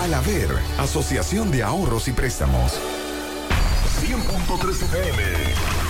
Al haber, Asociación de Ahorros y Préstamos. 100.3 FM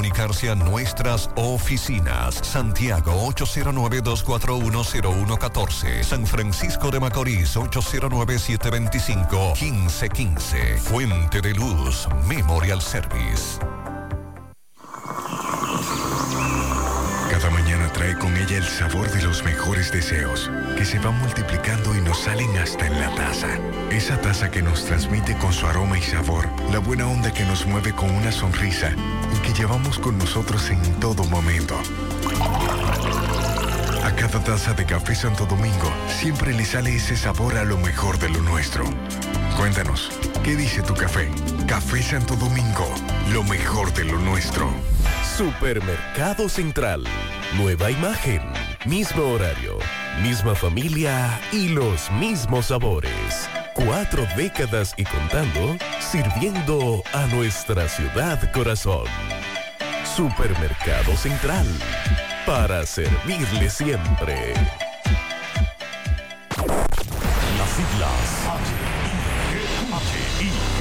comunicarse a nuestras oficinas. Santiago 809-241-0114. San Francisco de Macorís 809-725-1515. Fuente de Luz Memorial Service. Trae con ella el sabor de los mejores deseos, que se van multiplicando y nos salen hasta en la taza. Esa taza que nos transmite con su aroma y sabor, la buena onda que nos mueve con una sonrisa y que llevamos con nosotros en todo momento. A cada taza de café Santo Domingo siempre le sale ese sabor a lo mejor de lo nuestro. Cuéntanos, ¿qué dice tu café? Café Santo Domingo, lo mejor de lo nuestro. Supermercado Central, nueva imagen, mismo horario, misma familia y los mismos sabores. Cuatro décadas y contando, sirviendo a nuestra ciudad corazón. Supermercado Central, para servirle siempre. Las siglas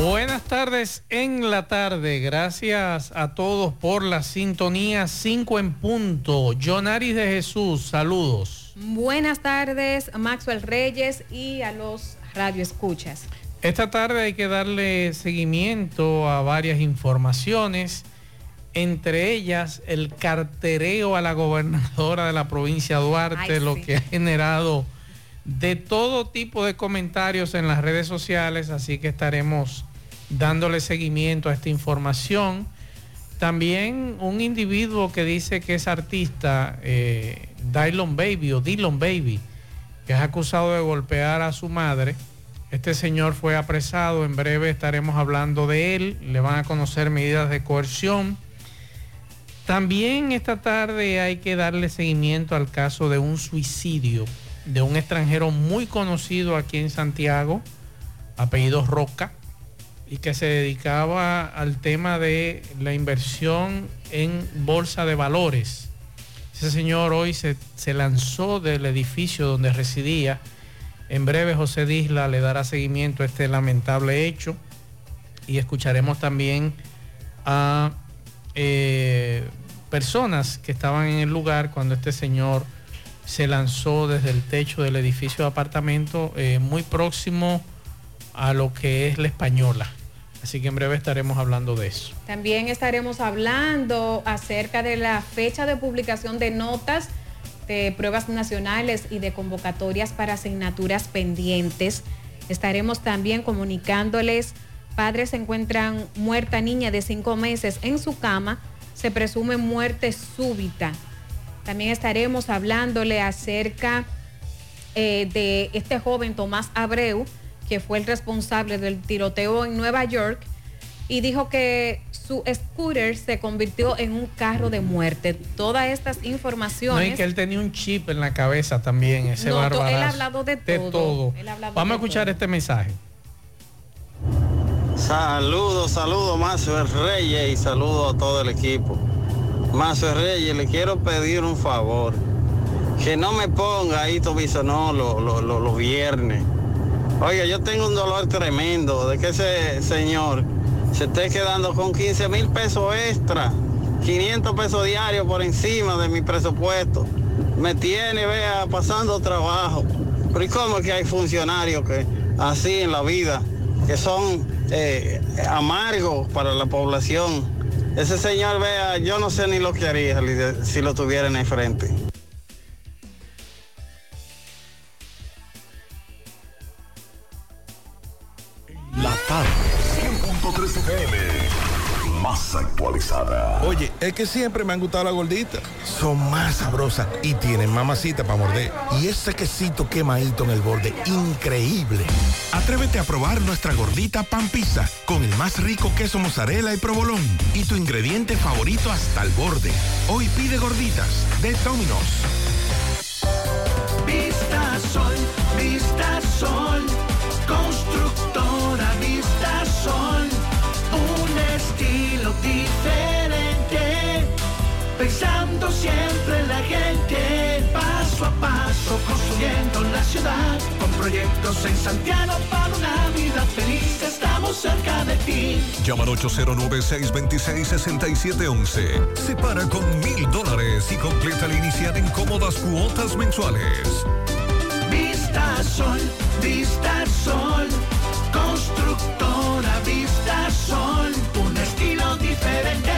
Buenas tardes en la tarde. Gracias a todos por la sintonía 5 en punto. Jonaris de Jesús, saludos. Buenas tardes, Maxwell Reyes y a los radioescuchas. Esta tarde hay que darle seguimiento a varias informaciones, entre ellas el cartereo a la gobernadora de la provincia de Duarte, Ay, lo sí. que ha generado de todo tipo de comentarios en las redes sociales, así que estaremos dándole seguimiento a esta información. También un individuo que dice que es artista, eh, Baby o Dillon Baby, que es acusado de golpear a su madre. Este señor fue apresado, en breve estaremos hablando de él, le van a conocer medidas de coerción. También esta tarde hay que darle seguimiento al caso de un suicidio de un extranjero muy conocido aquí en Santiago, apellido Roca, y que se dedicaba al tema de la inversión en bolsa de valores. Ese señor hoy se, lanzó del edificio donde residía. En breve José Disla le dará seguimiento a este lamentable hecho y escucharemos también a eh, personas que estaban en el lugar cuando este señor se lanzó desde el techo del edificio de apartamento eh, muy próximo a lo que es la española. Así que en breve estaremos hablando de eso. También estaremos hablando acerca de la fecha de publicación de notas de pruebas nacionales y de convocatorias para asignaturas pendientes. Estaremos también comunicándoles, padres encuentran muerta niña de cinco meses en su cama, se presume muerte súbita. También estaremos hablándole acerca eh, de este joven Tomás Abreu, que fue el responsable del tiroteo en Nueva York, y dijo que su scooter se convirtió en un carro de muerte. Todas estas No, informaciones... y que él tenía un chip en la cabeza también, ese No, bárbaro. él ha hablado de todo. Vamos a escuchar todo. este mensaje. Saludos, saludos, Mazo Reyes y saludos a todo el equipo. Mazo Reyes, le quiero pedir un favor. Que no me ponga ahí Tobisonó los los- los- los viernes. Oiga, yo tengo un dolor tremendo de que ese señor se esté quedando con 15 mil pesos extra, 500 pesos diarios por encima de mi presupuesto. me tiene, vea, pasando trabajo. Pero ¿y cómo es que hay funcionarios que así en la vida, que son eh, amargos para la población? Ese señor, vea, yo no sé ni lo que haría si lo tuviera en el frente. La tarde, 100.3 FM, más actualizada. Oye, es que siempre me han gustado las gorditas. Son más sabrosas y tienen mamacita para morder. Y ese quesito quemadito en el borde, increíble. Atrévete a probar nuestra gordita pan pizza con el más rico queso mozzarella y provolón y tu ingrediente favorito hasta el borde. Hoy pide gorditas de Domino's. Vista Sol, Vista Sol, ciudad, con proyectos en Santiago para una vida feliz, estamos cerca de ti. Llama al 809-626-6711. Separa con mil dólares y completa la inicial en cómodas cuotas mensuales. Vista Sol, Vista Sol, constructora Vista Sol, un estilo diferente.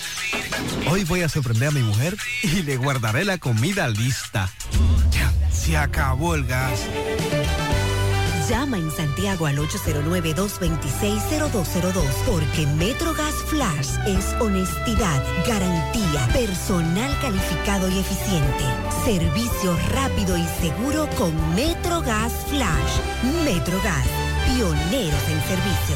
Hoy voy a sorprender a mi mujer y le guardaré la comida lista. Ya, se acabó el gas. Llama en Santiago al 809-226-0202 porque Metrogas Flash es honestidad, garantía, personal calificado y eficiente, servicio rápido y seguro con Metrogas Flash. Metrogas, pioneros en servicio.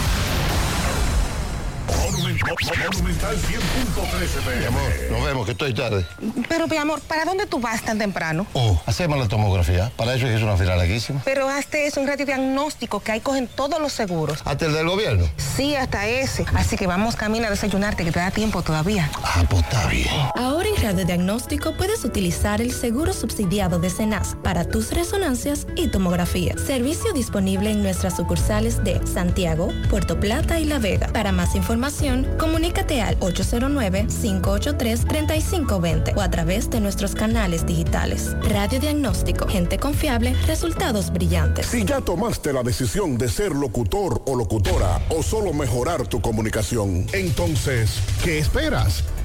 Monumental 100.13 Mi amor, nos vemos, que estoy tarde. Pero, mi amor, ¿para dónde tú vas tan temprano? Oh, hacemos la tomografía. Para eso es una fila larguísima. Pero hazte es un radiodiagnóstico que ahí cogen todos los seguros. ¿Hasta el del gobierno? Sí, hasta ese. Así que vamos camino a desayunarte, que te da tiempo todavía. Ah, pues está bien. Ahora en radiodiagnóstico puedes utilizar el seguro subsidiado de CENAS para tus resonancias y tomografía. Servicio disponible en nuestras sucursales de Santiago, Puerto Plata y La Vega. Para más información, comunícate al 809-583-3520 o a través de nuestros canales digitales. Radiodiagnóstico, gente confiable, resultados brillantes. Si ya tomaste la decisión de ser locutor o locutora o solo mejorar tu comunicación, entonces, ¿qué esperas?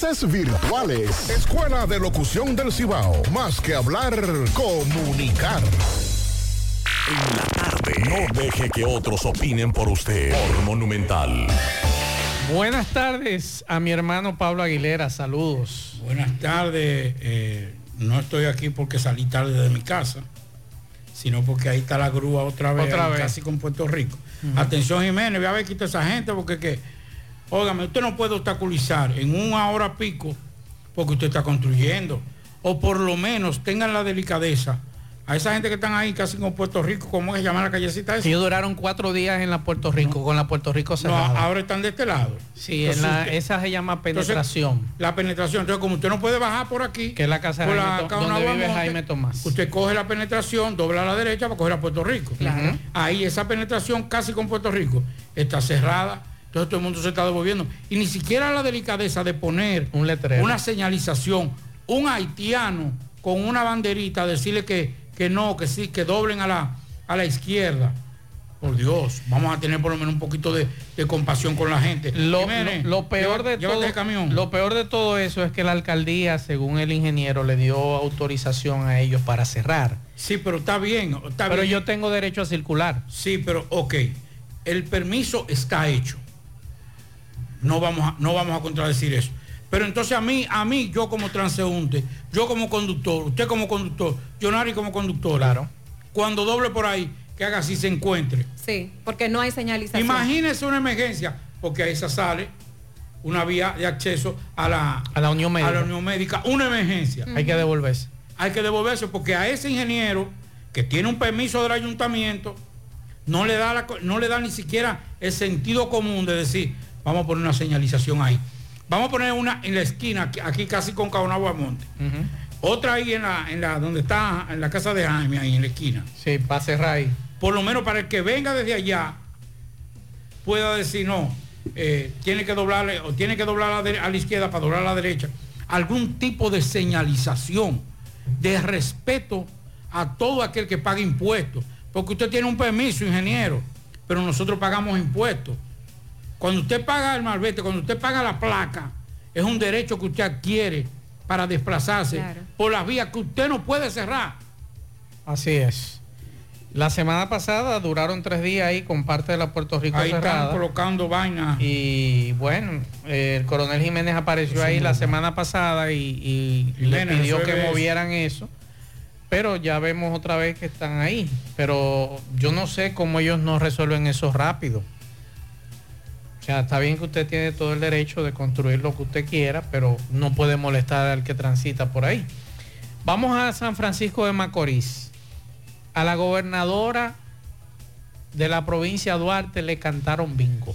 virtuales. Escuela de Locución del Cibao. Más que hablar, comunicar. En la tarde. No deje que otros opinen por usted. Por Monumental. Buenas tardes a mi hermano Pablo Aguilera, saludos. Buenas tardes, eh, no estoy aquí porque salí tarde de mi casa, sino porque ahí está la grúa otra vez, Otra vez. casi con Puerto Rico. Atención Jiménez, ve a ver quita esa gente porque que, óigame, usted no puede obstaculizar en una hora pico porque usted está construyendo. O por lo menos tengan la delicadeza a esa gente que están ahí casi con Puerto Rico, ¿cómo se llama la callecita esa? Ellos duraron cuatro días en la Puerto Rico, con la Puerto Rico No, cerrada. ahora están de este lado. Sí, Entonces en la- usted- esa se llama Entonces, penetración. la penetración. Entonces, como usted no puede bajar por aquí, que es la casa de Jaime donde vive Jaime Tomás. Usted coge la penetración, dobla a la derecha para coger a Puerto Rico. Claro. Ahí esa penetración casi con Puerto Rico está cerrada. Entonces todo el mundo se está devolviendo. Y ni siquiera la delicadeza de poner Un letrero. una señalización, un haitiano con una banderita, decirle que, que no, que sí, que doblen a la, a la izquierda. Por Dios, vamos a tener por lo menos un poquito de, de compasión con la gente. Lo, Jiménez, lo- lo peor lleva- de todo, el camión. lo peor de todo eso es que la alcaldía, según el ingeniero, le dio autorización a ellos para cerrar. Sí, pero está bien. Está pero bien. yo tengo derecho a circular. Sí, pero ok. El permiso está hecho. No vamos a, no vamos a contradecir eso. Pero entonces a mí, a mí, yo como transeúnte, yo como conductor, usted como conductor, Jonari como conductor. Claro. Cuando doble por ahí, que haga así se encuentre. Sí, porque no hay señalización. Imagínese una emergencia, porque a esa sale una vía de acceso a la, A la Unión Médica. a la Unión Médica, una emergencia. Hay que devolverse. Hay que devolverse porque a ese ingeniero que tiene un permiso del ayuntamiento no le da la no le da ni siquiera el sentido común de decir, vamos a poner una señalización ahí. Vamos a poner una en la esquina, aquí, aquí casi con Caonagua Monte. Otra ahí en la, en la donde está en la casa de Jaime, ahí en la esquina. Sí, para cerrar ahí. Por lo menos para el que venga desde allá pueda decir no, eh, tiene que doblarle o tiene que doblar a la, a la izquierda para doblar a la derecha. Algún tipo de señalización, de respeto a todo aquel que paga impuestos. Porque usted tiene un permiso, ingeniero, pero nosotros pagamos impuestos. Cuando usted paga el malvete, cuando usted paga la placa, es un derecho que usted adquiere para desplazarse Claro. por las vías que usted no puede cerrar. Así es. La semana pasada duraron tres días ahí con parte de la Puerto Rico Ahí están colocando vainas. Y bueno, eh, el coronel Jiménez apareció ahí la semana pasada y, y le pidió que movieran eso. Pero ya vemos otra vez que están ahí. Pero yo no sé cómo ellos no resuelven eso rápido. Está bien que usted tiene todo el derecho de construir lo que usted quiera, pero no puede molestar al que transita por ahí. Vamos a San Francisco de Macorís. A la gobernadora de la provincia Duarte le cantaron bingo.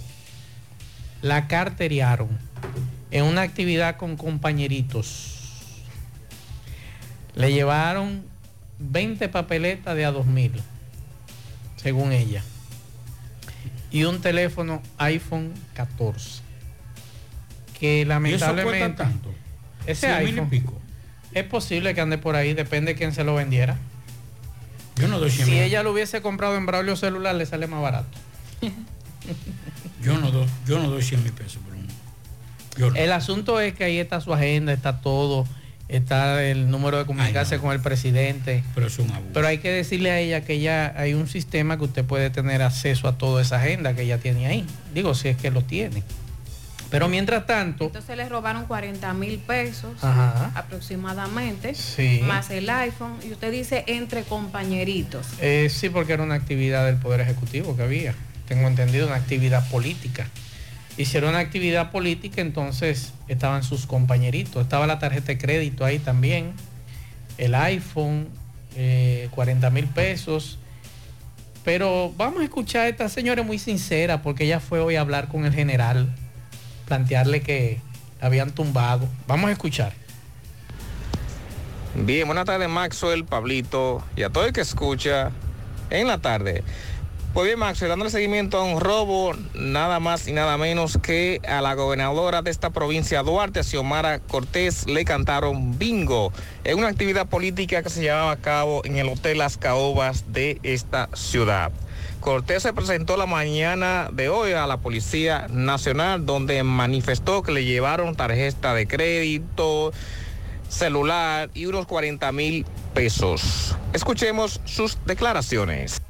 La carteriaron en una actividad con compañeritos. Le llevaron 20 papeletas de a 2000, según ella. Y un teléfono iPhone 14. Que ¿Y eso lamentablemente... tanto? Ese mil y iPhone pico. es posible que ande por ahí, depende de quién se lo vendiera. Yo no doy 100 Si mil. ella lo hubiese comprado en Braulio Celular, le sale más barato. Yo no doy, yo no doy 100 mil pesos por uno. No. El asunto es que ahí está su agenda, está todo, está el número de comunicarse con el presidente. Pero es un abuso. Pero hay que decirle a ella que ya hay un sistema que usted puede tener acceso a toda esa agenda que ella tiene ahí. Digo, si es que lo tiene. Pero mientras tanto, Entonces le robaron 40 mil pesos Ajá. aproximadamente, Sí. más el iPhone. Y usted dice entre compañeritos. eh, sí, porque era una actividad del Poder Ejecutivo que había. Tengo entendido, una actividad política. Hicieron una actividad política, entonces estaban sus compañeritos. Estaba la tarjeta de crédito ahí también, el iPhone, eh, 40 mil pesos. Pero vamos a escuchar a esta señora muy sincera, porque ella fue hoy a hablar con el general, plantearle que habían tumbado. Vamos a escuchar. Bien, buenas tardes Maxwell, Pablito y a todo el que escucha en la tarde. Pues bien Maxwell, dándole seguimiento a un robo, nada más y nada menos que a la gobernadora de esta provincia Duarte, Xiomara Cortés, le cantaron bingo en una actividad política que se llevaba a cabo en el Hotel Las Caobas de esta ciudad. Cortés se presentó la mañana de hoy a la Policía Nacional donde manifestó que le llevaron tarjeta de crédito, celular y unos 40 mil pesos. Escuchemos sus declaraciones.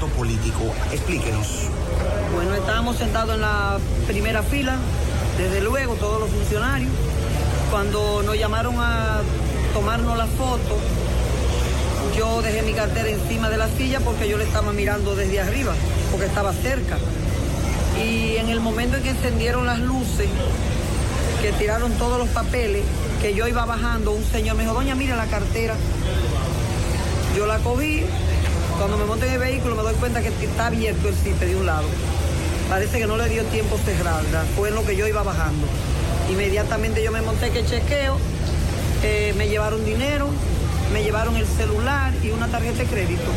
Político. Explíquenos. Bueno, estábamos sentados en la primera fila, desde luego todos los funcionarios. Cuando nos llamaron a tomarnos la foto, Yo dejé mi cartera encima de la silla porque yo le estaba mirando desde arriba, porque estaba cerca. Y en el momento en que encendieron las luces, que tiraron todos los papeles, que yo iba bajando, un señor me dijo, doña, mire la cartera. Yo la cogí, cuando me monté en el vehículo me doy cuenta que está abierto el cipe de un lado. Parece que no le dio tiempo cerrarla, fue en lo que yo iba bajando. Inmediatamente yo me monté que chequeo, eh, me llevaron dinero, me llevaron el celular y una tarjeta de crédito,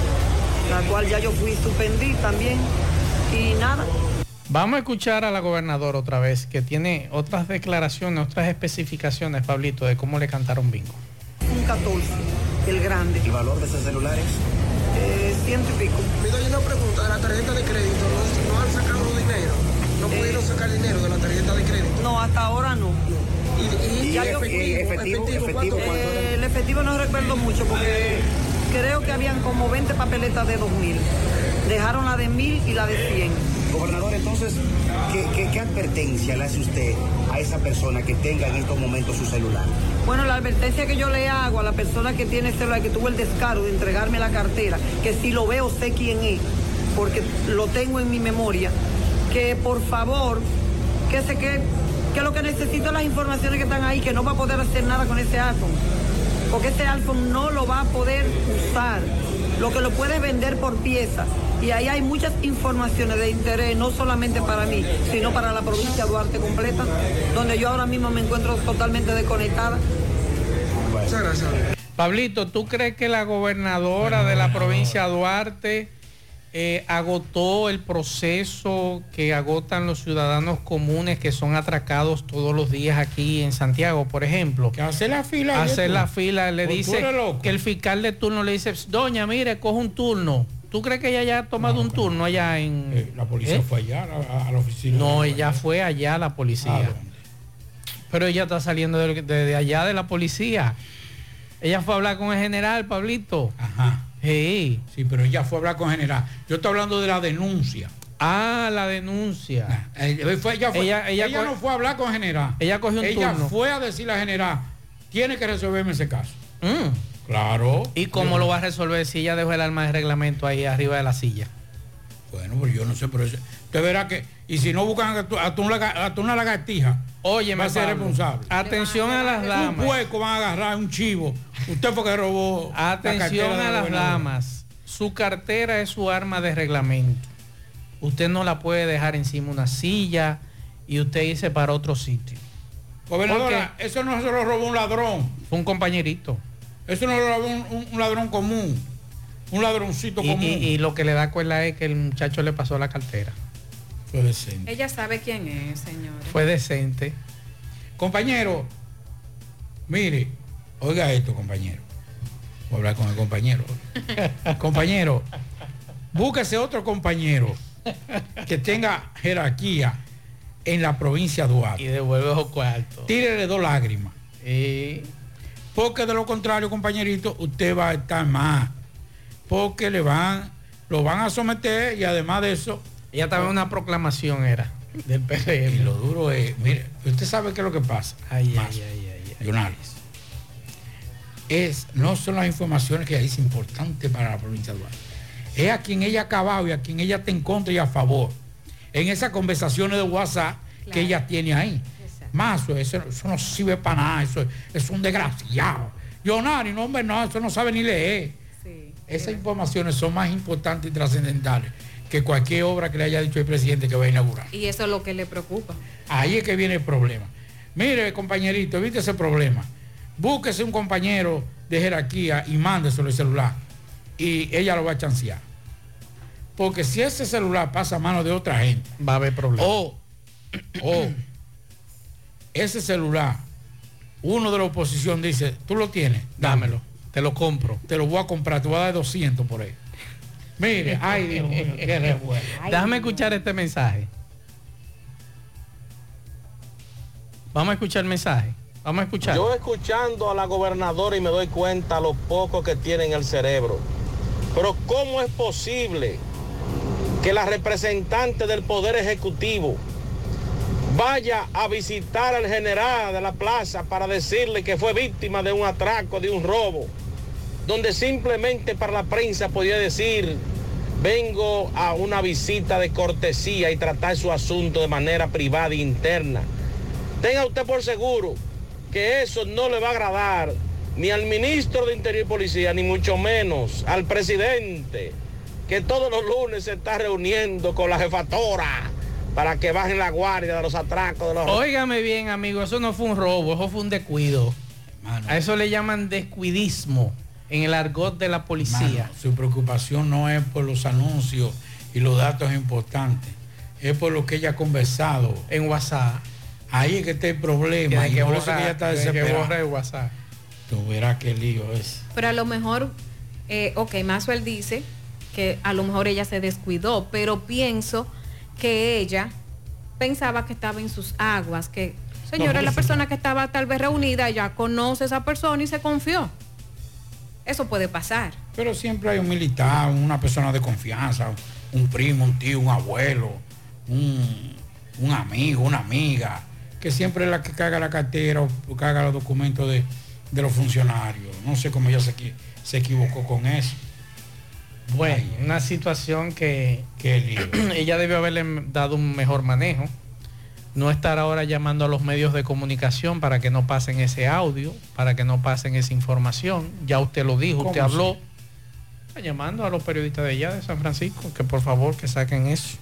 la cual ya yo fui suspendí también. Y nada, Vamos a escuchar a la gobernadora otra vez, que tiene otras declaraciones, otras especificaciones, Pablito, de cómo le cantaron bingo. un 14, el grande. ¿El valor de esos celulares? Eh, ciento y pico. Me doy una pregunta de la tarjeta de crédito. ¿No, no han sacado dinero? ¿No pudieron sacar dinero de la tarjeta de crédito? No, hasta ahora no. ¿Y, y, Ya y yo- efectivo, efectivo, efectivo. Eh, el efectivo no recuerdo mucho porque creo que habían como 20 papeletas de 2000. Dejaron la de 1000 y la de 100. Gobernador, entonces, ¿qué, qué, qué advertencia le hace usted a esa persona que tenga en estos momentos su celular? Bueno, la advertencia que yo le hago a la persona que tiene celular, que tuvo el descaro de entregarme la cartera, que si lo veo sé quién es, porque lo tengo en mi memoria, que por favor, que se que, que lo que necesito es las informaciones que están ahí, que no va a poder hacer nada con ese iPhone, porque ese iPhone no lo va a poder usar, lo que lo puede vender por piezas. Y ahí hay muchas informaciones de interés, no solamente para mí, sino para la provincia de Duarte completa, donde yo ahora mismo me encuentro totalmente desconectada. Muchas gracias. Pablito, ¿tú crees que la gobernadora de la provincia de Duarte eh, agotó el proceso que agotan los ciudadanos comunes que son atracados todos los días aquí en Santiago, por ejemplo? Que hace la fila. Hacer tú. la fila, le dice que el fiscal de turno le dice, doña, mire, coge un turno. ¿Tú crees que ella ya ha tomado un turno allá en... Eh, La policía ¿Eh? fue allá a la, a la oficina. No, ella fue allá a la policía. ¿A dónde? Pero ella está saliendo de, de- de allá de la policía. Ella fue a hablar con el general, Pablito. Ajá. Sí. Sí, pero ella fue a hablar con general. Yo estoy hablando de la denuncia. Ah, la denuncia. Eh, fue- ella fue- Ella- ella ella co- no fue a hablar con general. Ella cogió un Ella turno. fue a decirle a general, tiene que resolverme ese caso. Mm. Claro. ¿Y cómo lo va a resolver si ella dejó el arma de reglamento ahí arriba de la silla? Bueno, pues yo no sé, pero eso- usted verá que, y si no buscan a tu- a tu- a tu- una lagartija, Oye, va a ser responsable. Atención a las Un damas. puerco van a agarrar un chivo. Usted fue que robó. la Atención a la las damas. Su cartera es su arma de reglamento. Usted no la puede dejar encima de una silla y usted irse para otro sitio. Gobernadora, eso no se lo robó un ladrón. Fue un compañerito. Eso no lo un, ladrón común. Un ladroncito Y, común. y- y lo que le da cuerda es que el muchacho le pasó la cartera. Fue decente. Ella sabe quién es, señores. Fue decente. Compañero, mire, oiga esto, compañero. Voy a hablar con el compañero. compañero, búsquese otro compañero que tenga jerarquía en la provincia de Duarte. Y devuelve esos cuartos. Tírele dos lágrimas. Porque de lo contrario, compañerito, usted va a estar más. Porque le van, lo van a someter y además de eso. Ella estaba en una proclamación, era, del PRM. Y lo duro es, mire, usted sabe qué es lo que pasa. Ay, Más, ay, ay, ay, ay. Es, no son las informaciones que ella dice importantes para la provincia de Duarte. Es a quien ella ha acabado y a quien ella está en contra y a favor. En esas conversaciones de WhatsApp que ella tiene ahí. Más, eso, eso no sirve para nada, eso es un desgraciado. Leonardo, no, hombre, no, eso no sabe ni leer. Esas informaciones son más importantes y trascendentales que cualquier obra que le haya dicho el presidente que va a inaugurar. Y eso es lo que le preocupa. Ahí es que viene el problema. Mire, compañerito, evite ese problema. Búsquese un compañero de jerarquía y mándeselo el celular. Y ella lo va a chancear. Porque si ese celular pasa a manos de otra gente. Va a haber problemas. O, o ese celular, uno de la oposición dice, tú lo tienes, dámelo. Te lo compro. Te lo voy a comprar, te voy a dar 200 por él. Mire, ay Dios mío, qué revuelo. Déjame escuchar este mensaje. Vamos a escuchar el mensaje. Vamos a escuchar. Yo escuchando a la gobernadora y me doy cuenta lo poco que tiene en el cerebro. Pero ¿cómo es posible que la representante del Poder Ejecutivo vaya a visitar al general de la plaza para decirle que fue víctima de un atraco, de un robo? donde simplemente para la prensa podía decir, vengo a una visita de cortesía y tratar su asunto de manera privada e interna. Tenga usted por seguro que eso no le va a agradar ni al ministro de Interior y Policía, ni mucho menos al presidente, que todos los lunes se está reuniendo con la jefatora para que bajen la guardia de los atracos de los... Óigame bien, amigo, eso no fue un robo, eso fue un descuido. A eso le llaman descuidismo en el argot de la policía. Mano, su preocupación no es por los anuncios y los datos importantes, es por lo que ella ha conversado en WhatsApp. Ahí es que está el problema. Tiene y que por eso borrar- que ella está que desesperada. el WhatsApp. Tú verás qué lío es. Pero a lo mejor, eh, ok, Maxwell dice que a lo mejor ella se descuidó, pero pienso que ella pensaba que estaba en sus aguas, que señora, la persona que estaba tal vez reunida ya conoce a esa persona y se confió. Eso puede pasar. Pero siempre hay un militar, una persona de confianza, un primo, un tío, un abuelo, un, un amigo, una amiga, que siempre es la que caga la cartera o caga los documentos de, de los funcionarios. No sé cómo ella se, se equivocó con eso. Bueno, una situación que ella debió haberle dado un mejor manejo. No estar ahora llamando a los medios de comunicación para que no pasen ese audio, para que no pasen esa información. Ya usted lo dijo, usted ¿Cómo habló. Está llamando a los periodistas de allá de San Francisco que por favor que saquen eso.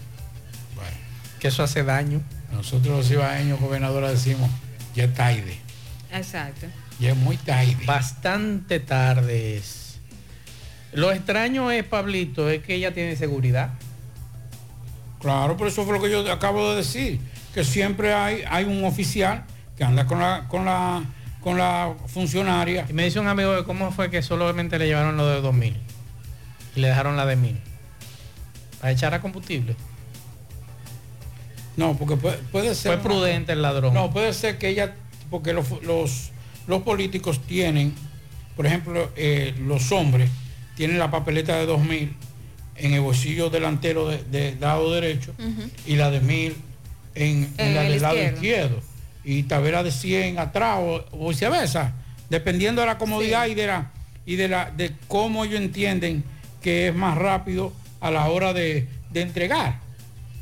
Que eso hace daño. Nosotros los ibaeños gobernadora decimos, ya es tarde, Exacto. ya es muy tarde. Bastante tardes. Lo extraño es, Pablito, es que ella tiene seguridad. Claro, por eso fue lo que yo acabo de decir, que siempre hay, hay un oficial que anda con la, con la, con la funcionaria. Y me dice un amigo de cómo fue que solamente le llevaron lo de 2000 y le dejaron la de 1000 para echar a combustible. No, porque puede, puede ser. Fue prudente el ladrón. No, puede ser que ella, porque los, los, los políticos tienen, por ejemplo, eh, los hombres tienen la papeleta de 2000 en el bolsillo delantero de, de lado derecho y la de 1000 en, en En la el del lado izquierdo. Y tal vez la de 100 atrás o, o viceversa, dependiendo de la comodidad y de la y de la de cómo ellos entienden que es más rápido a la hora de, de entregar.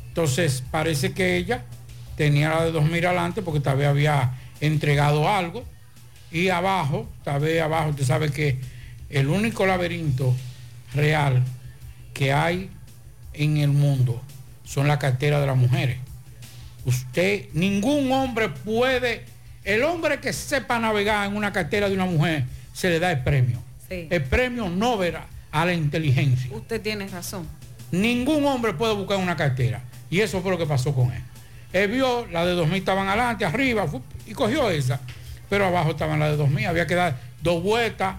Entonces parece que ella tenía la de 2000 adelante porque tal vez había entregado algo y abajo, tal vez abajo, usted sabe que el único laberinto real que hay en el mundo son las carteras de las mujeres. Usted, ningún hombre puede, el hombre que sepa navegar en una cartera de una mujer, se le da el premio. Sí. El premio no verá a la inteligencia. Usted tiene razón. Ningún hombre puede buscar una cartera. Y eso fue lo que pasó con él. Él vio, la de 2000 estaban adelante, arriba, y cogió esa. Pero abajo estaban las de 2000. Había que dar dos vueltas,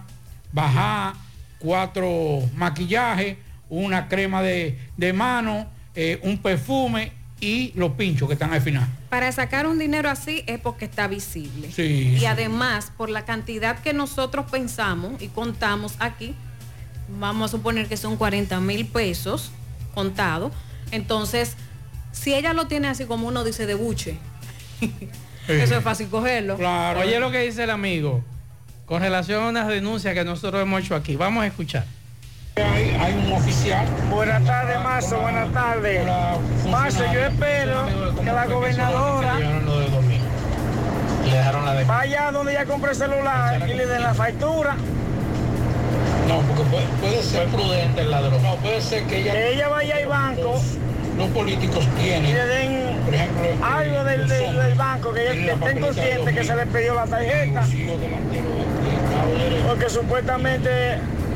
bajar, cuatro maquillajes, una crema de, de mano, eh, un perfume y los pinchos que están al final. Para sacar un dinero así es porque está visible. Sí, y sí. además, por la cantidad que nosotros pensamos y contamos aquí, vamos a suponer que son 40 mil pesos contados. Entonces, si ella lo tiene así como uno dice de buche, eso es fácil cogerlo. Oye lo que dice el amigo con relación a unas denuncias que nosotros hemos hecho aquí. Vamos a escuchar. Hay, hay un oficial. Buenas tardes, Mazo, buenas tardes. Mazo, yo espero que la gobernadora Le dejaron la de vaya donde ella compre el celular y le den la factura. No, porque puede, puede ser prudente el ladrón. No, puede ser que ella, Que ella vaya al banco los políticos y tienen, le den por ejemplo, eh, algo del, del- banco, que la estén conscientes que se le pidió la tarjeta. Porque supuestamente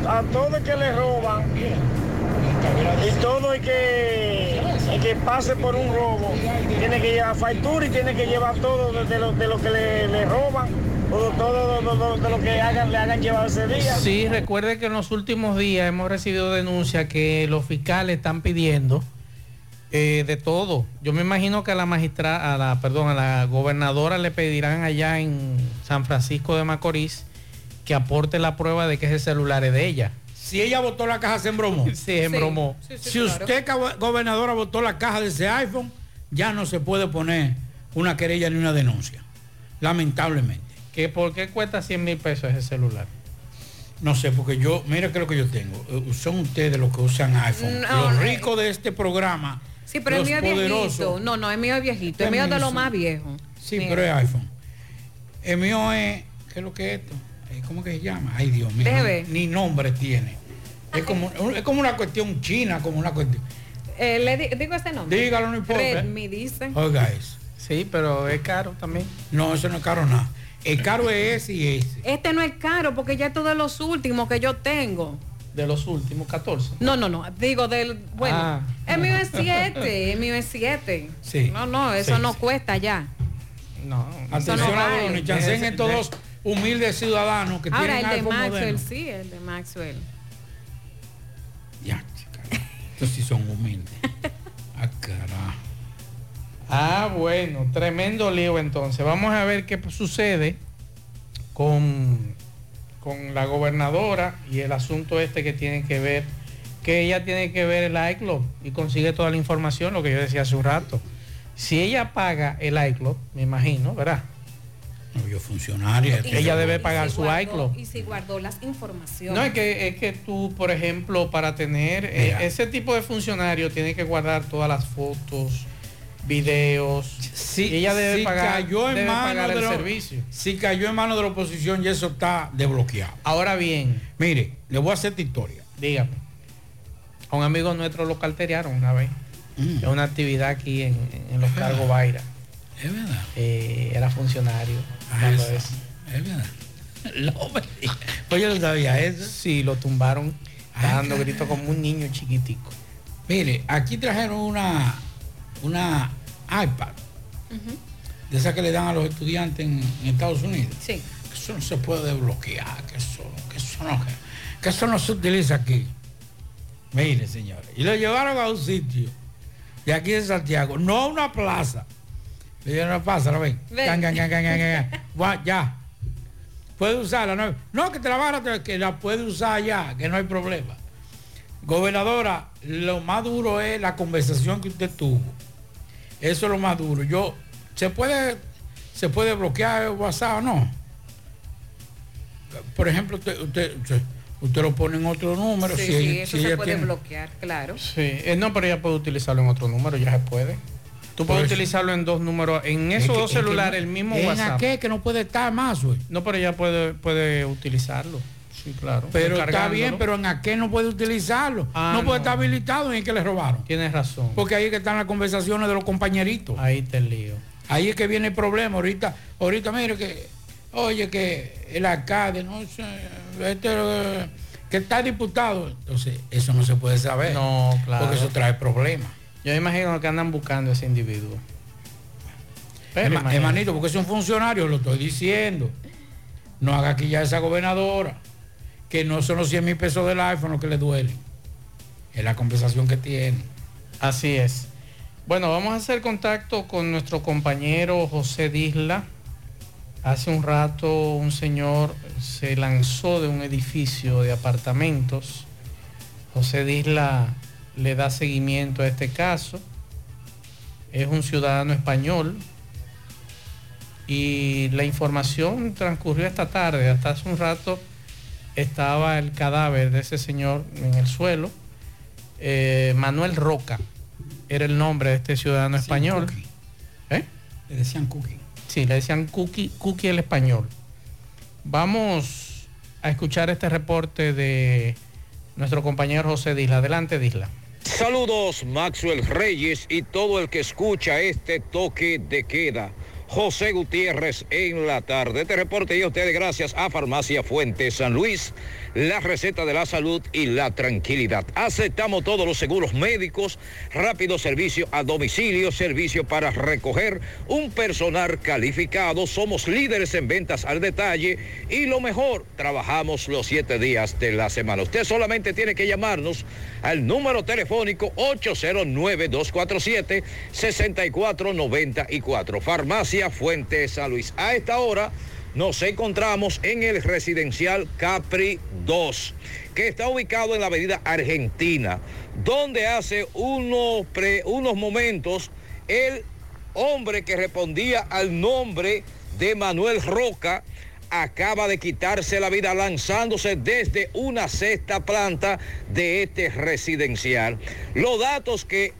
a todo el que le roban y todo el que, el que pase por un robo tiene que llevar factura y tiene que llevar todo de, lo, de lo que le, le roban o todo de, de lo que hagan, le hagan llevar ese día. Sí, recuerde que en los últimos días hemos recibido denuncias que los fiscales están pidiendo eh, de todo. Yo me imagino que a la magistrada, a la, perdón, a la gobernadora le pedirán allá en San Francisco de Macorís que aporte la prueba de que ese celular es de ella. Si ella votó la caja, se embromó. Sí, embromó. si usted, gobernadora, votó la caja de ese iPhone, ya no se puede poner una querella ni una denuncia. Lamentablemente. ¿Que ¿Por qué cuesta 100 mil pesos ese celular? No sé, porque yo, mira qué es lo que yo tengo. Eh, Son ustedes los que usan iPhone. No, los eh. ricos de este programa. Sí, pero el los mío es viejito. No, no, el mío es viejito. ¿Qué El mío es de lo más viejo. Sí, Mira. pero es iPhone. El mío es, ¿qué es lo que es esto? Eh, ¿Cómo que se llama? Ay, Dios mío. Deje ni- nombre tiene. Es como, es como una cuestión china, como una cuestión. Eh, le di- digo ese nombre. Dígalo, no importa. Redmi dice. Oiga eso. Sí, pero es caro también. No, eso no es caro nada. El caro es ese y ese. Este no es caro porque ya es todo de los últimos que yo tengo. De los últimos 14. No, no, no. Digo del. Bueno, Ah. el mío es 7. El mío es 7. Sí. No, no, eso Sí, no sí. cuesta ya. No. Atención no a estos dos humildes ciudadanos que Ahora, tienen el de Maxwell, moderno. sí, el de Maxwell. Ya, chica. Estos sí son humildes. Ah, carajo. Ah, bueno, tremendo lío entonces. Vamos a ver qué sucede con, con la gobernadora y el asunto este que tiene que ver, que ella tiene que ver el iCloud y consigue toda la información, lo que yo decía hace un rato. Si ella paga el iCloud, me imagino, ¿verdad? Yo funcionaria. Ella debe pagar su iCloud. Y si guardó las informaciones. No, es que, es que tú, por ejemplo, para tener eh, ese tipo de funcionario, tiene que guardar todas las fotos, videos. Si, y ella debe si pagar, cayó en debe manos pagar de el la- servicio. Si cayó en manos de la oposición y eso está desbloqueado. Ahora bien, Mire, le voy a hacer esta historia. dígame. A un amigo nuestro lo carteriaron una vez. Mm. En una actividad aquí en, en los cargos Baira. Es verdad. Eh, era funcionario. Ah, eso. es- verdad. Pues yo no sabía eso. Sí, lo tumbaron Ay, dando caray. gritos como un niño chiquitico. Mire, aquí trajeron una, una iPad. De esas que le dan a los estudiantes en, en Estados Unidos. Sí. Que eso no se puede desbloquear, que eso, que eso no, que, que eso no se utiliza aquí. Mire, señores. Y lo llevaron a un sitio de aquí de Santiago, no a una plaza. Le dieron una plaza, ¿no ven? Ven. Can, can, can, can, can, can. Gua- ya. Puede usarla, ¿no? No, que te la van a que la puede usar ya, que no hay problema. Gobernadora, lo más duro es la conversación que usted tuvo. Eso es lo más duro. Yo, ¿se puede, se puede bloquear el WhatsApp o no? Por ejemplo, usted, usted, usted, usted lo pone en otro número. Sí, si sí, eso si se puede tiene- bloquear, claro. Sí, eh, no, pero ella puede utilizarlo en otro número, ya se puede. Tú puedes eso- utilizarlo en dos números, en Es esos que- dos es que celulares, no- el mismo ¿En WhatsApp. aquel que no puede estar más, güey? No, pero ella puede, puede utilizarlo. Sí, claro. Pero está bien, pero en aquel no puede utilizarlo. Ah, no puede estar habilitado en el que le robaron. Tienes razón. Porque ahí es que están las conversaciones de los compañeritos. Ahí te lío. Ahí es que viene el problema. Ahorita, ahorita mire que, oye, que el alcalde, no sé, este, eh, que está diputado. Entonces, eso no se puede saber. No, claro. Porque eso trae problemas. Yo imagino que andan buscando a ese individuo. Pero imagínate. Hermanito, porque es un funcionario, lo estoy diciendo. No haga aquí ya esa gobernadora. Que no son los 100 mil pesos del iPhone lo que le duele. Es la conversación que tiene. Así es. Bueno, vamos a hacer contacto con nuestro compañero José Disla. Hace un rato un señor se lanzó de un edificio de apartamentos. José Disla le da seguimiento a este caso. Es un ciudadano español. Y la información transcurrió esta tarde. Hasta hace un rato estaba el cadáver de ese señor en el suelo. Eh, Manuel Roca era el nombre de este ciudadano español. ¿Eh? Le decían cookie. Sí, le decían Cookie, Cookie el español. Vamos a escuchar este reporte de nuestro compañero José Disla. Adelante, Disla. Saludos Maxwell Reyes y todo el que escucha este toque de queda. José Gutiérrez en la tarde. Este reporte y a ustedes gracias a Farmacia Fuente San Luis, la receta de la salud y la tranquilidad. Aceptamos todos los seguros médicos, rápido servicio a domicilio, servicio para recoger, un personal calificado. Somos líderes en ventas al detalle y lo mejor, trabajamos los siete días de la semana. Usted solamente tiene que llamarnos al número telefónico 809-247-6494. Farmacia Fuente San Luis. A esta hora nos encontramos en el residencial Capri 2, que está ubicado en la avenida Argentina, donde hace unos, unos momentos el hombre que respondía al nombre de Manuel Roca acaba de quitarse la vida lanzándose desde una sexta planta de este residencial. Los datos que,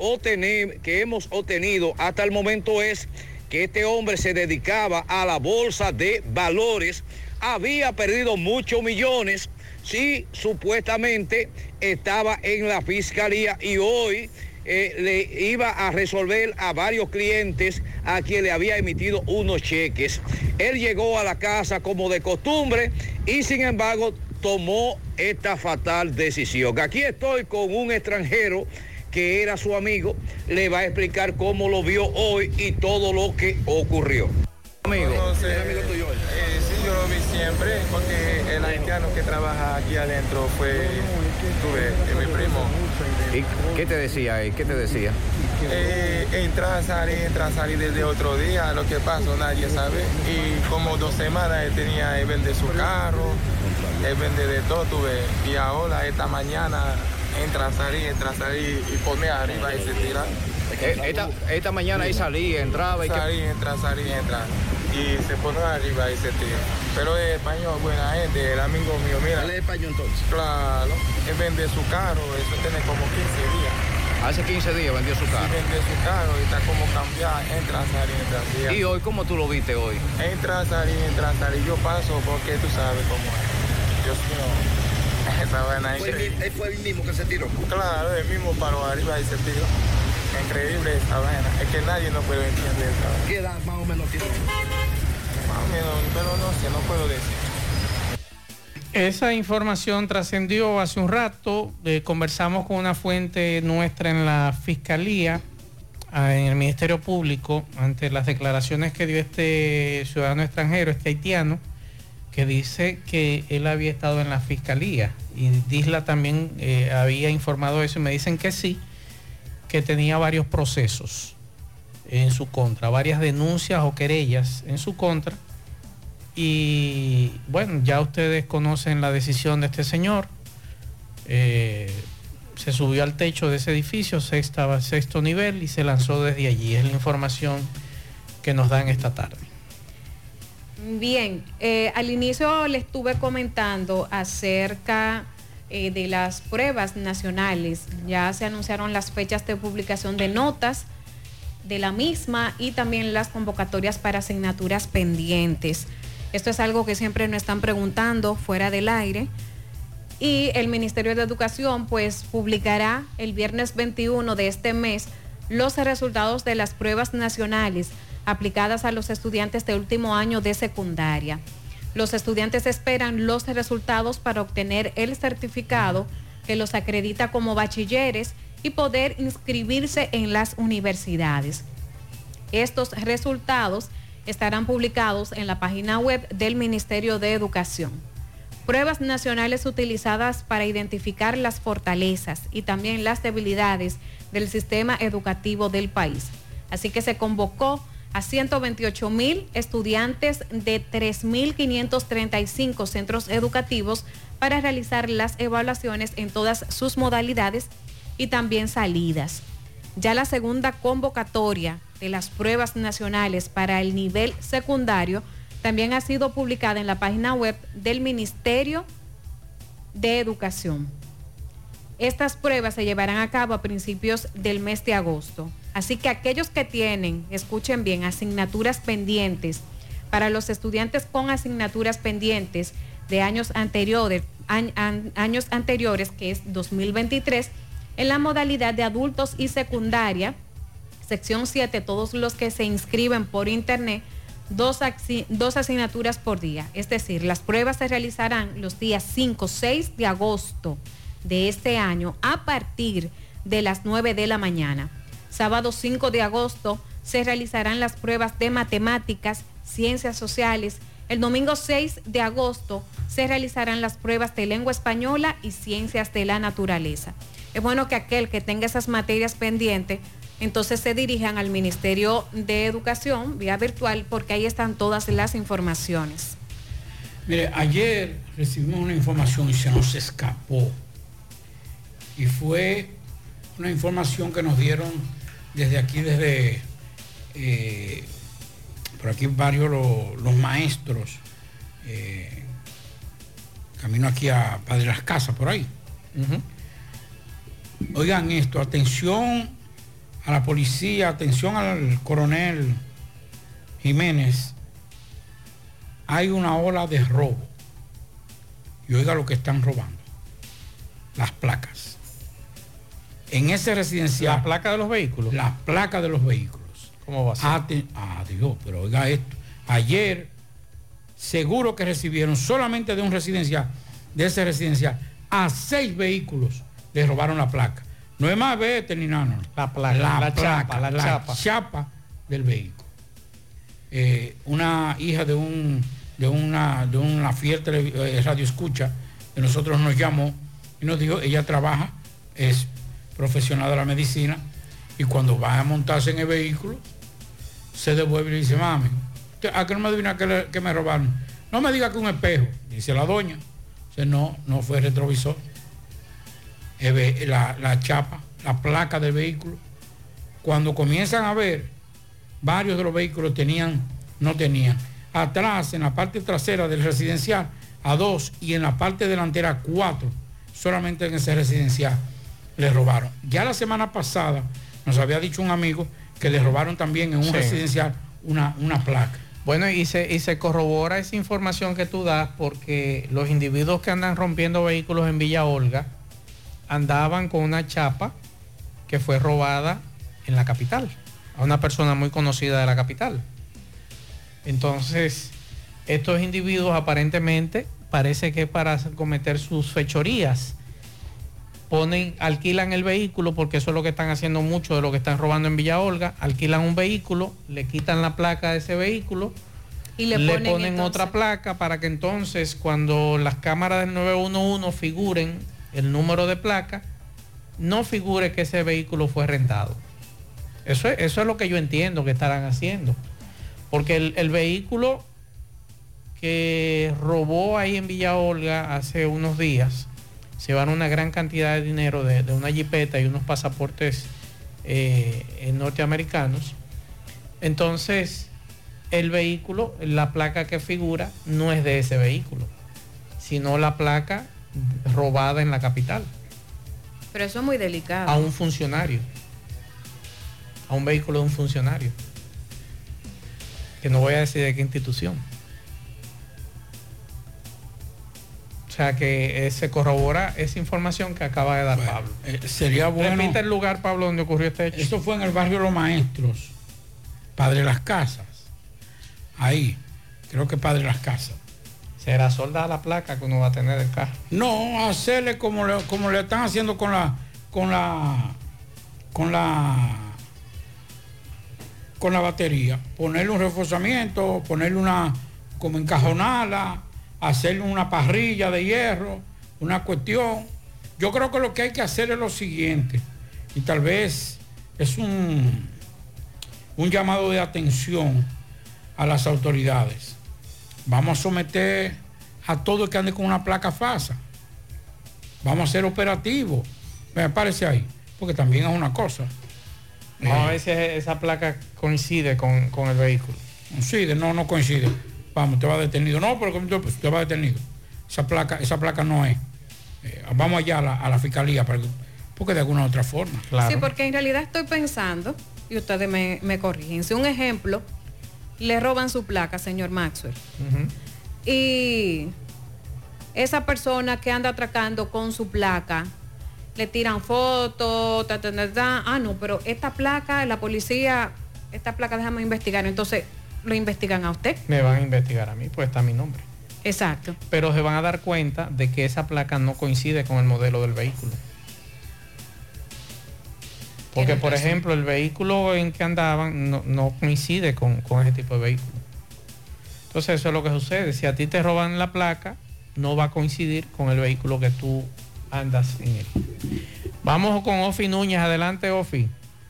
que hemos obtenido hasta el momento es que este hombre se dedicaba a la bolsa de valores, había perdido muchos millones, sí, supuestamente estaba en la fiscalía y hoy eh, le iba a resolver a varios clientes a quien le había emitido unos cheques. Él llegó a la casa como de costumbre y sin embargo tomó esta fatal decisión. Aquí estoy con un extranjero que era su amigo, le va a explicar cómo lo vio hoy y todo lo que ocurrió. Amigo. amigo tuyo Eh, sí, yo lo vi siempre porque el haitiano que trabaja aquí adentro fue, tuve, es mi primo. ¿Y qué te decía él? ¿Qué te decía? Eh, entra, salir, entra, salir desde otro día, lo que pasó nadie sabe. Y como dos semanas él tenía, él vende su carro, él vende de todo, tuve. Y ahora, esta mañana, entra, salir, entra, salir y pone arriba y se tira. Eh, Esta, esta mañana ahí salía, entraba y que... Salí, entra, salí, entra. Y se pone arriba y se tira. Pero es español, buena gente, el amigo mío, mira. ¿Él es español entonces? Claro, él vende su carro, eso tiene como 15 días. Hace 15 días vendió su carro. Sí, vende su carro y está como cambiado, entra, salí, entra, salí. ¿Y hoy cómo tú lo viste hoy? Entra, salí, entra, salí. Yo paso porque tú sabes cómo es. Dios mío. Esa fue el mismo que se tiró. Claro, el mismo paró arriba y se tiró. Increíble esa vaina. Es que nadie no puede entender esa vaina. ¿Qué edad más o menos tiene? Más o menos, pero no sé, no puedo decir. Esa información trascendió hace un rato. eh, conversamos con una fuente nuestra en la Fiscalía, ah, en el Ministerio Público, ante las declaraciones que dio este ciudadano extranjero, este haitiano, que dice que él había estado en la Fiscalía. Y Disla también eh, había informado eso y me dicen que sí, que tenía varios procesos en su contra, varias denuncias o querellas en su contra. Y bueno, ya ustedes conocen la decisión de este señor. Eh, se subió al techo de ese edificio, sexta, sexto nivel, y se lanzó desde allí. Es la información que nos dan esta tarde. Bien, eh, al inicio le estuve comentando acerca eh, de las pruebas nacionales. Ya se anunciaron las fechas de publicación de notas de la misma y también las convocatorias para asignaturas pendientes. Esto es algo que siempre nos están preguntando fuera del aire. Y el Ministerio de Educación pues publicará el viernes 21 de este mes los resultados de las pruebas nacionales aplicadas a los estudiantes de último año de secundaria. Los estudiantes esperan los resultados para obtener el certificado que los acredita como bachilleres y poder inscribirse en las universidades. Estos resultados estarán publicados en la página web del Ministerio de Educación. Pruebas nacionales utilizadas para identificar las fortalezas y también las debilidades del sistema educativo del país. Así que se convocó a 128 mil estudiantes de 3.535 centros educativos para realizar las evaluaciones en todas sus modalidades y también salidas. Ya la segunda convocatoria de las pruebas nacionales para el nivel secundario también ha sido publicada en la página web del Ministerio de Educación. Estas pruebas se llevarán a cabo a principios del mes de agosto. Así que aquellos que tienen, escuchen bien, asignaturas pendientes, para los estudiantes con asignaturas pendientes de años anteriores, añ- an- años anteriores, que es 2023, en la modalidad de adultos y secundaria, sección 7, todos los que se inscriben por internet, dos, dos asignaturas por día. Es decir, las pruebas se realizarán los días 5, 6 de agosto de este año a partir de las 9 de la mañana. Sábado 5 de agosto se realizarán las pruebas de matemáticas, ciencias sociales. El domingo 6 de agosto se realizarán las pruebas de lengua española y ciencias de la naturaleza. Es bueno que aquel que tenga esas materias pendientes, entonces se dirijan al Ministerio de Educación vía virtual porque ahí están todas las informaciones. Mire, ayer recibimos una información y se nos escapó. Y fue una información que nos dieron desde aquí, desde eh, por aquí varios lo- los maestros eh, camino aquí a Padre Las Casas, por ahí. Oigan esto, atención a la policía, atención al coronel Jiménez. Hay una ola de robo. Y oiga lo que están robando. Las placas. En ese residencial. ¿La placa de los vehículos? La placa de los vehículos. ¿Cómo va a ser? Aten- Adiós, pero oiga esto. Ayer, seguro que recibieron solamente de un residencial, de ese residencial, a seis vehículos le robaron la placa. No es más vete ni nada. no. La placa, la chapa, la chapa. chapa del vehículo. Eh, una hija de un de una de una fiel tele- eh, radio escucha de nosotros nos llamó y nos dijo ella trabaja es profesional de la medicina y cuando va a montarse en el vehículo se devuelve y dice mami ¿usted- ¿a qué no me adivina que, me robaron? no me diga que un espejo dice la doña no no fue retrovisor la, la chapa la placa del vehículo cuando comienzan a ver varios de los vehículos tenían, no tenían. Atrás, en la parte trasera del residencial, a dos y en la parte delantera cuatro. Solamente en ese residencial le robaron. Ya la semana pasada nos había dicho un amigo que le robaron también en un Sí. residencial una, una placa. Bueno, y se, y se corrobora esa información que tú das porque los individuos que andan rompiendo vehículos en Villa Olga andaban con una chapa que fue robada en la capital, a una persona muy conocida de la capital. Entonces, estos individuos aparentemente parece que para cometer sus fechorías ponen, alquilan el vehículo, porque eso es lo que están haciendo mucho de lo que están robando en Villa Olga, alquilan un vehículo, le quitan la placa de ese vehículo, Y le le, ponen otra placa para que entonces cuando las cámaras del 911 figuren el número de placa, no figure que ese vehículo fue rentado. Eso es, eso es lo que yo entiendo que estarán haciendo. Porque el, el vehículo que robó ahí en Villa Olga hace unos días, llevaron una gran cantidad de dinero de, de una jipeta y unos pasaportes eh, eh, norteamericanos. Entonces, el vehículo, la placa que figura, no es de ese vehículo, sino la placa robada en la capital, Pero eso es muy delicado. a un funcionario, a un vehículo de un funcionario, que no voy a decir de qué institución. Sea que eh, se corrobora esa información que acaba de dar Pablo. Eh, sería bueno. Repite el lugar, Pablo, donde ocurrió este hecho. Esto fue en el barrio Los Maestros, Padre Las Casas. Ahí, creo que Padre Las Casas. ¿Será soldada la placa que uno va a tener del carro? No, hacerle como le, como le están haciendo con la con la con la con la batería, ponerle un reforzamiento, ponerle una como encajonarla, hacerle una parrilla de hierro, una cuestión. Yo creo que lo que hay que hacer es lo siguiente, y tal vez es un, un llamado de atención a las autoridades. Vamos a someter a todo el que ande con una placa falsa. Vamos a ser operativos. Me parece ahí, porque también es una cosa. Vamos a ver si esa placa coincide con, con el vehículo. Coincide, no, no coincide. Vamos, te va detenido. No, pero pues, te va detenido. Esa placa, esa placa no es. Eh, vamos allá a la, a la fiscalía, para que- porque de alguna otra forma. Sí, porque en realidad estoy pensando, y ustedes me, me corrigen, si un ejemplo, le roban su placa, señor Maxwell, y esa persona que anda atracando con su placa, le tiran fotos, ta, ta, ta, ta. ah, no, pero esta placa, la policía, esta placa déjame investigar, entonces lo investigan a usted. Me van a investigar a mí, pues está mi nombre. Exacto. Pero se van a dar cuenta de que esa placa no coincide con el modelo del vehículo. Porque, por razón. ejemplo, el vehículo en que andaban no, no coincide con, con ese tipo de vehículo. Entonces, eso es lo que sucede. Si a ti te roban la placa, no va a coincidir con el vehículo que tú andas en él. Vamos con Ofi Núñez. Adelante, Ofi.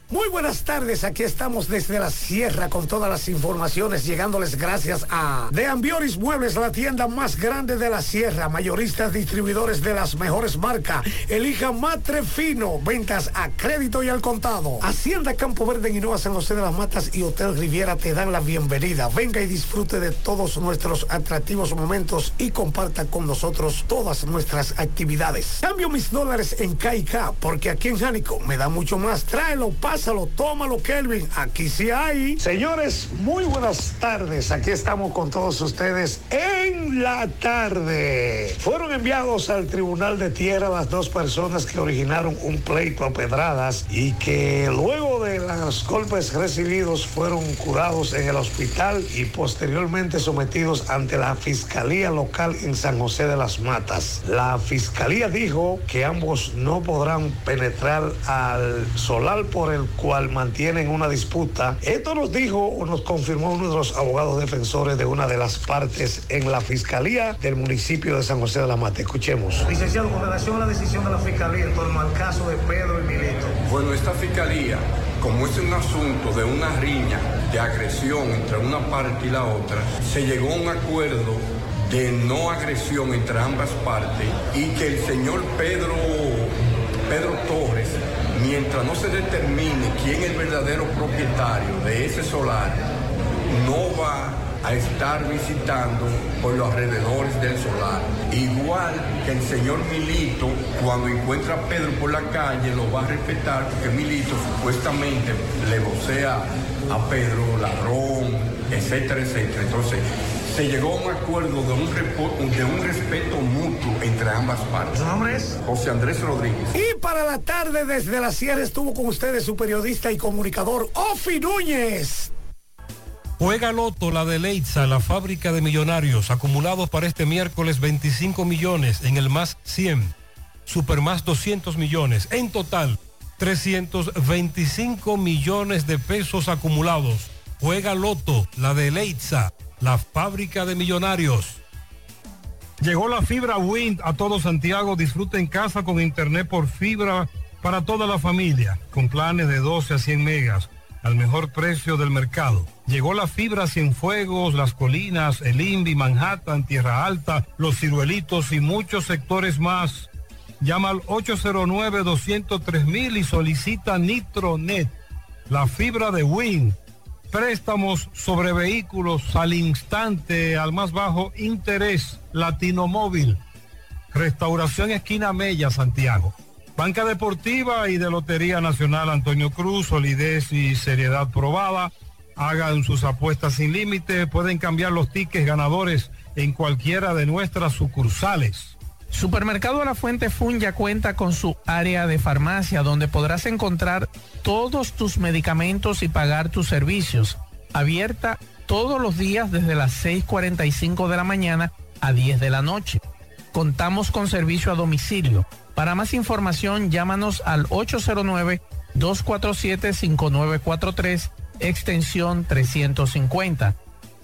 Muy buenas tardes, aquí estamos desde la sierra con todas las informaciones, llegándoles gracias a De Ambioris Muebles, la tienda más grande de la sierra, mayoristas distribuidores de las mejores marcas. Elija Matre Fino, ventas a crédito y al contado. Hacienda Campo Verde en Hinoa, San José de las Matas y Hotel Riviera te dan la bienvenida. Venga y disfrute de todos nuestros atractivos momentos y comparta con nosotros todas nuestras actividades. Cambio mis dólares en KK, porque aquí en Jánico me da mucho más. Tráelo, pásalo, tómalo, Kelvin. Aquí sí hay. Señores, muy buenas tardes. Aquí estamos con todos ustedes en la tarde. Fueron enviados al Tribunal de Tierra las dos personas que originaron un pleito a pedradas y que luego de los golpes recibidos fueron curados en el hospital y posteriormente sometidos ante la Fiscalía Local en San José de las Matas. La Fiscalía dijo que ambos no podrán penetrar al solar por el cual mantienen una disputa. Esto nos dijo o nos confirmó uno de los abogados defensores de una de las partes en la Fiscalía del municipio de San José de la Mata. Escuchemos. Licenciado, con relación a la decisión de la Fiscalía en torno al caso de Pedro y Milito. Bueno, esta Fiscalía, como es un asunto de una riña, de agresión entre una parte y la otra, se llegó a un acuerdo de no agresión entre ambas partes y que el señor Pedro, Pedro Torres, mientras no se determine quién es el verdadero propietario de ese solar, no va a estar visitando por los alrededores del solar. Igual que el señor Milito, cuando encuentra a Pedro por la calle, lo va a respetar porque Milito supuestamente le vocea a Pedro ladrón, etcétera, etcétera. Entonces, se llegó a un acuerdo de un, repo- de un respeto mutuo entre ambas partes. ¿Su nombre es? José Andrés Rodríguez. Y para la tarde desde la Sierra estuvo con ustedes su periodista y comunicador Ofi Núñez. Juega Loto, la de Leitza, la fábrica de millonarios, acumulados para este miércoles 25 millones en el más 100, super más 200 millones, en total 325 millones de pesos acumulados. Juega Loto, la de Leitza, la fábrica de millonarios. Llegó la fibra Wind a todo Santiago. Disfruta en casa con internet por fibra para toda la familia, con planes de 12 a 100 megas al mejor precio del mercado. Llegó la fibra Cienfuegos, Las Colinas, El Invi, Manhattan, Tierra Alta, Los Ciruelitos y muchos sectores más. Llama al 809-203 y solicita Nitronet, la fibra de Win. Préstamos sobre vehículos al instante, al más bajo interés, Latino Móvil. Restauración Esquina Mella, Santiago. Banca Deportiva y de Lotería Nacional Antonio Cruz, solidez y seriedad probada. Hagan sus apuestas sin límite, pueden cambiar los tickets ganadores en cualquiera de nuestras sucursales. Supermercado La Fuente Fun ya cuenta con su área de farmacia donde podrás encontrar todos tus medicamentos y pagar tus servicios. Abierta todos los días desde las 6.45 de la mañana a 10 de la noche. Contamos con servicio a domicilio. Para más información llámanos al 809-247-5943 extensión 350.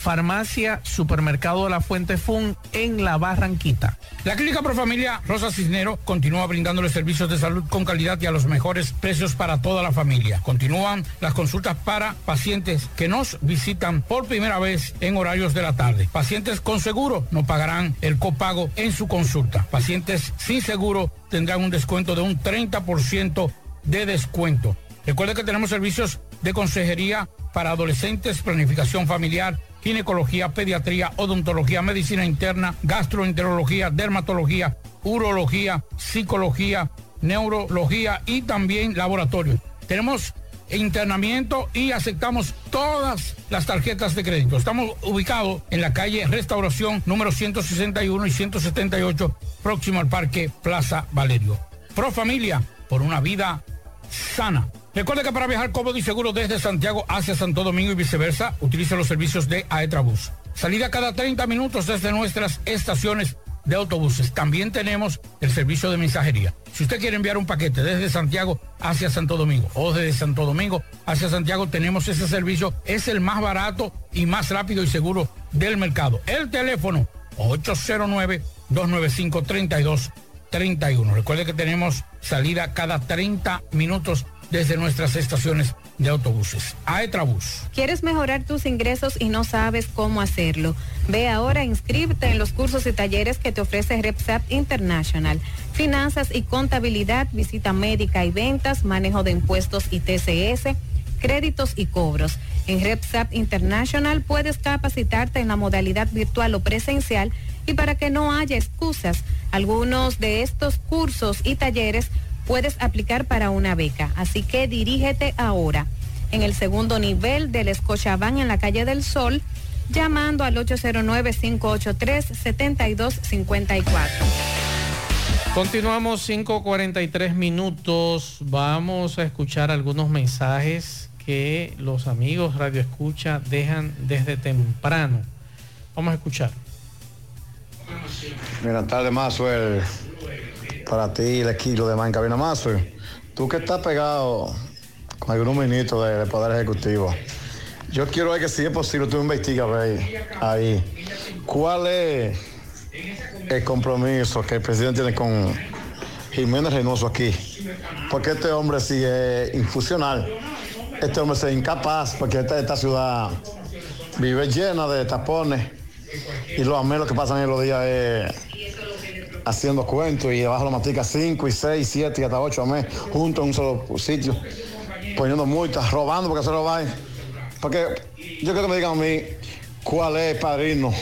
Farmacia Supermercado La Fuente Fun en La Barranquita. La Clínica Profamilia Rosa Cisnero continúa brindándole servicios de salud con calidad y a los mejores precios para toda la familia. Continúan las consultas para pacientes que nos visitan por primera vez en horarios de la tarde. Pacientes con seguro no pagarán el copago en su consulta. Pacientes sin seguro tendrán un descuento de un 30% de descuento. Recuerde que tenemos servicios de consejería para adolescentes, planificación familiar, ginecología, pediatría, odontología, medicina interna, gastroenterología, dermatología, urología, psicología, neurología y también laboratorio. Tenemos internamiento y aceptamos todas las tarjetas de crédito. Estamos ubicados en la calle Restauración número 161 y 178, próximo al Parque Plaza Valerio. Pro Familia, por una vida sana. Recuerde que para viajar cómodo y seguro desde Santiago hacia Santo Domingo y viceversa, utilice los servicios de Aetrabús. Salida cada 30 minutos desde nuestras estaciones de autobuses. También tenemos el servicio de mensajería. Si usted quiere enviar un paquete desde Santiago hacia Santo Domingo o desde Santo Domingo hacia Santiago, tenemos ese servicio. Es el más barato y más rápido y seguro del mercado. El teléfono 809-295-3231. Recuerde que tenemos salida cada 30 minutos desde nuestras estaciones de autobuses. Aetrabús. ¿Quieres mejorar tus ingresos y no sabes cómo hacerlo? Ve ahora inscríbete en los cursos y talleres que te ofrece RepSap International. Finanzas y contabilidad, visita médica y ventas, manejo de impuestos y TCS, créditos y cobros. En RepSap International puedes capacitarte en la modalidad virtual o presencial y para que no haya excusas, algunos de estos cursos y talleres puedes aplicar para una beca. Así que dirígete ahora en el segundo nivel del Scotiabank en la calle del Sol, llamando al 809-583-7254. Continuamos 5.43 minutos. Vamos a escuchar algunos mensajes que los amigos Radio Escucha dejan desde temprano. Vamos a escuchar. Buenas tardes, Maxwell. Para ti, el equipo de Mancabina Maxwell. Tú que estás pegado con algunos ministros del Poder Ejecutivo. Yo quiero ver que si es posible tú investigas ahí, ahí cuál es el compromiso que el presidente tiene con Jiménez Reynoso aquí. Porque este hombre sigue infusional. Este hombre es incapaz porque esta, ciudad vive llena de tapones y los amelos que pasan en los días es haciendo cuentos y abajo lo matica 5 y 6, 7 y hasta 8 a mes juntos en un solo sitio, poniendo multas, robando porque se lo va. Porque yo quiero que me digan a mí cuál es el padrino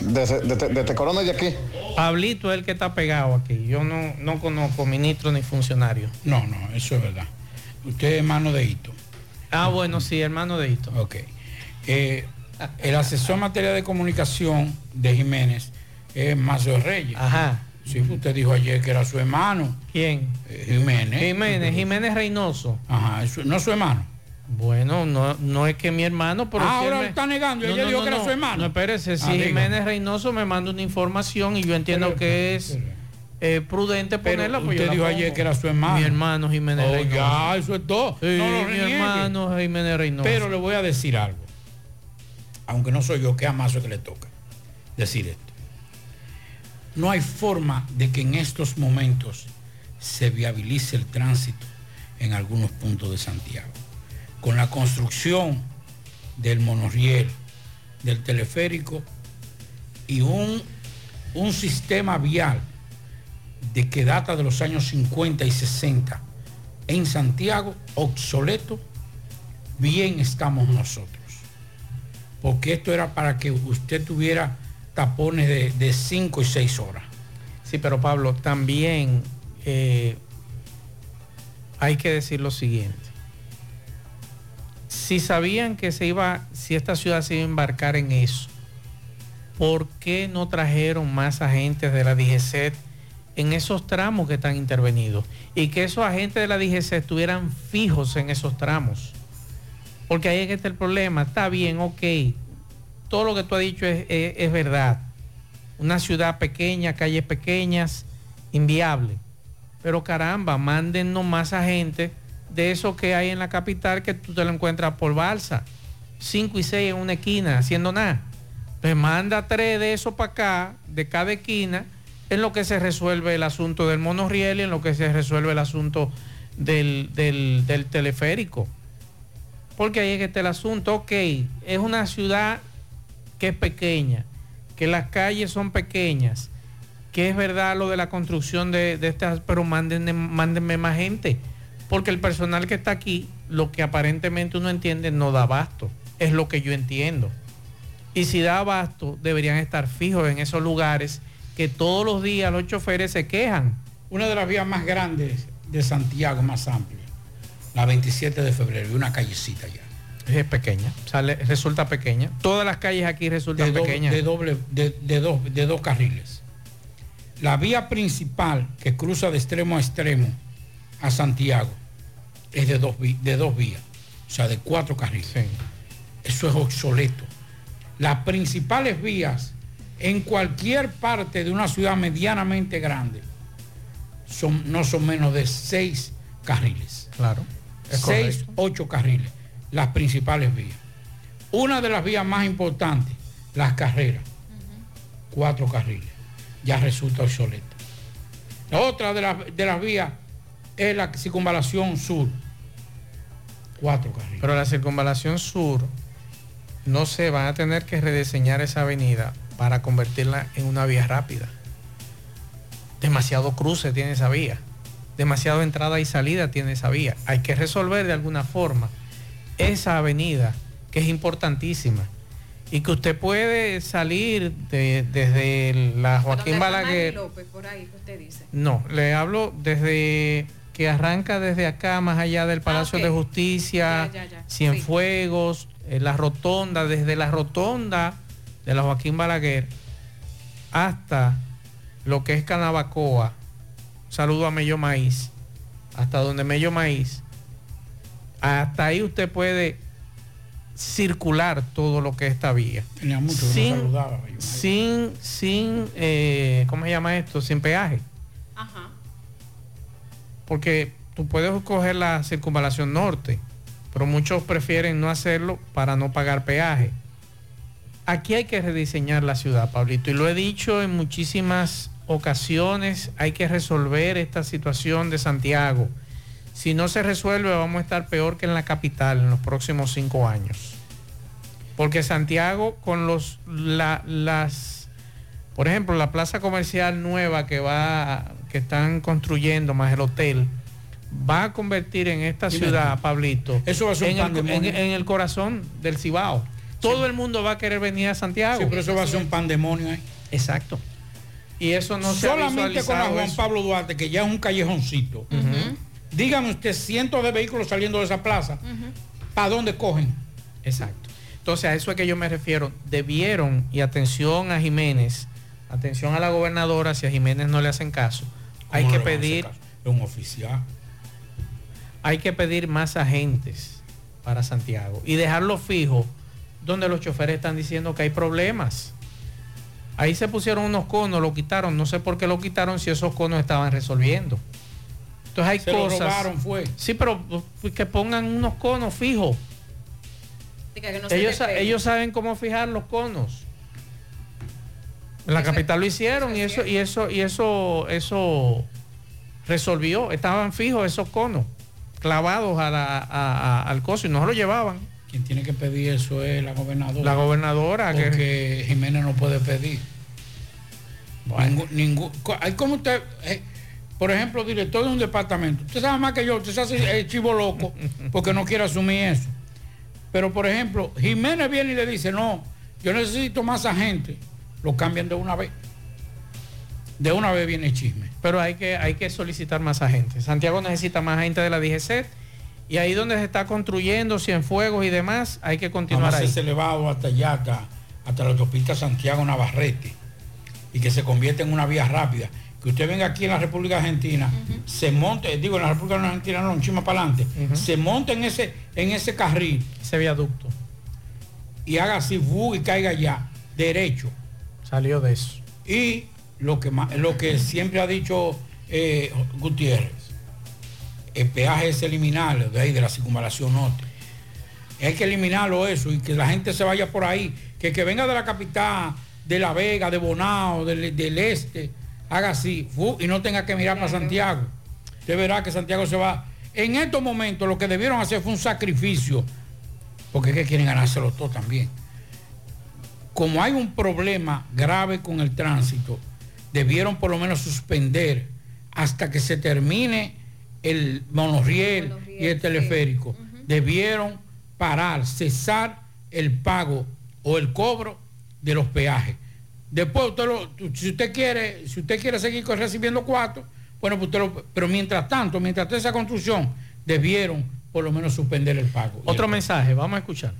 de, de, de- de este corona de aquí. Pablito es el que está pegado aquí. Yo no, no conozco ministro ni funcionario. No, no, eso es verdad. Usted es hermano de Hito. Ah, bueno, sí, hermano de Hito. Ok. Eh, el asesor en materia de comunicación de Jiménez es Mazo Reyes. Ajá. Sí, usted dijo ayer que era su hermano. ¿Quién? Eh, Jiménez. Jiménez, Jiménez Reynoso. Ajá, no su hermano. Bueno, no, no es que mi hermano, pero Ah, si ahora me- está negando, ella dijo que era su hermano. No, espérese, si Ah, diga. Jiménez Reynoso me manda una información y yo entiendo que es eh, prudente Pero ponerla, pues usted dijo ayer que era su hermano. Mi hermano Jiménez Oh, Reynoso. ya, eso es todo. Sí, No mi hermano Jiménez Reynoso. Pero le voy a decir algo. Aunque no soy yo, que a Mazo que le toca decir esto. No hay forma de que en estos momentos se viabilice el tránsito en algunos puntos de Santiago. Con la construcción del monorriel, del teleférico y un, un sistema vial de que data de los años 50 y 60 en Santiago, obsoleto, bien estamos nosotros. Porque esto era para que usted tuviera tapones de 5 y 6 horas. Sí, pero Pablo, también eh, hay que decir lo siguiente. Si sabían que se iba, si esta ciudad se iba a embarcar en eso, ¿por qué no trajeron más agentes de la DGCET en esos tramos que están intervenidos? Y que esos agentes de la DGCET estuvieran fijos en esos tramos. Porque ahí es que está el problema. Está bien, ok. Todo lo que tú has dicho es, es- verdad. Una ciudad pequeña, calles pequeñas, inviable. Pero caramba, mándennos más agentes de eso que hay en la capital que tú te lo encuentras por balsa. Cinco y seis en una esquina, haciendo nada. Pues manda tres de eso para acá, de cada esquina, en lo que se resuelve el asunto del monorriel y en lo que se resuelve el asunto del, del- del teleférico. Porque ahí es que está el asunto. Ok, es una ciudad que es pequeña, que las calles son pequeñas, que es verdad lo de la construcción de, estas, pero mándenme, mándenme más gente. Porque el personal que está aquí, lo que aparentemente uno entiende, no da abasto. Es lo que yo entiendo. Y si da abasto, deberían estar fijos en esos lugares que todos los días los choferes se quejan. Una de las vías más grandes de Santiago, más amplia, la 27 de febrero, y una callecita ya. Es pequeña, sale, resulta pequeña. Todas las calles aquí resultan de, doble- pequeñas. de doble, de, de dos, de dos carriles. La vía principal que cruza de extremo a extremo a Santiago es de dos, de dos vías, o sea, de cuatro carriles. Eso es obsoleto. Las principales vías en cualquier parte de una ciudad medianamente grande son, no son menos de seis carriles. Claro. es seis, correcto. ocho carriles, las principales vías. Una de las vías más importantes, las carreras, cuatro carriles, ya resulta obsoleta. La otra de, las- de las vías es la circunvalación sur, Cuatro carriles. Pero la circunvalación sur, no se van a tener que rediseñar esa avenida para convertirla en una vía rápida. Demasiado cruce tiene esa vía. Demasiado entrada y salida tiene esa vía. Hay que resolver de alguna forma esa avenida que es importantísima y que usted puede salir de- desde la Joaquín Balaguer. López, por ahí que usted dice. No, le hablo desde que arranca desde acá, más allá del Palacio ok. de Justicia, Ya, ya, ya. Cienfuegos, eh, la rotonda, desde la rotonda de la Joaquín Balaguer hasta lo que es Canabacoa, saludo a Mello Maíz, hasta donde Mello Maíz, hasta ahí usted puede circular todo lo que es esta vía. Tenía mucho que no sin, saludaba. sin, sin, eh, ¿cómo se llama esto? Sin peaje. Ajá. Porque tú puedes coger la circunvalación norte, pero muchos prefieren no hacerlo para no pagar peaje. Aquí hay que rediseñar la ciudad, Pablito, y lo he dicho en muchísimas ocasiones, hay que resolver esta situación de Santiago. Si no se resuelve, vamos a estar peor que en la capital en los próximos cinco años. Porque Santiago con los la- las por ejemplo, la plaza comercial nueva que va que están construyendo más el hotel va a convertir en esta Dime, ciudad. Pablito, Eso va a ser en, el, en- en el corazón del Cibao. Todo el mundo va a querer venir a Santiago. Sí, pero eso va a ser un pandemonio ahí. Exacto. Y eso no se ha Solamente con la Juan. Pablo Duarte, que ya es un callejoncito. Dígame usted, cientos de vehículos saliendo de esa plaza. ¿Para dónde cogen? Exacto. Entonces a eso es que yo me refiero. Debieron, y atención a Jiménez, atención a la gobernadora, si a Jiménez no le hacen caso, hay ¿Cómo que pedir? Es un oficial. hay que pedir más agentes para Santiago y dejarlo fijo donde los choferes están diciendo que hay problemas. Ahí se pusieron unos conos, lo quitaron, no sé por qué lo quitaron si esos conos estaban resolviendo. Entonces hay Se lo cosas. robaron, fue. Sí, pero pues, que pongan unos conos fijos. Que no ellos, ellos saben cómo fijar los conos. En la capital lo hicieron y eso, y eso, y eso, eso resolvió. Estaban fijos esos conos, clavados a la- a- a- al coso y no se lo llevaban. Quien tiene que pedir eso es la gobernadora. La gobernadora que- Porque Jiménez no puede pedir. Ningún, hay como usted, eh, por ejemplo, director de un departamento. Usted sabe más que yo, usted se hace el chivo loco porque no quiere asumir eso. Pero, por ejemplo, Jiménez viene y le dice, no, yo necesito más agente. Lo cambian de una vez. De una vez viene el chisme. Pero hay que, hay que solicitar más agentes. Santiago necesita más gente de la DGC y ahí donde se está construyendo Cienfuegos y demás, hay que continuar Vamos a ahí. hacerse elevado hasta allá, hasta, hasta la autopista Santiago Navarrete y que se convierta en una vía rápida. Que usted venga aquí en la República Argentina, se monte, digo en la República Argentina no, un chima para adelante, se monte en ese, en ese carril. Ese viaducto. Y haga así, fu, y caiga allá, derecho. Salió de eso. Y lo que, lo que siempre ha dicho eh, Gutiérrez, el peaje es eliminarlo de ahí, de la circunvalación norte. Hay que eliminarlo eso y que la gente se vaya por ahí. Que que venga de la capital, de La Vega, de Bonao, del, del este, haga así, y no tenga que mirar para Santiago. Usted verá que Santiago se va. En estos momentos lo que debieron hacer fue un sacrificio, porque es que quieren ganárselo todo también como hay un problema grave con el tránsito, debieron por lo menos suspender hasta que se termine el monorriel, y el teleférico. Debieron parar, cesar el pago o el cobro de los peajes. Después usted lo, si usted quiere, si usted quiere seguir recibiendo cuatro, bueno, pues usted lo- pero mientras tanto, mientras toda esa construcción, debieron por lo menos suspender el pago. Otro mensaje, vamos a escuchar.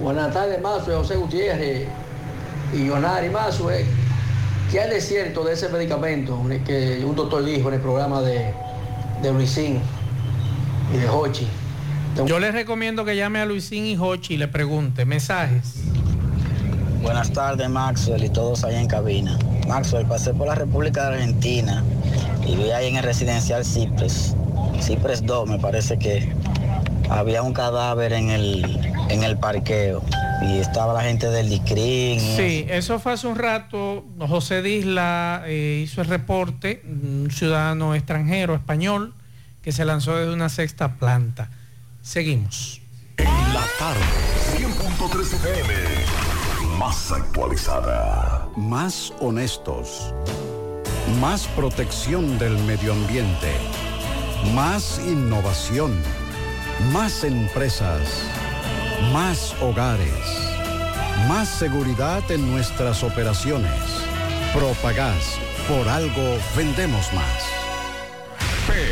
Buenas tardes, Mazo, José Gutiérrez y Jonari Mazo. eh, ¿Qué hay de cierto de ese medicamento que un doctor dijo en el programa de, de Luisín y de Hochi? Yo les recomiendo que llame a Luisín y Hochi y le pregunte. Mensajes. Buenas tardes, Maxwell y todos allá en cabina. Maxwell, pasé por la República de Argentina y vi ahí en el residencial Cipres, Cipres 2, me parece que había un cadáver en el, en el parqueo y estaba la gente del DICRIN. Sí, eso fue hace un rato. José Disla eh, hizo el reporte, un ciudadano extranjero, español, que se lanzó desde una sexta planta. Seguimos. En la tarde, 100.3 FM, más actualizada. Más honestos. Más protección del medio ambiente. Más innovación. Más empresas. Más hogares. Más seguridad en nuestras operaciones. Propagás. Por algo vendemos más.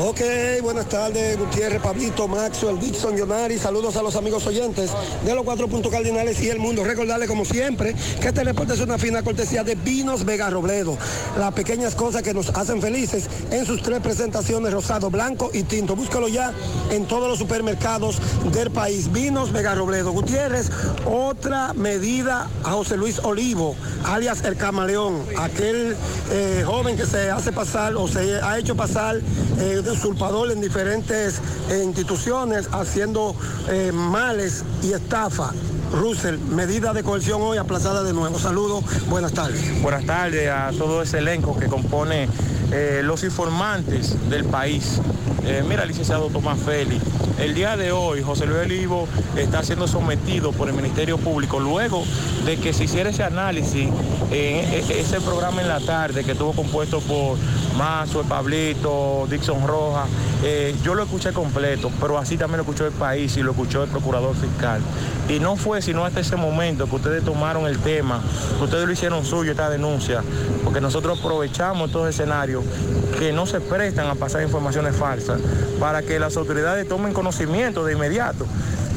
Ok, buenas tardes, Gutiérrez, Pablito, Maxwell, Dixon, Yonari. Saludos a los amigos oyentes de los cuatro puntos cardinales y el mundo. Recordarle, como siempre, que este reporte es una fina cortesía de Vinos Vega Robledo. Las pequeñas cosas que nos hacen felices en sus tres presentaciones, rosado, blanco y tinto. Búscalo ya en todos los supermercados del país. Vinos Vega Robledo. Gutiérrez, otra medida a José Luis Olivo, alias el camaleón, aquel eh, joven que se hace pasar o se ha hecho pasar eh, usurpador en diferentes eh, instituciones haciendo eh, males y estafa. Russell, medida de coerción hoy aplazada de nuevo. Saludos, buenas tardes. Buenas tardes a todo ese elenco que compone eh, los informantes del país. Eh, mira, licenciado Tomás Félix, el día de hoy José Luis Olivo está siendo sometido por el Ministerio Público luego de que se hiciera ese análisis en e- ese programa en la tarde que estuvo compuesto por Mazo, Pablito, Dixon Rojas. Eh, yo lo escuché completo, pero así también lo escuchó el país y lo escuchó el procurador fiscal. Y no fue sino hasta ese momento que ustedes tomaron el tema, que ustedes lo hicieron suyo esta denuncia, porque nosotros aprovechamos estos escenarios que no se prestan a pasar informaciones falsas para que las autoridades tomen conocimiento de inmediato.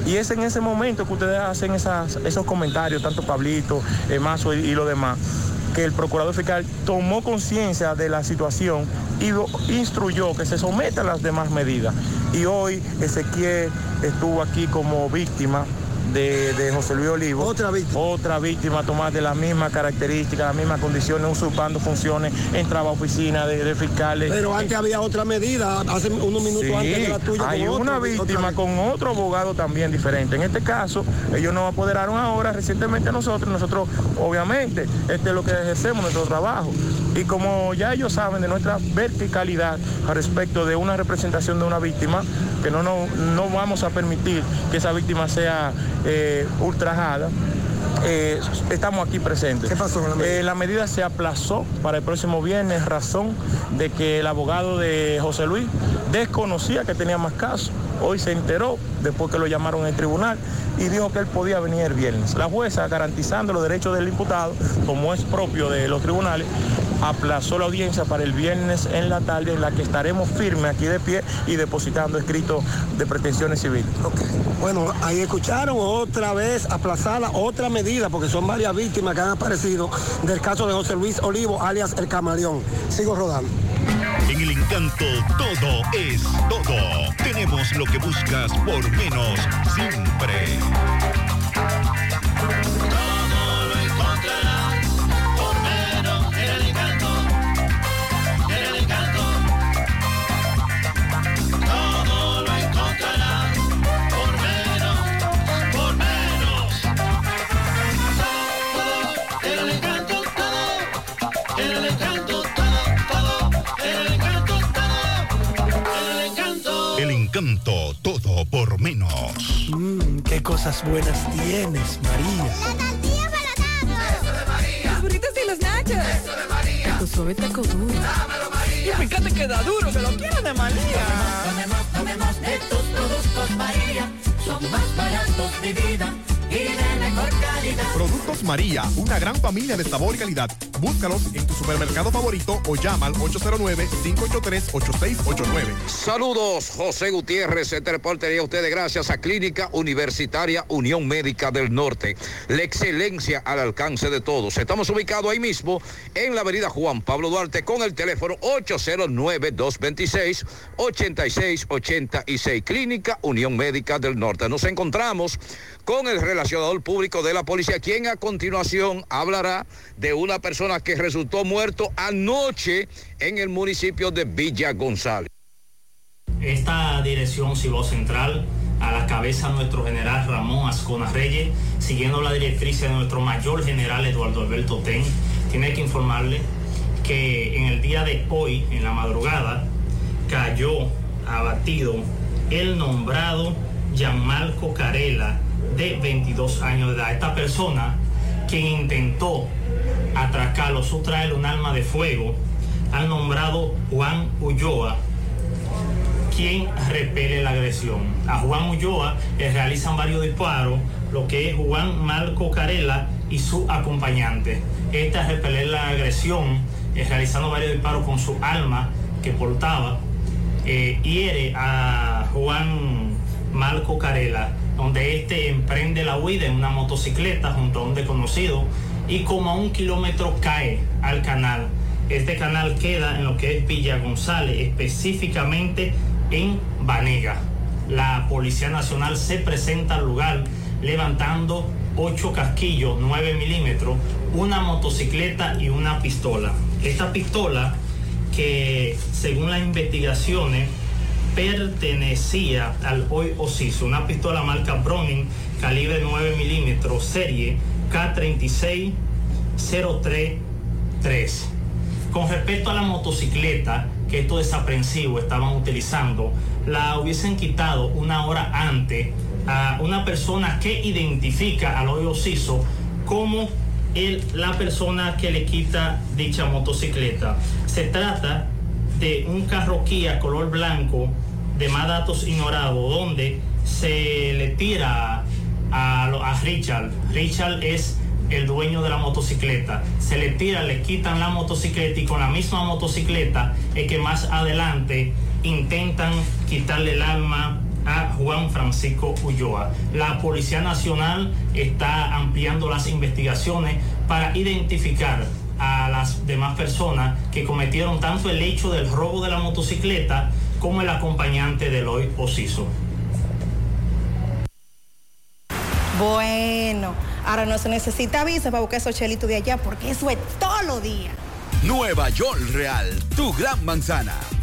Y es en ese momento que ustedes hacen esas- esos comentarios, tanto Pablito, eh, Mazo y, y lo demás, que el procurador fiscal tomó conciencia de la situación y instruyó que se someta a las demás medidas. Y hoy Ezequiel estuvo aquí como víctima de, de José Luis Olivo. Otra víctima. Otra víctima, tomada de las mismas características, las mismas condiciones, usurpando funciones, entraba a oficina de, de fiscales. Pero antes había otra medida, hace unos minutos Sí, antes de la tuya. hay con una otro- víctima otra- con otro abogado también diferente. En este caso, ellos nos apoderaron ahora recientemente a nosotros. Nosotros, obviamente, este es lo que ejercemos, nuestro trabajo. Y como ya ellos saben de nuestra verticalidad al respecto de una representación de una víctima, que no, no, no vamos a permitir que esa víctima sea eh, ultrajada. eh, estamos aquí presentes. ¿Qué pasó con la medida? la medida se aplazó para el próximo viernes, razón de que el abogado de José Luis desconocía que tenía más casos. Hoy se enteró, después que lo llamaron el tribunal, y dijo que él podía venir el viernes. La jueza, garantizando los derechos del imputado, como es propio de los tribunales, aplazó la audiencia para el viernes en la tarde, en la que estaremos firmes aquí de pie y depositando escritos de pretensiones civiles. Bueno, ahí escucharon otra vez aplazada otra medida, porque son varias víctimas que han aparecido del caso de José Luis Olivo, alias el camaleón. Sigo rodando. En el encanto todo es todo. Tenemos lo que buscas por menos siempre. Encanto. Todo por menos. Mmm, qué cosas buenas tienes, María. Los burritos y los nachos. Eso de María. Tu suave taco duro. Dámelo, María. Y fíjate que da duro, que lo quiero de María. Tomemos, tomemos de tus productos María, son más baratos de vida y de mejor calidad. Productos María, una gran familia de sabor y calidad. Búscalos en tu supermercado favorito o llama al 809-583-8689. Saludos, José Gutiérrez. Este reporte a ustedes gracias a Clínica Universitaria Unión Médica del Norte. La excelencia al alcance de todos. Estamos ubicados ahí mismo en la avenida Juan Pablo Duarte con el teléfono 809-226-8686. Clínica Unión Médica del Norte. Nos encontramos con el relacionador público de la policía, quien a continuación hablará de una persona que resultó muerto anoche en el municipio de Villa González. Esta dirección Cibao Central, a la cabeza nuestro general Ramón Ascona Reyes, siguiendo la directriz de nuestro mayor general Eduardo Alberto Ten, tiene que informarle que en el día de hoy, en la madrugada, cayó abatido el nombrado Gianmarco Carela, de 22 años de edad. Esta persona, quien intentó atracarlo, sustraerle un arma de fuego, al nombrado Juan Ulloa, quien repele la agresión. A Juan Ulloa le realizan varios disparos, lo que es Juan Marco Carela y su acompañante. Al repeler la agresión, eh, realizando varios disparos con su arma que portaba, eh, hiere a Juan Marco Carela, donde este emprende la huida en una motocicleta junto a un desconocido y como a un kilómetro cae al canal. Este canal queda en lo que es Villa González, específicamente en Banega. La Policía Nacional se presenta al lugar levantando ocho casquillos 9 milímetros, una motocicleta y una pistola. Esta pistola que según las investigaciones pertenecía al hoy Osiso, una pistola marca Browning calibre 9 milímetros, serie K36 033. Con respecto a la motocicleta que estos desaprensivos estaban utilizando, la hubiesen quitado una hora antes a una persona que identifica al hoy Osiso como el, la persona que le quita dicha motocicleta. Se trata de un carro Kia color blanco de más datos ignorados, donde se le tira a, a Richard. Richard es el dueño de la motocicleta. Se le tira, le quitan la motocicleta y con la misma motocicleta es que más adelante intentan quitarle el alma a Juan Francisco Ulloa. La Policía Nacional está ampliando las investigaciones para identificar a las demás personas que cometieron tanto el hecho del robo de la motocicleta como el acompañante del hoy Osiso. Bueno, ahora no se necesita visa para buscar esos chelitos de allá porque eso es todos los días. Nueva York Real, tu gran manzana.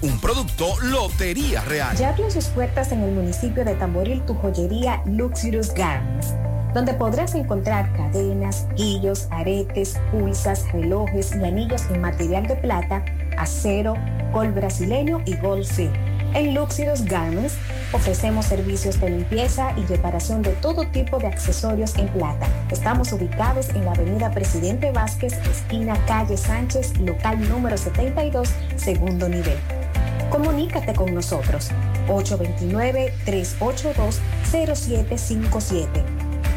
Un producto Lotería Real. Ya abrió sus puertas en el municipio de Tamboril tu joyería Luxurious Garments, donde podrás encontrar cadenas, guillos, aretes, pulsas, relojes y anillos en material de plata, acero, gol brasileño y zinc. En Luxurious Garments ofrecemos servicios de limpieza y reparación de todo tipo de accesorios en plata. Estamos ubicados en la avenida Presidente Vázquez, esquina calle Sánchez, local número 72, segundo nivel. Comunícate con nosotros 829-382-0757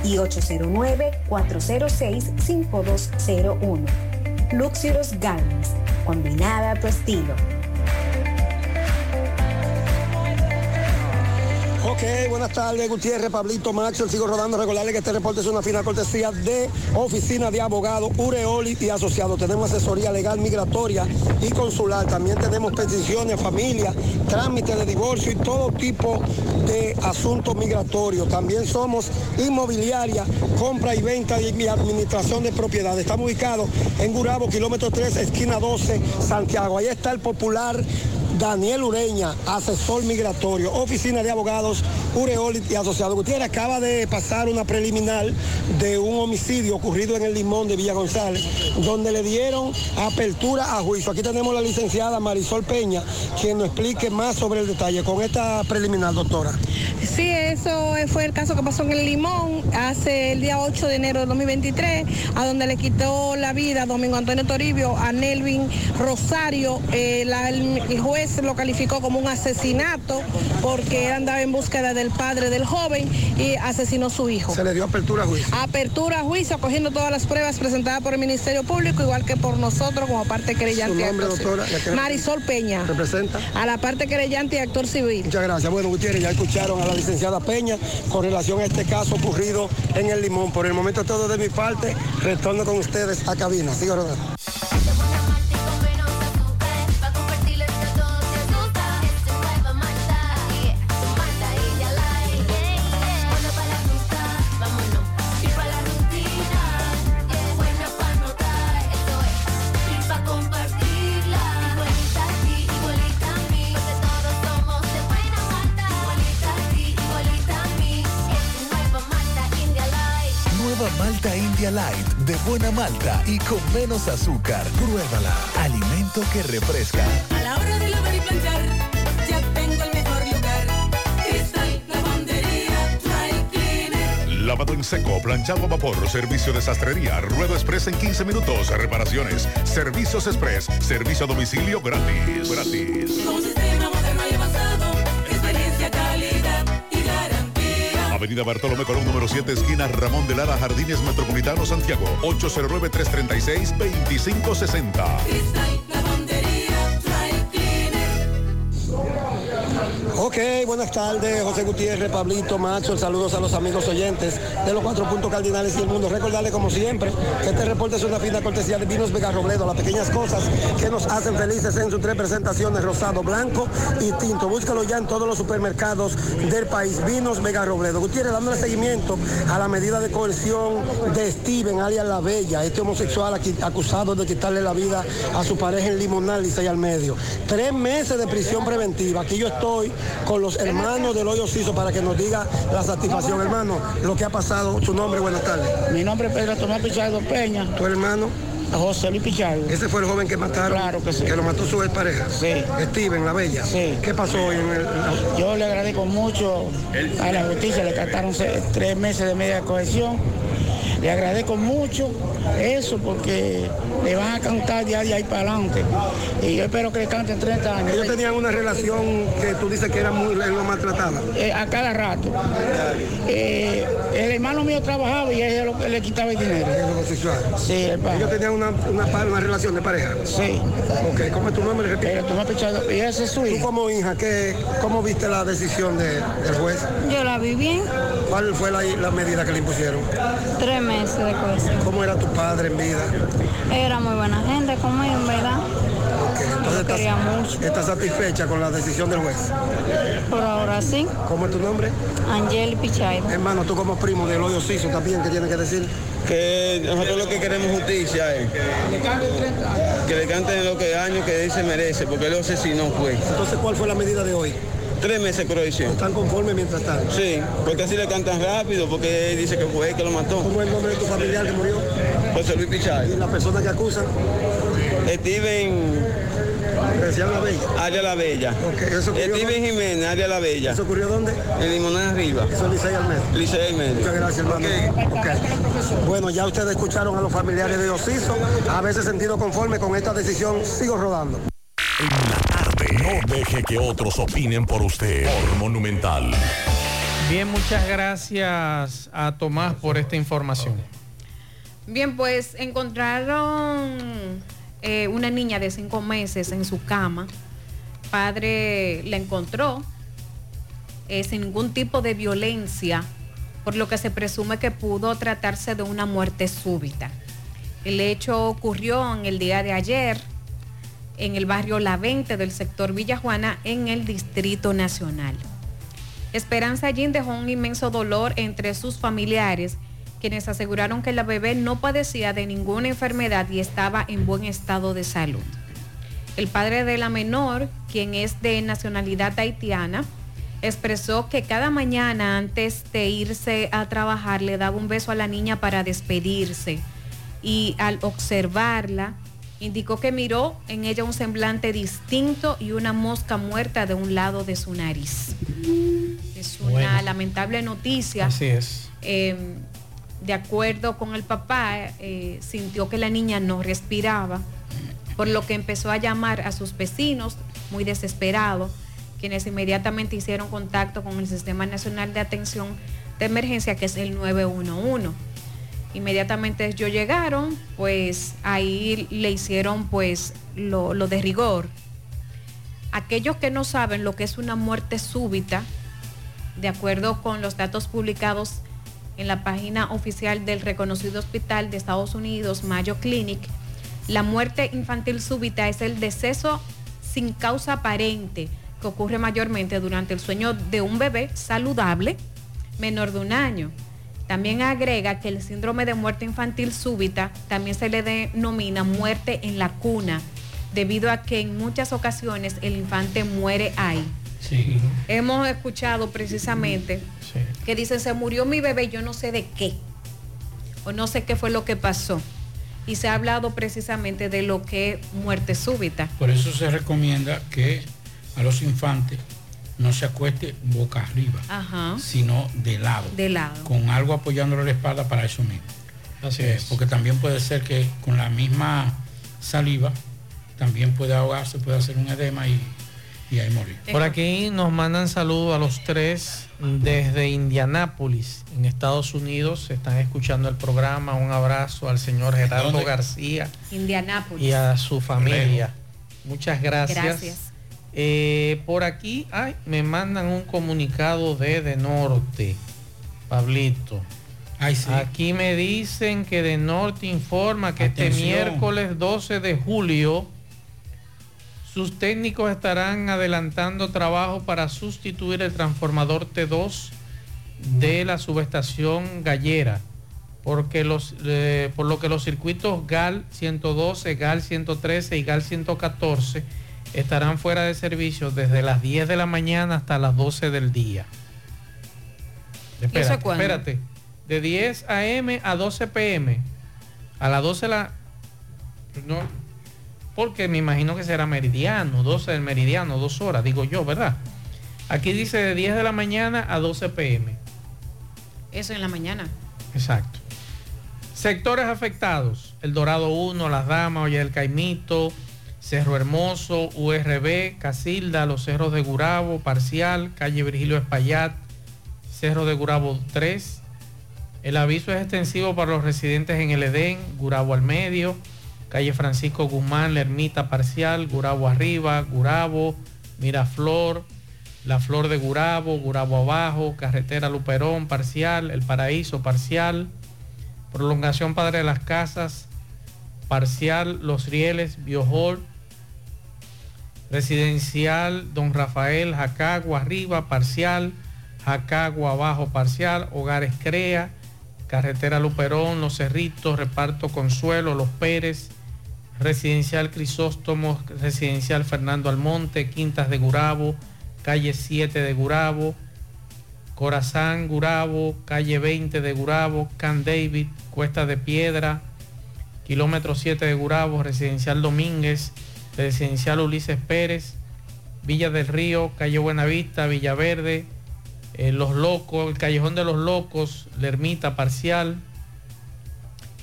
y 809-406-5201. Luxurious Garments, combinada a tu estilo. Ok, buenas tardes, Gutiérrez, Pablito, Maxo, sigo rodando. Recordarle que este reporte es una fina cortesía de Oficina de Abogados, Ureoli y Asociados. Tenemos asesoría legal migratoria y consular. También tenemos peticiones, familia, trámites de divorcio y todo tipo de asuntos migratorios. También somos inmobiliaria, compra y venta y administración de propiedades. Estamos ubicados en Gurabo, kilómetro 3, esquina 12, Santiago. Ahí está el popular Daniel Ureña, asesor migratorio, oficina de abogados, Ureolit y Asociado Gutiérrez, acaba de pasar una preliminar de un homicidio ocurrido en el Limón de Villa González, donde le dieron apertura a juicio. Aquí tenemos la licenciada Marisol Peña, quien nos explique más sobre el detalle con esta preliminar, doctora. Sí, eso fue el caso que pasó en el Limón hace el día 8 de enero de 2023, a donde le quitó la vida a Domingo Antonio Toribio, a Nelvin Rosario. Eh, el juez lo calificó como un asesinato porque él andaba en búsqueda del padre del joven y asesinó a su hijo. Se le dio apertura a juicio. Apertura a juicio, cogiendo todas las pruebas presentadas por el Ministerio Público, igual que por nosotros como parte querellante. Su y nombre, doctora, Marisol Peña. ¿Representa? A la parte querellante y actor civil. Muchas gracias. Bueno, Gutiérrez, ya escucharon a la licenciada Peña con relación a este caso ocurrido en el Limón. Por el momento todo de mi parte. Retorno con ustedes a cabina. Sigo rodando. Light de buena malta y con menos azúcar. Pruébala. Alimento que refresca. A la hora de lavar y planchar, ya tengo el mejor lugar. Cristal Lavandería Dry Cleaner. Lavado en seco, planchado a vapor, servicio de sastrería, ruedo express en 15 minutos, reparaciones, servicios express, servicio a domicilio gratis. Gratis. Con sistema Avenida Bartolomé Colón, número 7, esquina Ramón de Lara, Jardines Metropolitano, Santiago. 809-336-2560. Ok, buenas tardes, José Gutiérrez, Pablito, Macho, saludos a los amigos oyentes de los cuatro puntos cardinales y el mundo. Recordarle como siempre que este reporte es una fina cortesía de Vinos Vega Robledo, las pequeñas cosas que nos hacen felices en sus tres presentaciones, rosado, blanco y tinto. Búscalo ya en todos los supermercados del país, Vinos Vega Robledo. Gutiérrez, dándole seguimiento a la medida de coerción de Steven, alias La Bella, este homosexual acusado de quitarle la vida a su pareja en Limonal y al medio. Tres meses de prisión preventiva. Aquí yo estoy con los hermanos del hoyo Ciso para que nos diga la satisfacción, hermano, lo que ha pasado. Su nombre, buenas tardes. Mi nombre es Pedro Tomás Pichardo Peña. ¿Tu hermano? José Luis Pichardo. Ese fue el joven que mataron. Claro que sí. Que lo mató su pareja. Sí. Steven, la bella. Sí. ¿Qué pasó hoy en el.? Yo le agradezco mucho a la justicia, le cantaron tres meses de media cohesión. Le agradezco mucho eso porque le van a cantar ya de ahí para adelante. Y yo espero que le canten 30 años. Ellos tenían una relación que tú dices que era muy, lo maltrataba. Eh, a cada rato. Eh, el hermano mío trabajaba y él es lo que le quitaba el dinero. ¿El homosexual? Sí, el padre. Ellos tenían una, una, relación de pareja. Sí. Ok, ¿cómo es tu nombre? Pero tú me has pichado. Y ese es su Tú como hija, ¿qué, ¿cómo viste la decisión de- del juez? Yo la vi bien, ¿Cuál fue la, la medida que le impusieron? tres meses de cohesión. ¿Cómo era tu padre en vida? Era muy buena gente conmigo, en verdad. Entonces, Lo quería ¿estás, ¿Estás satisfecha con la decisión del juez? Por ahora sí. ¿Cómo es tu nombre? Angel Pichaido. Hermano, tú como primo del hoyo Ciso también, ¿qué tienes que decir? Que nosotros lo que queremos justicia es que le canten lo que años que él se merece, porque él lo asesinó fue. Entonces, ¿cuál fue la medida de hoy? Tres meses de corrección. ¿Están conformes mientras tanto? Sí, porque así le cantan rápido, porque dice que fue él que lo mató. ¿Cómo es el nombre de tu familiar que murió? José Luis Pichardo. ¿Y la persona que acusan? Steven la bella. Área La Bella. ¿eso ocurrió Steven Jiménez, Área La Bella. ¿Eso ocurrió dónde? En Limonada Arriba. Eso es Licey al medio. Licey al medio. Muchas gracias, hermano. Bueno, ya ustedes escucharon a los familiares de Ociso. A veces sentido conforme con esta decisión. Sigo rodando. No deje que otros opinen por usted. Por Monumental. Bien, muchas gracias a Tomás por esta información. Bien, pues encontraron eh, una niña de cinco meses en su cama. Padre la encontró eh, sin ningún tipo de violencia, por lo que se presume que pudo tratarse de una muerte súbita. El hecho ocurrió en el día de ayer en el barrio La 20 del sector Villa Juana en el Distrito Nacional. Esperanza Jin dejó un inmenso dolor entre sus familiares, quienes aseguraron que la bebé no padecía de ninguna enfermedad y estaba en buen estado de salud. El padre de la menor, quien es de nacionalidad haitiana, expresó que cada mañana antes de irse a trabajar le daba un beso a la niña para despedirse y al observarla indicó que miró en ella un semblante distinto y una mosca muerta de un lado de su nariz. Es una Bueno. lamentable noticia. Así es. Eh, de acuerdo con el papá, eh, sintió que la niña no respiraba, por lo que empezó a llamar a sus vecinos, muy desesperado, quienes inmediatamente hicieron contacto con el Sistema Nacional de Atención de Emergencia, que es el 911. Inmediatamente ellos llegaron, pues ahí le hicieron pues lo, lo de rigor. Aquellos que no saben lo que es una muerte súbita, de acuerdo con los datos publicados en la página oficial del reconocido hospital de Estados Unidos, Mayo Clinic, la muerte infantil súbita es el deceso sin causa aparente que ocurre mayormente durante el sueño de un bebé saludable menor de un año. También agrega que el síndrome de muerte infantil súbita también se le denomina muerte en la cuna, debido a que en muchas ocasiones el infante muere ahí. Sí. Hemos escuchado precisamente que dicen se murió mi bebé, yo no sé de qué, o no sé qué fue lo que pasó. Y se ha hablado precisamente de lo que es muerte súbita. Por eso se recomienda que a los infantes no se acueste boca arriba, Ajá. sino de lado, De lado. con algo apoyándole la espalda para eso mismo. Así Eh, es. Porque también puede ser que con la misma saliva también puede ahogarse, puede hacer un edema y, y ahí morir. Por aquí nos mandan saludos a los tres desde Indianápolis, en Estados Unidos. Están escuchando el programa. Un abrazo al señor Gerardo ¿Dónde? García Indianápolis. y a su familia. Muchas gracias. Gracias. Eh, por aquí ay, me mandan un comunicado de De Norte, Pablito. Aquí me dicen que De Norte informa que este miércoles 12 de julio sus técnicos estarán adelantando trabajo para sustituir el transformador T2 de la subestación Gallera, porque los, eh, por lo que los circuitos GAL 112, GAL 113 y GAL 114 estarán fuera de servicio desde las 10 de la mañana hasta las 12 del día. Espérate, cuándo? espérate. De 10 a.m. a 12 p.m. A las 12 la... No, porque me imagino que será meridiano, 12 del meridiano, dos horas, digo yo, ¿verdad? Aquí dice de 10 de la mañana a 12 p.m. Eso en la mañana. Exacto. Sectores afectados. El Dorado 1, Las Damas, Oye del Caimito, Cerro Hermoso, URB, Casilda, Los Cerros de Gurabo, Parcial, Calle Virgilio Espaillat, Cerro de Gurabo 3. El aviso es extensivo para los residentes en el Edén, Gurabo al medio, calle Francisco Guzmán, La Ermita Parcial, Gurabo arriba, Gurabo, Miraflor, La Flor de Gurabo, Gurabo abajo, Carretera Luperón Parcial, El Paraíso Parcial, Prolongación Padre de las Casas, Parcial, Los Rieles, Biojol, Residencial Don Rafael, Jacagua arriba, Parcial, Jacagua abajo, Parcial, Hogares Crea, Carretera Luperón, Los Cerritos, Reparto Consuelo, Los Pérez, Residencial Crisóstomos, Residencial Fernando Almonte, Quintas de Gurabo, Calle 7 de Gurabo, Corazán Gurabo, Calle 20 de Gurabo, Can David, Cuesta de Piedra, Kilómetro 7 de Gurabo, Residencial Domínguez, Residencial Ulises Pérez, Villa del Río, Calle Buenavista, Villaverde, eh, Los Locos, el Callejón de los Locos, La Ermita Parcial,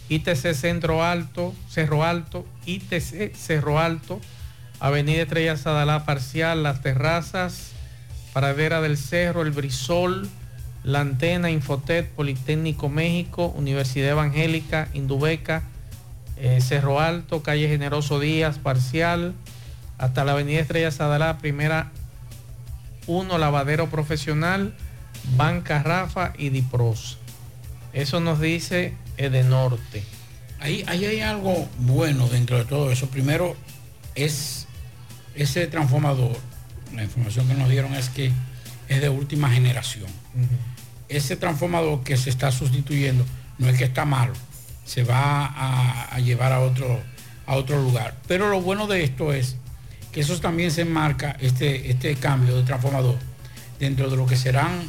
ITC Centro Alto, Cerro Alto, ITC Cerro Alto, Avenida Estrella Sadalá Parcial, Las Terrazas, Paradera del Cerro, El Brisol, La Antena, Infotet, Politécnico México, Universidad Evangélica, Indubeca, eh, Cerro Alto, Calle Generoso Díaz, Parcial, hasta la Avenida Estrella Sadalá, Primera 1, Lavadero Profesional, Banca Rafa y Dipros. Eso nos dice Edenorte. Ahí, ahí hay algo bueno dentro de todo eso. Primero es ese transformador, la información que nos dieron es que es de última generación. Ese transformador que se está sustituyendo no es que está malo, se va a, llevar a otro, a otro lugar. Pero lo bueno de esto es que eso también se enmarca, este, este cambio de transformador, dentro de lo que serán,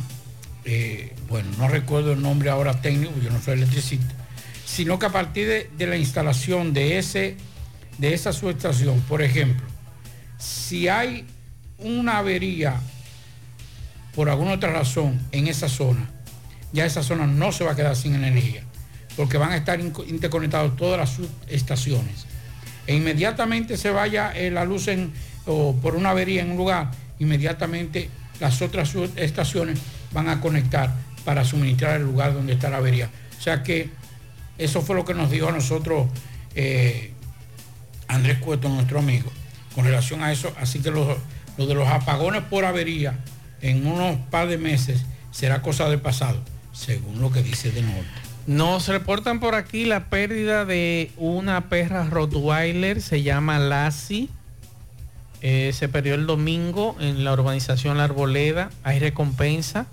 eh, bueno, no recuerdo el nombre ahora técnico, yo no soy electricista, sino que a partir de, de la instalación de, ese, de esa subestación, por ejemplo, si hay una avería por alguna otra razón en esa zona, ya esa zona no se va a quedar sin energía, porque van a estar interconectados todas las subestaciones. E inmediatamente se vaya eh, la luz en, o por una avería en un lugar, inmediatamente las otras subestaciones van a conectar para suministrar el lugar donde está la avería. O sea que eso fue lo que nos dijo a nosotros eh, Andrés Cueto, nuestro amigo, con relación a eso. Así que lo, lo de los apagones por avería en unos par de meses será cosa del pasado, según lo que dice de norte. Nos reportan por aquí la pérdida de una perra Rottweiler, se llama Lassie. Eh, se perdió el domingo en la urbanización La Arboleda. Hay recompensa.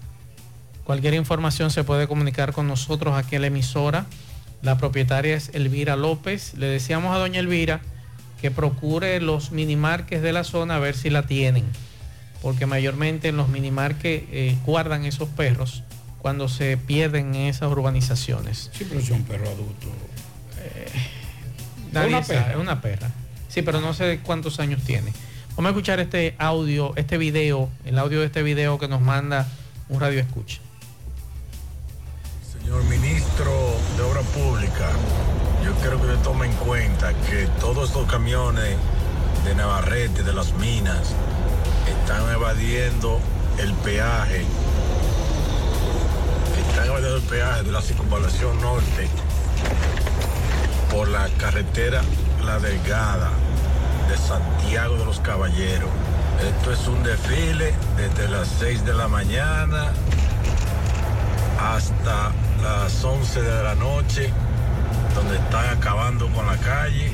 Cualquier información se puede comunicar con nosotros aquí en la emisora. La propietaria es Elvira López. Le decíamos a doña Elvira que procure los minimarques de la zona a ver si la tienen. Porque mayormente en los minimarques eh, guardan esos perros cuando se pierden en esas urbanizaciones. Sí, pero es un perro adulto. Nadie una sabe, perra. es una perra. Sí, pero no sé cuántos años tiene. Vamos a escuchar este audio, este video, el audio de este video que nos manda un radio escucha. Señor ministro de Obra Pública, yo quiero que usted tome en cuenta que todos estos camiones de Navarrete, de las minas, están evadiendo el peaje. Están el peaje de la circunvalación norte por la carretera La Delgada de Santiago de los Caballeros. Esto es un desfile desde las 6 de la mañana hasta las 11 de la noche, donde están acabando con la calle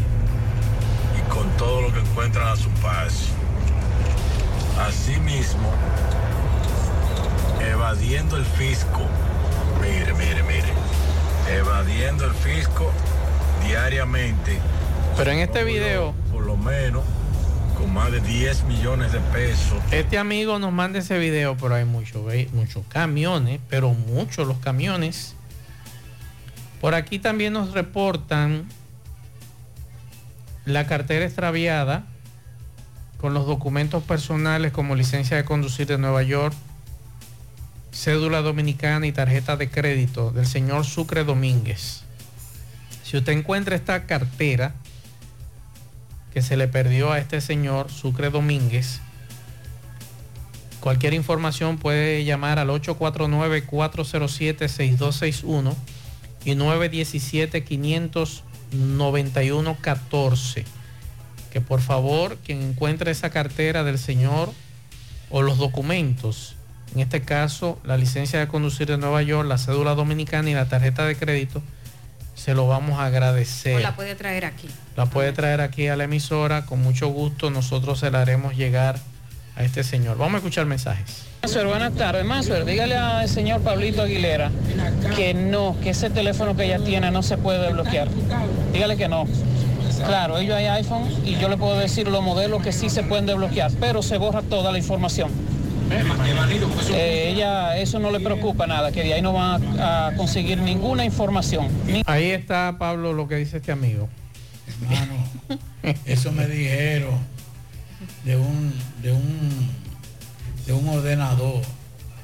y con todo lo que encuentran a su paso. Asimismo, evadiendo el fisco, mire, mire, mire, evadiendo el fisco diariamente. Pero en este video, Por lo menos con más de 10 millones de pesos. este amigo nos manda ese video, pero hay muchos muchos camiones, pero muchos los camiones. Por aquí también nos reportan la cartera extraviada con los documentos personales como licencia de conducir de Nueva York, cédula dominicana y tarjeta de crédito del señor Sucre Domínguez. Si usted encuentra esta cartera que se le perdió a este señor Sucre Domínguez, cualquier información puede llamar al 849-407-6261 y 917-591-14. Que por favor, quien encuentre esa cartera del señor o los documentos, en este caso la licencia de conducir de Nueva York, la cédula dominicana y la tarjeta de crédito, se lo vamos a agradecer. O la puede traer aquí. La puede traer aquí a la emisora, con mucho gusto nosotros se la haremos llegar a este señor. Vamos a escuchar mensajes. Mazuer, buenas tardes. Mazuer, dígale al señor Pablito Aguilera que no, que ese teléfono que ella tiene no se puede desbloquear. Dígale que no. Claro, ellos hay iPhone y yo le puedo decir los modelos que sí se pueden desbloquear, pero se borra toda la información. Eh, ella, eso no le preocupa nada, que de ahí no van a, a conseguir ninguna información. Ahí está Pablo lo que dice este amigo. Hermano, eso me dijeron de un, de un, de un ordenador.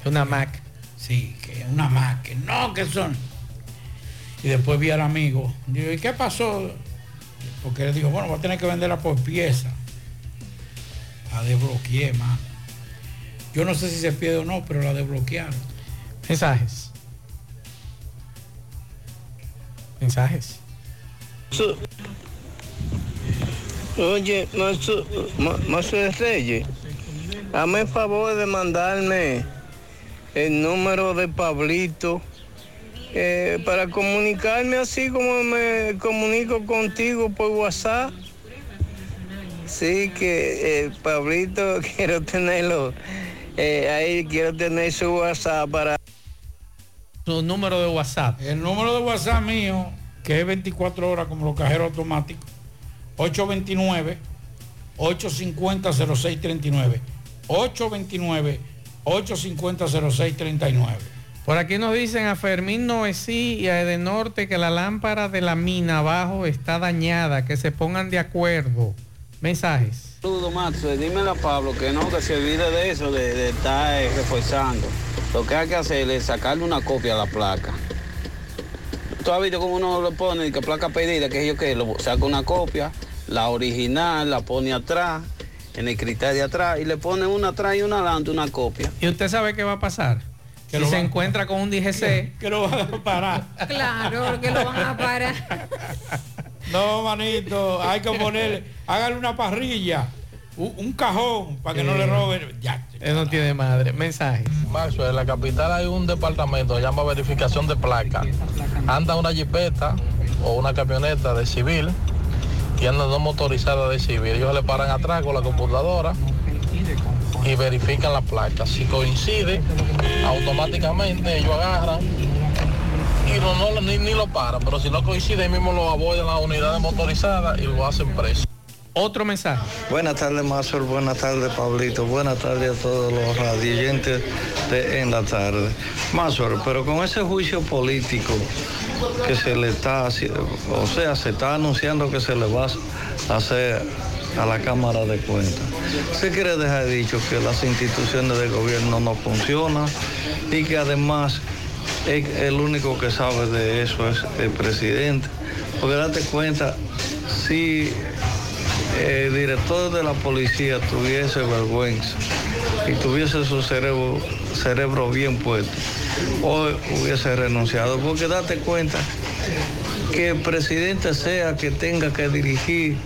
De una Mac. Sí, que una Mac, que no, que son. Y después vi al amigo. Digo, ¿y qué pasó? Porque él dijo, bueno, voy a tener que venderla por pieza. La desbloqueé, mano. Yo no sé si se pierde o no, pero la desbloquearon. Mensajes. Mensajes. Oye, Mazo, Ma- Mazo de Reyes, hazme el favor de mandarme el número de Pablito eh, para comunicarme así como me comunico contigo por WhatsApp. Sí, que eh, Pablito quiero tenerlo, eh, ahí quiero tener su WhatsApp para... Su número de WhatsApp. El número de WhatsApp mío, que es 24 horas como los cajeros automáticos, 850-0639. 829-850-0639. Por aquí nos dicen a Fermín Noesí y a Edenorte que la lámpara de la mina abajo está dañada, que se pongan de acuerdo. Mensajes. Saludos, Max. Dímelo a Pablo que no, que se olvide de eso, de, de estar eh, reforzando. Lo que hay que hacer es sacarle una copia a la placa. Tú has visto cómo uno lo pone, que placa pedida, que yo que lo saca una copia, la original, la pone atrás, en el cristal de atrás, y le pone una atrás y una adelante, una copia. ¿Y usted sabe qué va a pasar? Que si se van- encuentra con un DGC. Que lo van a parar. Claro, que lo van a parar. No, manito, hay que ponerle, hágale una parrilla, un, un cajón para que no le roben. Ya. Él no tiene madre. Mensajes. Maxwell, en la capital hay un departamento que se llama verificación de placa. Anda una jipeta o una camioneta de civil y anda dos motorizadas de civil. Ellos le paran atrás con la computadora y verifican la placa. Si coincide, automáticamente ellos agarran y no, no- ni, ni lo paran. Pero si no coincide, ahí mismo lo abordan las unidades motorizadas y lo hacen preso. Otro mensaje. Buenas tardes, Mazur. Buenas tardes, Pablito. Buenas tardes a todos los radioyentes de En la Tarde. Mazur, pero con ese juicio político que se le está haciendo, o sea, se está anunciando que se le va a hacer a la Cámara de Cuentas. Se quiere dejar dicho que las instituciones de gobierno no funcionan y que además el, único que sabe de eso es el presidente. Porque date cuenta, si el director de la policía tuviese vergüenza y tuviese su cerebro, cerebro bien puesto, hoy hubiese renunciado. Porque date cuenta que el presidente sea que tenga que dirigir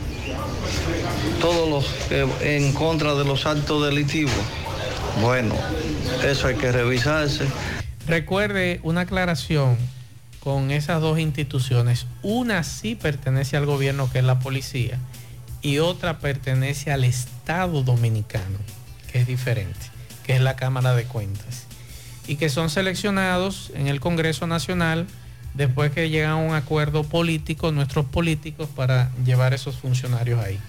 todos los que en contra de los actos delictivos. Bueno, eso hay que revisarse. Recuerde una aclaración con esas dos instituciones. Una sí pertenece al gobierno, que es la policía, y otra pertenece al Estado Dominicano, que es diferente, que es la Cámara de Cuentas. Y que son seleccionados en el Congreso Nacional después que llegan a un acuerdo político, nuestros políticos, para llevar esos funcionarios ahí.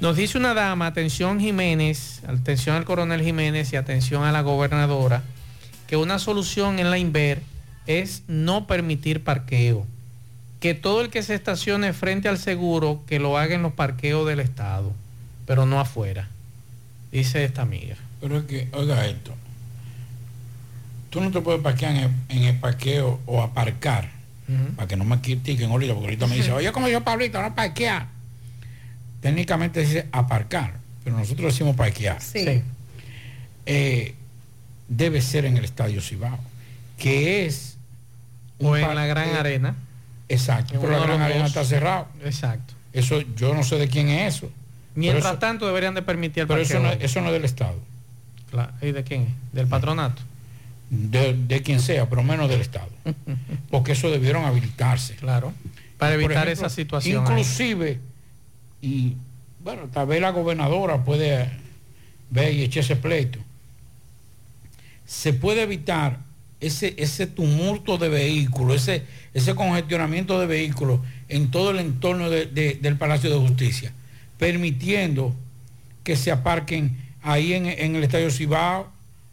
Nos dice una dama, atención Jiménez, atención al coronel Jiménez y atención a la gobernadora, que una solución en la Inver es no permitir parqueo. Que todo el que se estacione frente al seguro, que lo haga en los parqueos del Estado, pero no afuera, dice esta amiga. Pero es que, oiga esto, tú no te puedes parquear en el, en el parqueo o aparcar, para que no me critiquen ahorita, porque ahorita me dice, oye, como yo, Pablito, no parquear. Técnicamente dice aparcar, pero nosotros decimos parquear. Sí. Eh, debe ser en el Estadio Cibao, que es... O en la Gran Arena. Exacto, pero la Gran Arena dos. está cerrado. Exacto. Eso yo no sé de quién es eso. Mientras eso- tanto deberían de permitir el Pero eso no, eso no es del Estado. Claro. ¿Y de quién es? ¿Del patronato? De, de quien sea, pero menos del Estado. Porque eso debieron habilitarse. Claro. Para evitar ejemplo, esa situación. ahí. Inclusive, y bueno, tal vez la gobernadora puede ver y echarse pleito. Se puede evitar ese, ese tumulto de vehículos, ese, ese congestionamiento de vehículos en todo el entorno de- de- del Palacio de Justicia, permitiendo que se aparquen ahí en, en el Estadio Cibao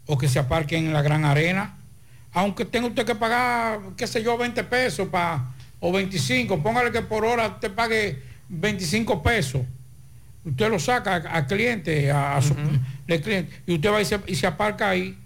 o que se aparquen en la Gran Arena, aunque tenga usted que pagar, qué sé yo, 20 pesos pa- o 25, póngale que por hora usted pague 25 pesos. Usted lo saca a, a cliente, a, a su cliente, y usted va y se, y se aparca ahí,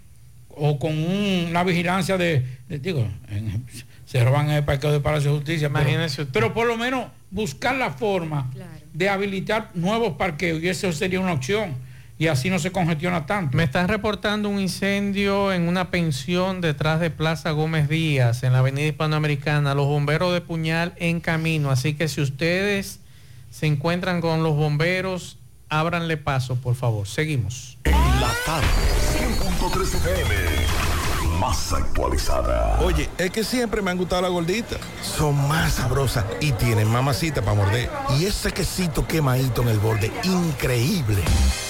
o con un- una vigilancia de, de- digo, en- se roban en el parqueo de Palacio de Justicia, pero- Imagínese pero, por lo menos buscar la forma de habilitar nuevos parqueos, y eso sería una opción, y así no se congestiona tanto. Me están reportando un incendio en una pensión detrás de Plaza Gómez Díaz, en la avenida hispanoamericana. Los bomberos de Puñal en camino. Así que si ustedes se encuentran con los bomberos, ábranle paso, por favor. Seguimos. La tarde, 100.3 FM, más actualizada. Oye, es que siempre me han gustado las gorditas. Son más sabrosas y tienen mamacita para morder. Y ese quesito quemadito en el borde, increíble.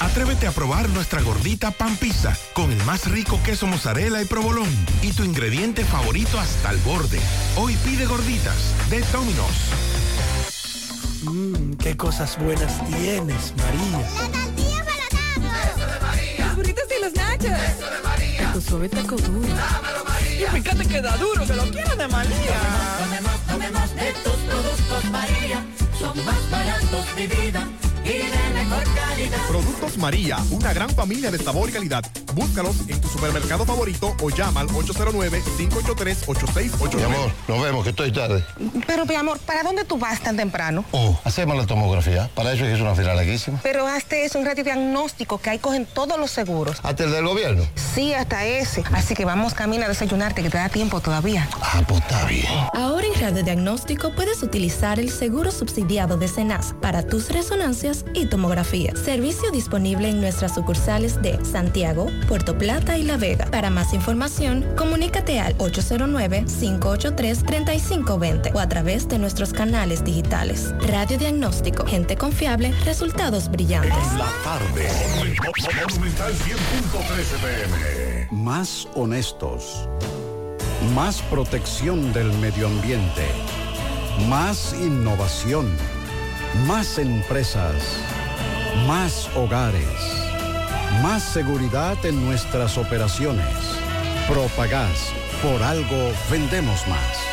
Atrévete a probar nuestra gordita pan pizza con el más rico queso mozzarella y provolón y tu ingrediente favorito hasta el borde. Hoy pide gorditas de Domino's. Mmm, qué cosas buenas tienes, María. Suave taco duro. Dámelo, María. Y fíjate que da duro, que lo quiero de María. Tomemos, tomemos de tus productos, María. Son más baratos de vida y de mejor calidad. Productos María, una gran familia de sabor y calidad. Búscalos en tu supermercado favorito o llama al 809-583-8689. Mi amor, nos vemos, que estoy tarde. Pero, mi amor, ¿para dónde tú vas tan temprano? Oh, hacemos la tomografía. Para eso es que es una fila larguísima. Pero hazte eso, un radiodiagnóstico que ahí cogen todos los seguros. ¿Hasta el del gobierno? Sí, hasta ese. Así que vamos camino a desayunarte, que te da tiempo todavía. Ah, pues está bien. Ahora en radiodiagnóstico puedes utilizar el seguro subsidiado de Cenas para tus resonancias y tomografía. Servicio disponible en nuestras sucursales de Santiago, Puerto Plata y La Vega. Para más información, comunícate al 809-583-3520 o a través de nuestros canales digitales. Radiodiagnóstico, gente confiable, resultados brillantes. La tarde. Monumental 100.13 pm. Más honestos. Más protección del medio ambiente. Más innovación. Más empresas. Más hogares. Más seguridad en nuestras operaciones. Propagás. Por algo vendemos más.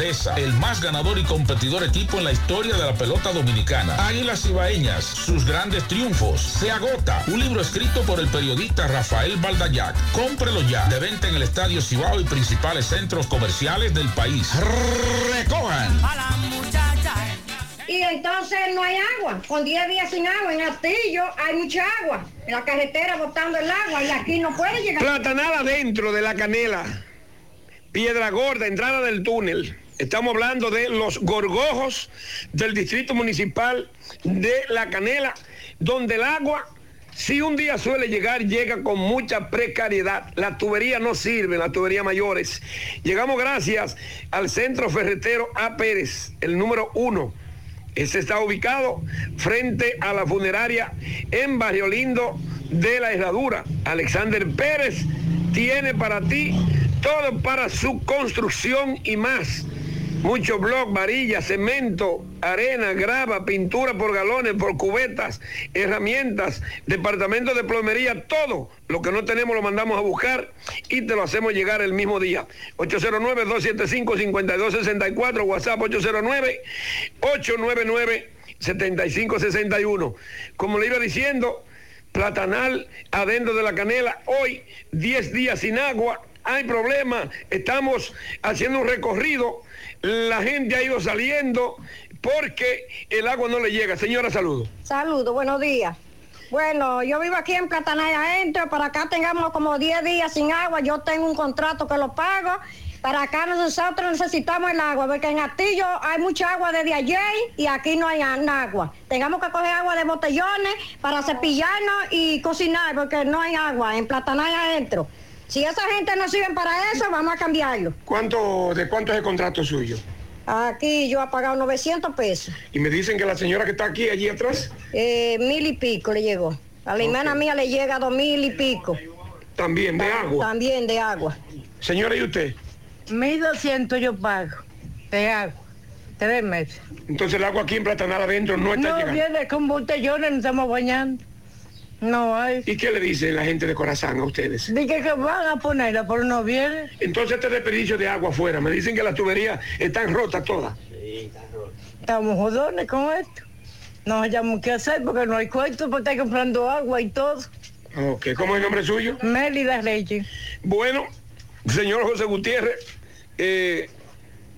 el más ganador y competidor equipo en la historia de la pelota dominicana. Águilas Ibaeñas, sus grandes triunfos. Se agota. Un libro escrito por el periodista Rafael Baldayac. Cómprelo ya. De venta en el Estadio Cibao y principales centros comerciales del país. Recojan. Y entonces no hay agua. Con 10 días sin agua, en Astillo hay mucha agua. En la carretera botando el agua y aquí no puede llegar. Platanada dentro de la canela. Piedra Gorda, entrada del túnel. Estamos hablando de los gorgojos del distrito municipal de La Canela, donde el agua, si un día suele llegar, llega con mucha precariedad. La tubería no sirve, las tuberías mayores. Llegamos gracias al centro ferretero A. Pérez, el número uno. Ese está ubicado frente a la funeraria en Barrio Lindo de la Herradura. Alexander Pérez tiene para ti todo para su construcción y más. Mucho bloc, varilla, cemento, arena, grava, pintura por galones, por cubetas, herramientas, departamento de plomería, todo lo que no tenemos lo mandamos a buscar y te lo hacemos llegar el mismo día. 809-275-5264, WhatsApp 809-899-7561. Como le iba diciendo, platanal adentro de la canela, hoy 10 días sin agua, hay problemas, estamos haciendo un recorrido, la gente ha ido saliendo porque el agua no le llega. Señora, saludo. Saludos, buenos días. Bueno, yo vivo aquí en Platanaya adentro, para acá tengamos como 10 días sin agua, yo tengo un contrato que lo pago. Para acá nosotros necesitamos el agua, porque en Astillo hay mucha agua desde ayer y aquí no hay agua. Tengamos que coger agua de botellones para cepillarnos y cocinar, porque no hay agua en Platanaya adentro. Si esa gente no sirve para eso, vamos a cambiarlo. ¿Cuánto, ¿De cuánto es el contrato suyo? Aquí yo he pagado 900 pesos. Y me dicen que la señora que está aquí, allí atrás, Eh, mil y pico le llegó. A la hermana mía le llega dos mil y pico. también de agua. También de agua. Señora, ¿y usted? 1.200 yo pago de agua, tres meses. Entonces el agua aquí en Platanal adentro no está No, llegando. viene con botellones, nos estamos bañando. No hay. ¿Y qué le dice la gente de Corazán a ustedes? Dije que van a ponerla, pero no viene. Entonces este desperdicio de agua afuera, me dicen que las tuberías están rotas todas. Estamos jodones con esto. No hayamos qué hacer porque no hay cuarto para estar comprando agua y todo. Ok, ¿cómo es el nombre suyo? Mélida Reyes. Bueno, señor José Gutiérrez, eh,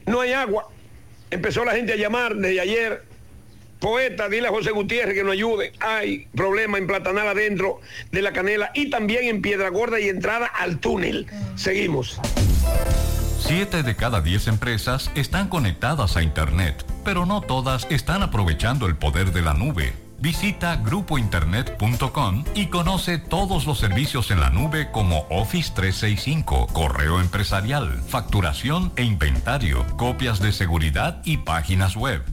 no hay agua. Empezó la gente a llamar desde ayer. Poeta, dile a José Gutiérrez que nos ayude. Hay problema en Platanal adentro de la canela y también en Piedra Gorda y entrada al túnel. Seguimos. Siete de cada diez empresas están conectadas a Internet, pero no todas están aprovechando el poder de la nube. Visita grupointernet.com y conoce todos los servicios en la nube como Office 365, correo empresarial, facturación e inventario, copias de seguridad y páginas web.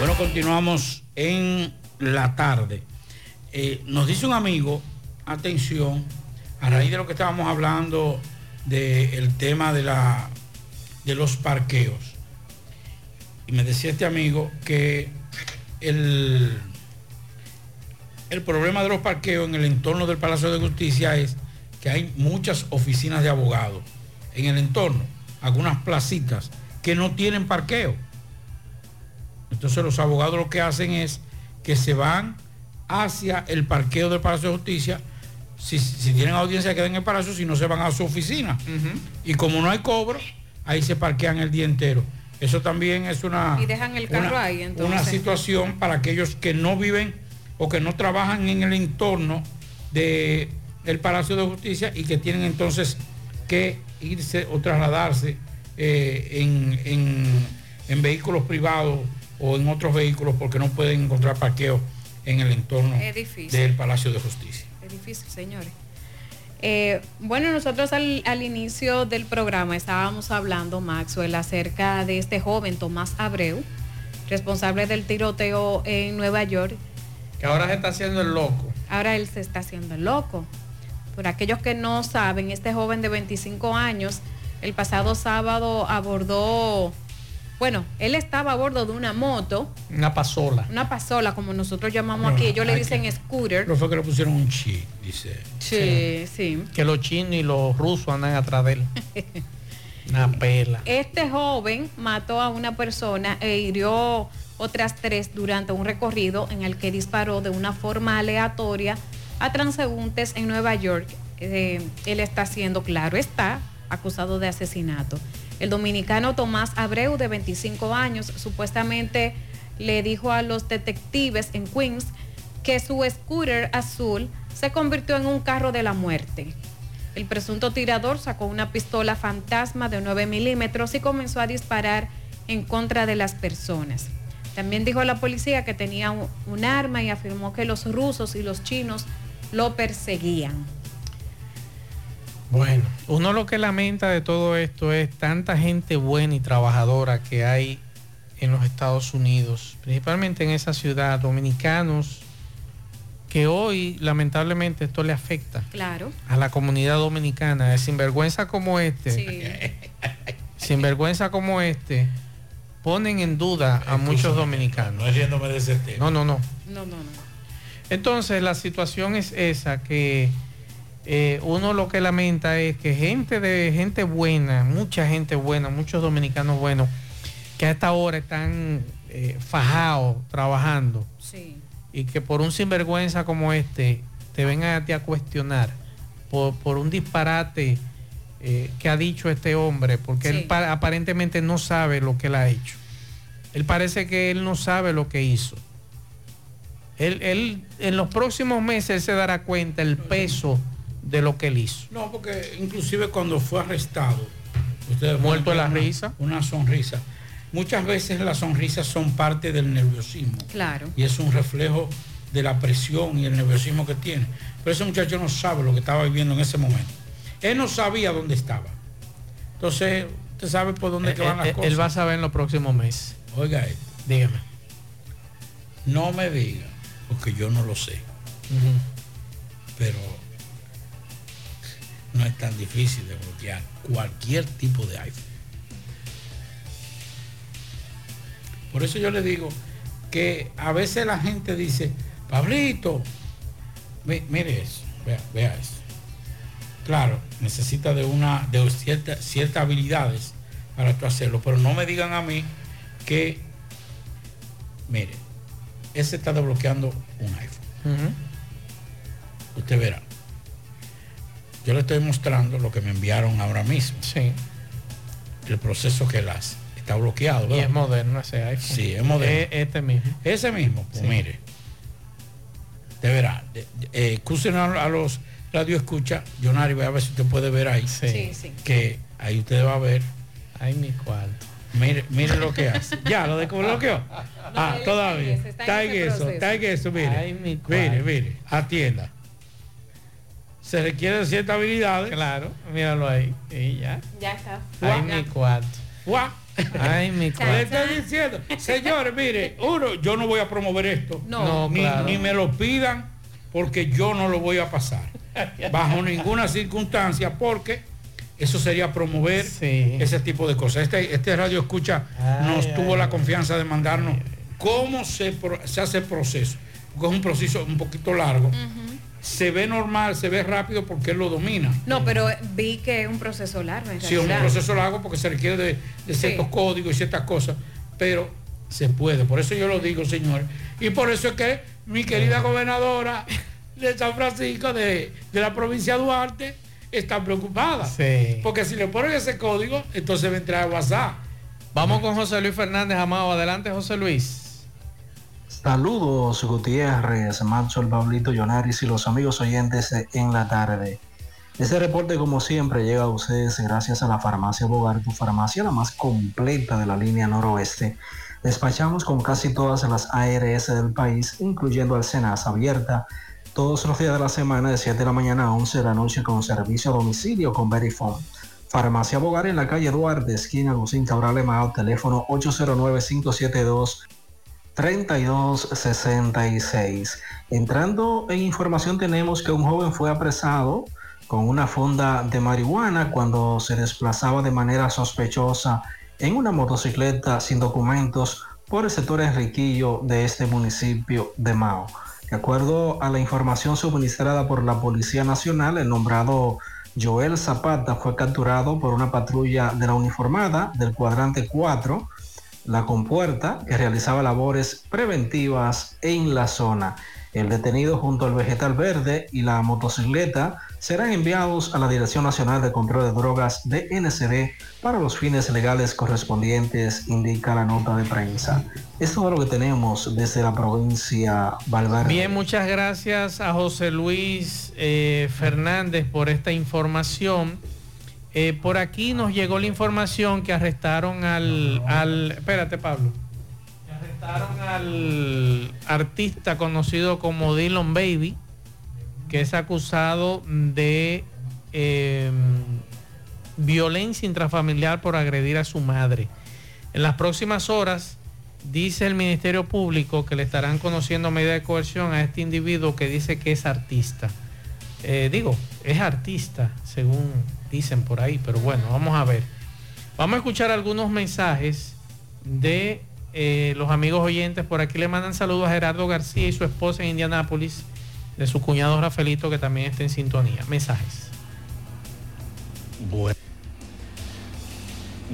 Bueno, continuamos en la tarde. Eh, nos dice un amigo, atención, a raíz de lo que estábamos hablando del tema de, la, de los parqueos. Y me decía este amigo que el, el problema de los parqueos en el entorno del Palacio de Justicia es que hay muchas oficinas de abogados en el entorno, algunas placitas que no tienen parqueo. Entonces los abogados lo que hacen es que se van hacia el parqueo del Palacio de Justicia. Si, si tienen audiencia quedan en el Palacio, si no se van a su oficina. Y como no hay cobro, ahí se parquean el día entero. Eso también es una, Y dejan el carro una, ahí, entonces. una situación para aquellos que no viven o que no trabajan en el entorno de el Palacio de Justicia y que tienen entonces que irse o trasladarse eh, en, en- en vehículos privados o en otros vehículos porque no pueden encontrar parqueo en el entorno del Palacio de Justicia. Es difícil, señores. Eh, bueno, nosotros al, al inicio del programa estábamos hablando, Maxwell, acerca de este joven Tomás Abreu, responsable del tiroteo en Nueva York. Que ahora se está haciendo el loco. Ahora él se está haciendo el loco. Por aquellos que no saben, este joven de 25 años, el pasado sábado abordó, bueno, él estaba a bordo de una moto, Una pasola. una pasola, como nosotros llamamos aquí, ellos le dicen que- scooter. Pero fue que le pusieron un chip, dice. Sí, sí. Que los chinos y los rusos andan atrás de él. Una pela. Este joven mató a una persona e hirió otras tres durante un recorrido en el que disparó de una forma aleatoria a transeúntes en Nueva York. Eh, él está siendo, claro, está acusado de asesinato. El dominicano Tomás Abreu, de 25 años, supuestamente le dijo a los detectives en Queens que su scooter azul se convirtió en un carro de la muerte. El presunto tirador sacó una pistola fantasma de 9 milímetros y comenzó a disparar en contra de las personas. También dijo a la policía que tenía un, arma y afirmó que los rusos y los chinos lo perseguían. Bueno, uno lo que lamenta de todo esto es tanta gente buena y trabajadora que hay en los Estados Unidos, principalmente en esa ciudad, dominicanos, que hoy lamentablemente esto le afecta Claro. a la comunidad dominicana. De sinvergüenza como este, Sí. sinvergüenza como este, ponen en duda a muchos dominicanos. No es riéndome de ese tema. No, no, no. No, no, no. Entonces la situación es esa que eh, uno lo que lamenta es que gente de gente buena, mucha gente buena, muchos dominicanos buenos, que a esta hora están eh, fajados trabajando Sí. y que por un sinvergüenza como este te vengan a ti a cuestionar por, por un disparate eh, que ha dicho este hombre, porque él Sí. aparentemente no sabe lo que él ha hecho. Él parece que él no sabe lo que hizo. Él, él en los próximos meses él se dará cuenta el peso de lo que él hizo. No, porque inclusive cuando fue arrestado, ustedes Muerto de la una- risa. Una sonrisa. Muchas veces las sonrisas son parte del nerviosismo. Claro. Y es un reflejo de la presión y el nerviosismo que tiene. Pero ese muchacho no sabe lo que estaba viviendo en ese momento. Él no sabía dónde estaba. Entonces, usted sabe por dónde que van las Eh, eh, cosas. él va a saber en los próximos meses. Oiga esto. Dígame. No me diga, porque yo no lo sé. Pero no es tan difícil de bloquear cualquier tipo de iPhone. Por eso yo le digo que a veces la gente dice, Pablito, ve- mire eso, vea, vea eso. Claro, necesita de una de cierta- ciertas habilidades para tú hacerlo. Pero no me digan a mí que, mire, ese está desbloqueando un iPhone. Usted verá. Yo le estoy mostrando lo que me enviaron ahora mismo. Sí. El proceso que las está bloqueado. Y es moderno ese iPhone. Sí, es moderno. Este mismo. Ese mismo, pues Sí. mire. De de- eh, escuchen a, los radio escucha, Jonari, voy a ver si usted puede ver ahí. Sí, sí. Que ahí usted va a ver. Ay, mi cuarto. Mire, mire lo que hace. Ya, lo desbloqueó. Ah, él todavía. está en eso, proceso. está en eso, mire. Ay, mi mire, mire, atienda. Se requieren ciertas habilidades. Claro, míralo ahí. Y ya. Ya está. Ay, Ya. mi cuarto. Guau. Ay, mi Le estoy diciendo, señores, mire, uno, yo no voy a promover esto. No. No, ni, claro. ni me lo pidan porque yo no lo voy a pasar. Bajo ninguna circunstancia, porque eso sería promover Sí. ese tipo de cosas. Este, este radio escucha nos Ay, tuvo ay, la confianza de mandarnos cómo se, pro- se hace el proceso. Porque es un proceso un poquito largo. Se ve normal, se ve rápido porque él lo domina. No, pero vi que es un proceso largo. En Sí, es un proceso largo porque se requiere de, de ciertos Sí. códigos y ciertas cosas, pero se puede. Por eso yo lo digo, señor. Y por eso es que mi querida gobernadora de San Francisco, de, de la provincia de Duarte, está preocupada. Sí. Porque si le ponen ese código, entonces va a entrar a WhatsApp. Vamos con José Luis Fernández, amado. Adelante, José Luis. Saludos Gutiérrez, Maxwell, Pablito, Yonaris y los amigos oyentes en la tarde. Este reporte como siempre llega a ustedes gracias a la farmacia Bogar, tu farmacia la más completa de la línea noroeste. Despachamos con casi todas las ARS del país, incluyendo Alcenas abierta todos los días de la semana de 7 de la mañana a 11 de la noche con servicio a domicilio con Verifone. Farmacia Bogar en la calle Duarte, esquina Agustín Cabral Emao, teléfono 809-572 3266. Entrando en información tenemos que un joven fue apresado con una fonda de marihuana cuando se desplazaba de manera sospechosa en una motocicleta sin documentos por el sector Enriquillo de este municipio de Mao. De acuerdo a la información suministrada por la Policía Nacional, el nombrado Joel Zapata fue capturado por una patrulla de la uniformada del cuadrante 4 la compuerta que realizaba labores preventivas en la zona. El detenido junto al vegetal verde y la motocicleta serán enviados a la Dirección Nacional de Control de Drogas de NCD para los fines legales correspondientes, indica la nota de prensa. Es todo lo que tenemos desde la provincia Valverde. Bien, muchas gracias a José Luis eh, Fernández por esta información. Eh, por aquí nos llegó la información que arrestaron al, espérate Pablo, arrestaron al artista conocido como Dylan Baby, que es acusado de eh, violencia intrafamiliar por agredir a su madre. En las próximas horas, dice el Ministerio Público que le estarán conociendo medida de coerción a este individuo que dice que es artista. Eh, digo, es artista, según dicen por ahí, pero bueno, vamos a ver. Vamos a escuchar algunos mensajes de eh, los amigos oyentes. Por aquí le mandan saludos a Gerardo García y su esposa en Indianápolis, de su cuñado Rafaelito, que también está en sintonía. Mensajes. Bu-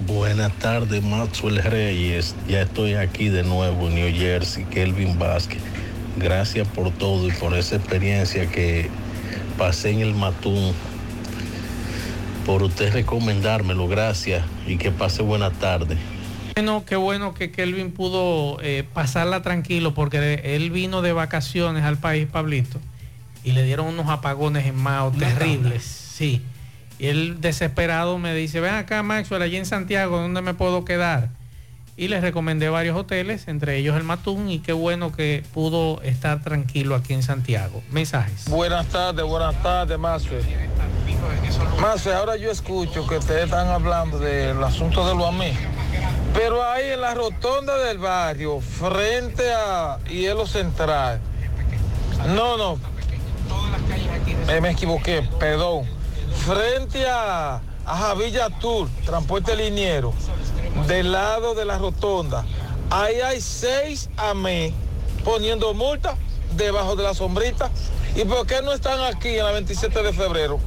Buenas tardes, Maxwell Reyes. Ya estoy aquí de nuevo en New Jersey, Kelvin Vázquez. Gracias por todo y por esa experiencia que pasé en el Matún. Por usted recomendármelo, gracias y que pase buena tarde. Bueno, qué bueno que Kelvin pudo eh, pasarla tranquilo porque él vino de vacaciones al país, Pablito, y le dieron unos apagones en Mao terribles. Sí. Y él desesperado me dice, ven acá Maxwell, allí en Santiago, ¿dónde me puedo quedar? Y le recomendé varios hoteles, entre ellos el Matún, y qué bueno que pudo estar tranquilo aquí en Santiago. Mensajes. Buenas tardes, buenas tardes, Maxwell. Maxwell, ahora yo escucho que ustedes están hablando del asunto de los AMI. Pero ahí en la rotonda del barrio, frente a Hielo Central. No, no. Me equivoqué, perdón. Frente a, a Javilla Tour, transporte liniero, del lado de la rotonda. Ahí hay seis AME poniendo multa debajo de la sombrita. ¿Y por qué no están aquí en la 27 de febrero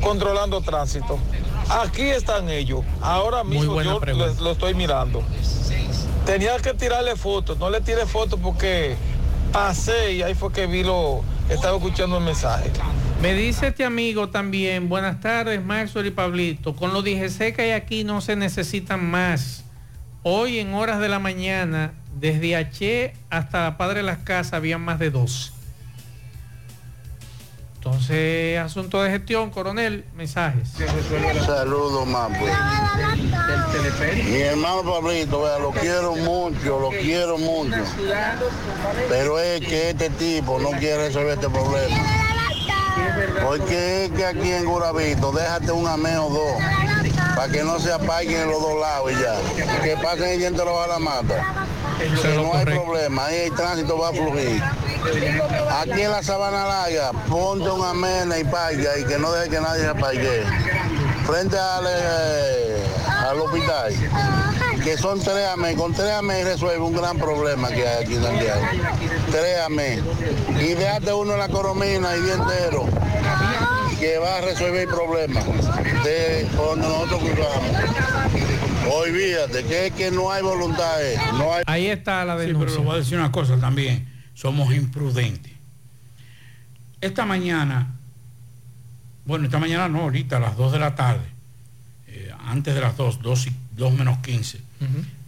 controlando tránsito? Aquí están ellos. Ahora mismo yo lo, lo estoy mirando. Tenía que tirarle fotos. No le tiré fotos porque pasé y ahí fue que vi lo. Estaba escuchando el mensaje. Me dice este amigo también, buenas tardes, Maxwell y Pablito. Con los DGC que hay aquí no se necesitan más. Hoy en horas de la mañana, desde H hasta la Padre de las Casas, habían más de dos. Entonces, asunto de gestión, coronel, mensajes. Saludos, mambo. Mi hermano Pablito, vea, lo quiero mucho, lo quiero mucho. Pero es que este tipo no quiere resolver este problema. Porque es que aquí en Guravito, déjate un ameo o dos, para que no se apaguen en los dos lados y ya. Que pasen y entero a la mata. No hay problema, ahí el tránsito va a fluir. Aquí en la Sabana Larga, ponte un amena y paga y que no deje que nadie se. Frente al, eh, al hospital, que son tres amén. Con tres amén resuelve un gran problema que hay aquí en Santiago. Tres amén. Y déjate uno en la coromina y día entero, que va a resolver el problema de cuando nosotros cruzamos. Olvídate, que es que no hay voluntad. No hay... Ahí está la Sí, denuncia. pero le voy a decir una cosa también. Somos imprudentes. Esta mañana, bueno, esta mañana no, ahorita a las 2 de la tarde, eh, antes de las 2, 2, y- 2 menos 15,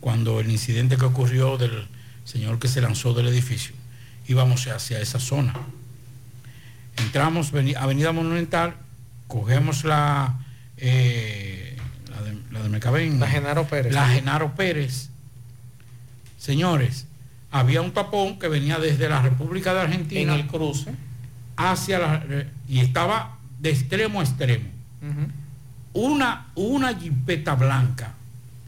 cuando el incidente que ocurrió del señor que se lanzó del edificio, íbamos hacia esa zona. Entramos, veni- Avenida Monumental, cogemos la, eh, la de, la de Mercabén, La Genaro Pérez. La Genaro Pérez. Señores, había un tapón que venía desde la República de Argentina En el cruce. hacia la y estaba de extremo a extremo. Una, una jipeta blanca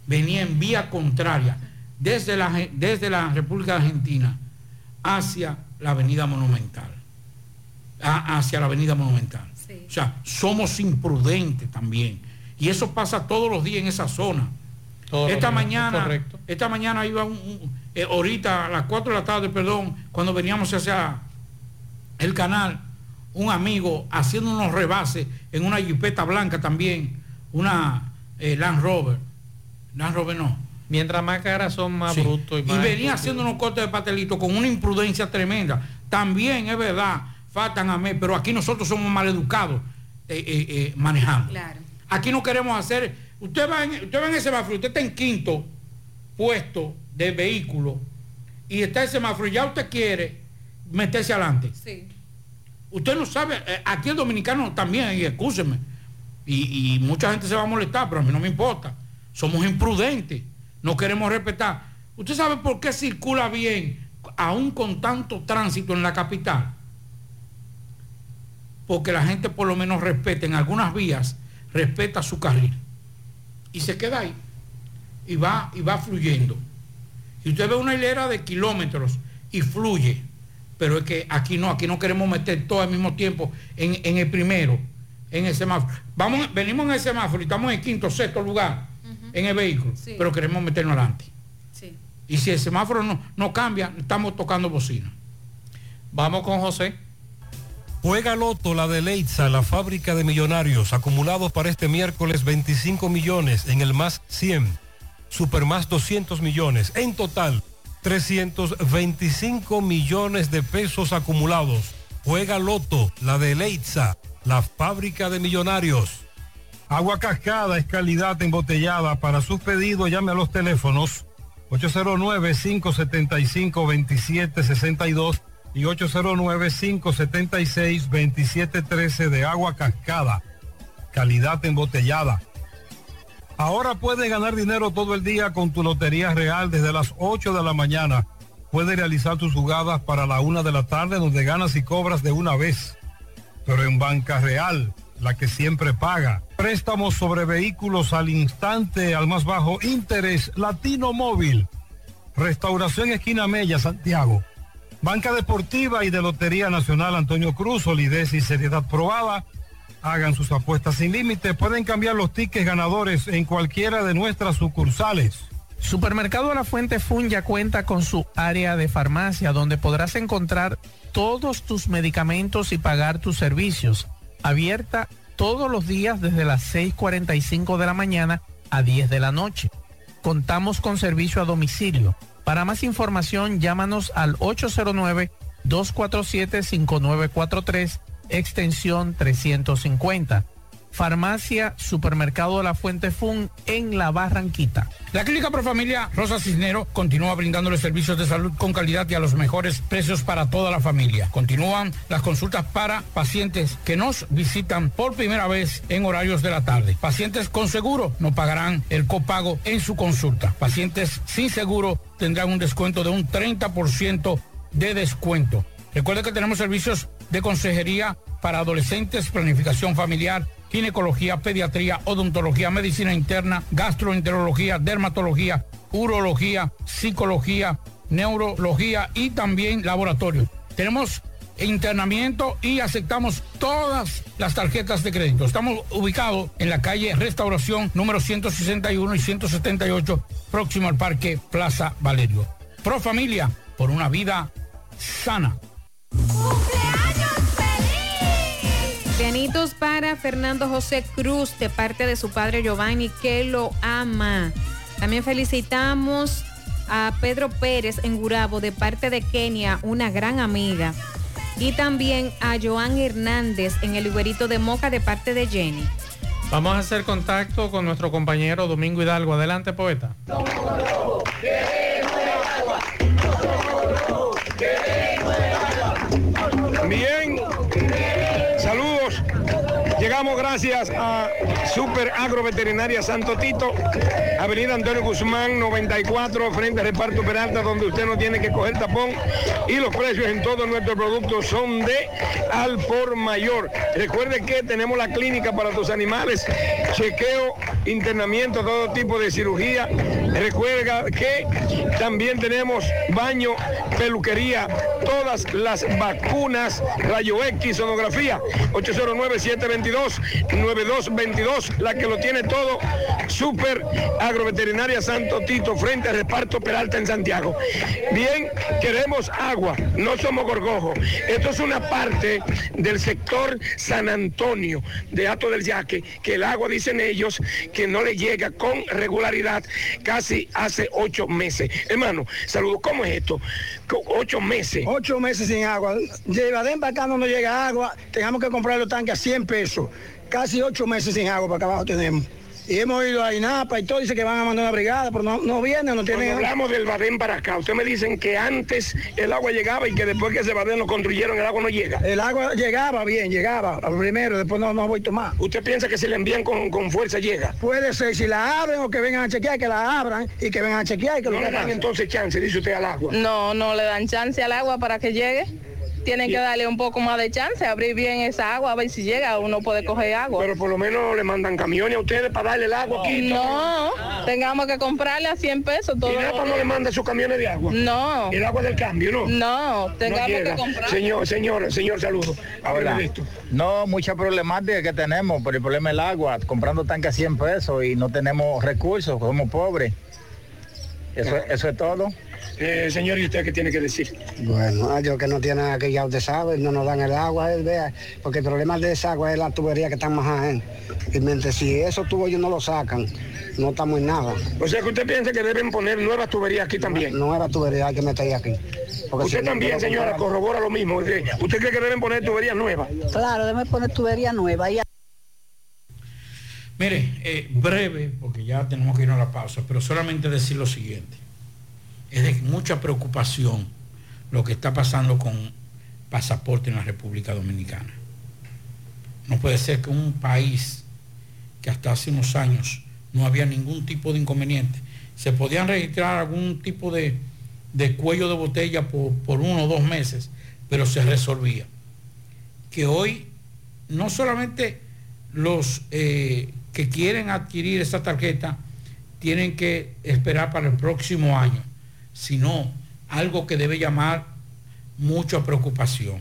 venía en vía contraria desde la, desde la República de Argentina hacia la Avenida Monumental. A- hacia la Avenida Monumental. O sea, somos imprudentes también. Y eso pasa todos los días en esa zona. Esta mañana, correcto. esta mañana iba un, un- eh, ahorita a las 4 de la tarde, perdón, cuando veníamos hacia el canal, un amigo haciendo unos rebases en una jipeta blanca también, una eh, Land Rover. Land Rover no. Mientras más caras son más Sí. brutos y Y más. venía haciendo unos cortes de pastelito con una imprudencia tremenda. También es verdad, faltan a mí, pero aquí nosotros somos maleducados eh, eh, eh, manejando. Claro. Aquí no queremos hacer. Usted va en, usted va en el semáforo, usted está en quinto puesto de vehículo y está el semáforo y ya usted quiere meterse adelante. Sí. Usted no sabe, eh, aquí el dominicano también, y escúcheme, y, y mucha gente se va a molestar, pero a mí no me importa. Somos imprudentes, no queremos respetar. ¿Usted sabe por qué circula bien, aún con tanto tránsito en la capital? Porque la gente por lo menos respeta, en algunas vías, respeta su carril. Y se queda ahí. Y va, y va fluyendo. Y usted ve una hilera de kilómetros y fluye. Pero es que aquí no, aquí no queremos meter todo al mismo tiempo en, en el primero, en el semáforo. Vamos, venimos en el semáforo y estamos en quinto, sexto lugar en el vehículo, Sí. pero queremos meternos adelante. Sí. Y si el semáforo no, no cambia, estamos tocando bocina. Vamos con José. Juega Loto, la de Leitza, la fábrica de millonarios, acumulados para este miércoles 25 millones en el más 100, super más 200 millones, en total 325 millones de pesos acumulados. Juega Loto, la de Leitza, la fábrica de millonarios. Agua Cascada es calidad embotellada. Para sus pedidos llame a los teléfonos 809-575-2762 y 809-576-2713 de Agua Cascada. Calidad embotellada. Ahora puedes ganar dinero todo el día con tu Lotería Real desde las 8 de la mañana. Puedes realizar tus jugadas para la 1 de la tarde donde ganas y cobras de una vez. Pero en Banca Real, la que siempre paga. Préstamos sobre vehículos al instante, al más bajo interés, Latino Móvil. Restauración Esquina Mella, Santiago. Banca Deportiva y de Lotería Nacional Antonio Cruz, solidez y seriedad probada. Hagan sus apuestas sin límite. Pueden cambiar los tickets ganadores en cualquiera de nuestras sucursales. Supermercado La Fuente Fun ya cuenta con su área de farmacia donde podrás encontrar todos tus medicamentos y pagar tus servicios. Abierta todos los días desde las 6.45 de la mañana a 10 de la noche. Contamos con servicio a domicilio. Para más información, llámanos al 809-247-5943, extensión 350. Farmacia Supermercado la Fuente Fun en La Barranquita. La Clínica Profamilia Rosa Cisnero continúa brindándole servicios de salud con calidad y a los mejores precios para toda la familia. Continúan las consultas para pacientes que nos visitan por primera vez en horarios de la tarde. Pacientes con seguro no pagarán el copago en su consulta. Pacientes sin seguro tendrán un descuento de un 30% de descuento. Recuerde que tenemos servicios de consejería para adolescentes, planificación familiar, ginecología, pediatría, odontología, medicina interna, gastroenterología, dermatología, urología, psicología, neurología y también laboratorio. Tenemos internamiento y aceptamos todas las tarjetas de crédito. Estamos ubicados en la calle Restauración número 161 y 178, próximo al Parque Plaza Valerio. Pro Familia, por una vida sana. Pianitos para Fernando José Cruz de parte de su padre Giovanni que lo ama. También felicitamos a Pedro Pérez en Gurabo de parte de Kenia, una gran amiga. Y también a Joan Hernández en el Iguerito de Moca de parte de Jenny. Vamos a hacer contacto con nuestro compañero Domingo Hidalgo. Adelante, poeta. Bien. Llegamos gracias a Super Agroveterinaria Santo Tito, Avenida Antonio Guzmán 94, frente al reparto Peralta, donde usted no tiene que coger tapón y los precios en todos nuestros productos son de al por mayor. Recuerde que tenemos la clínica para tus animales, chequeo, internamiento, todo tipo de cirugía. Recuerda que también tenemos baño, peluquería, todas las vacunas, rayo X, sonografía, 809-722-9222, la que lo tiene todo, Super Agroveterinaria Santo Tito, frente al reparto Peralta en Santiago. Bien, queremos agua, no somos gorgojos. Esto es una parte del sector San Antonio de Ato del Yaque, que el agua, dicen ellos, que no le llega con regularidad casi hace ocho meses. Hermano, saludos, ¿cómo es esto? Ocho meses. Ocho meses sin agua. Lleva de acá no llega agua. Tengamos que comprar los tanques a 100 pesos. Casi ocho meses sin agua para acá abajo tenemos. Y hemos ido a INAPA y todo, dice que van a mandar una brigada, pero no, no vienen, no tienen Cuando hablamos del Badén para acá, ustedes me dicen que antes el agua llegaba y que después que ese Badén lo construyeron el agua no llega. El agua llegaba bien, llegaba primero, después no, no ha vuelto más. ¿Usted piensa que si le envían con, con fuerza llega? Puede ser, si la abren o que vengan a chequear, que la abran y que vengan a chequear. Y que No lo le dan entonces chance, dice usted al agua. No, no le dan chance al agua para que llegue. Tienen que darle un poco más de chance, abrir bien esa agua, a ver si llega, uno puede coger agua. Pero por lo menos le mandan camiones a ustedes para darle el agua aquí. No, tengamos que comprarle a 100 pesos todo. ¿Y Napa no le manda sus camiones de agua? No. El agua del cambio, ¿no? No, tengamos que comprar. Señor, señor, señor, saludo. De esto. No, mucha problemática que tenemos por el problema del agua, comprando tanques a 100 pesos y no tenemos recursos, somos pobres. Eso, eso es todo. Eh, señor, ¿y usted qué tiene que decir? Bueno, ellos que no tienen aquí, ya usted sabe, no nos dan el agua, él vea, porque el problema de esa agua es la tubería que están más adentro. Y mientras si esos tubos ellos no lo sacan, no estamos en nada. O sea que usted piensa que deben poner nuevas tuberías aquí también. Nueva tubería hay que meter aquí. Porque Usted si- también, señora, corrobora lo mismo. ¿Usted usted cree que deben poner tuberías nuevas? Claro, debe poner tubería nueva. Y Mire, eh, breve, porque ya tenemos que ir a la pausa, pero solamente decir lo siguiente. Es de mucha preocupación lo que está pasando con pasaporte en la República Dominicana. No puede ser que un país que hasta hace unos años no había ningún tipo de inconveniente, se podían registrar algún tipo de, de cuello de botella por, uno o dos meses, pero se resolvía. Que hoy no solamente los eh, que quieren adquirir esta tarjeta tienen que esperar para el próximo año, sino algo que debe llamar mucha preocupación.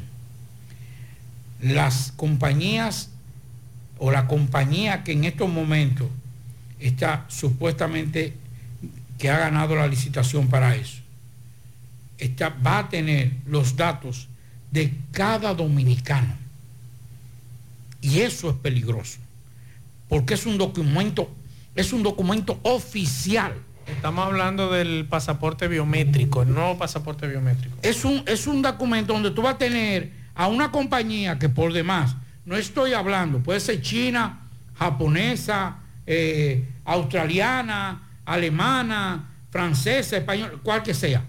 Las compañías o la compañía que en estos momentos está supuestamente que ha ganado la licitación para eso, está, va a tener los datos de cada dominicano Y eso es peligroso, porque es un documento, es un documento oficial. Estamos hablando del pasaporte biométrico, el nuevo pasaporte biométrico. Es un, es un documento donde tú vas a tener a una compañía que por demás, no estoy hablando, puede ser china, japonesa, eh, australiana, alemana, francesa, española, cual que sea,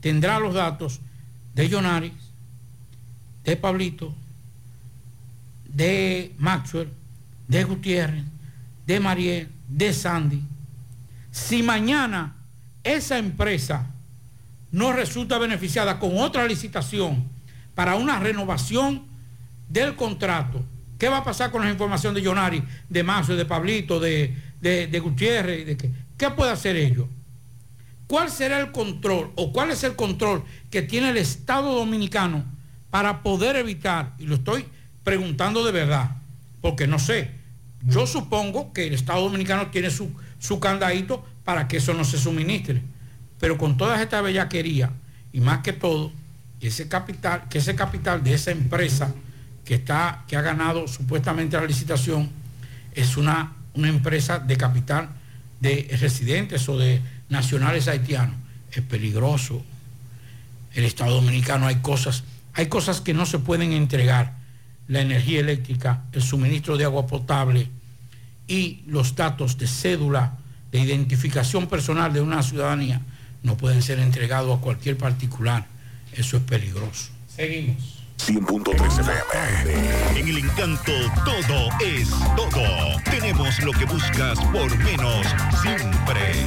tendrá los datos de Jonaris, de Pablito, de Maxwell, de Gutiérrez, de Mariel, de Sandy. Si mañana esa empresa no resulta beneficiada con otra licitación para una renovación del contrato, ¿qué va a pasar con la información de Jonari, de Maxwell, de Pablito, de, de, Gutiérrez? De qué? ¿Qué puede hacer ellos? ¿Cuál será el control o cuál es el control que tiene el Estado dominicano para poder evitar, y lo estoy preguntando de verdad, porque no sé, yo supongo que el Estado dominicano tiene su, su candadito para que eso no se suministre, pero con toda esta bellaquería y más que todo, ese capital, que ese capital de esa empresa que, está, que ha ganado supuestamente la licitación es una, una empresa de capital de residentes o de nacionales haitianos. Es peligroso. El Estado Dominicano hay cosas, hay cosas que no se pueden entregar. La energía eléctrica, el suministro de agua potable y los datos de cédula de identificación personal de una ciudadanía no pueden ser entregados a cualquier particular. Eso es peligroso. Seguimos. 100.3 FM. En el encanto todo es todo. Tenemos lo que buscas por menos siempre.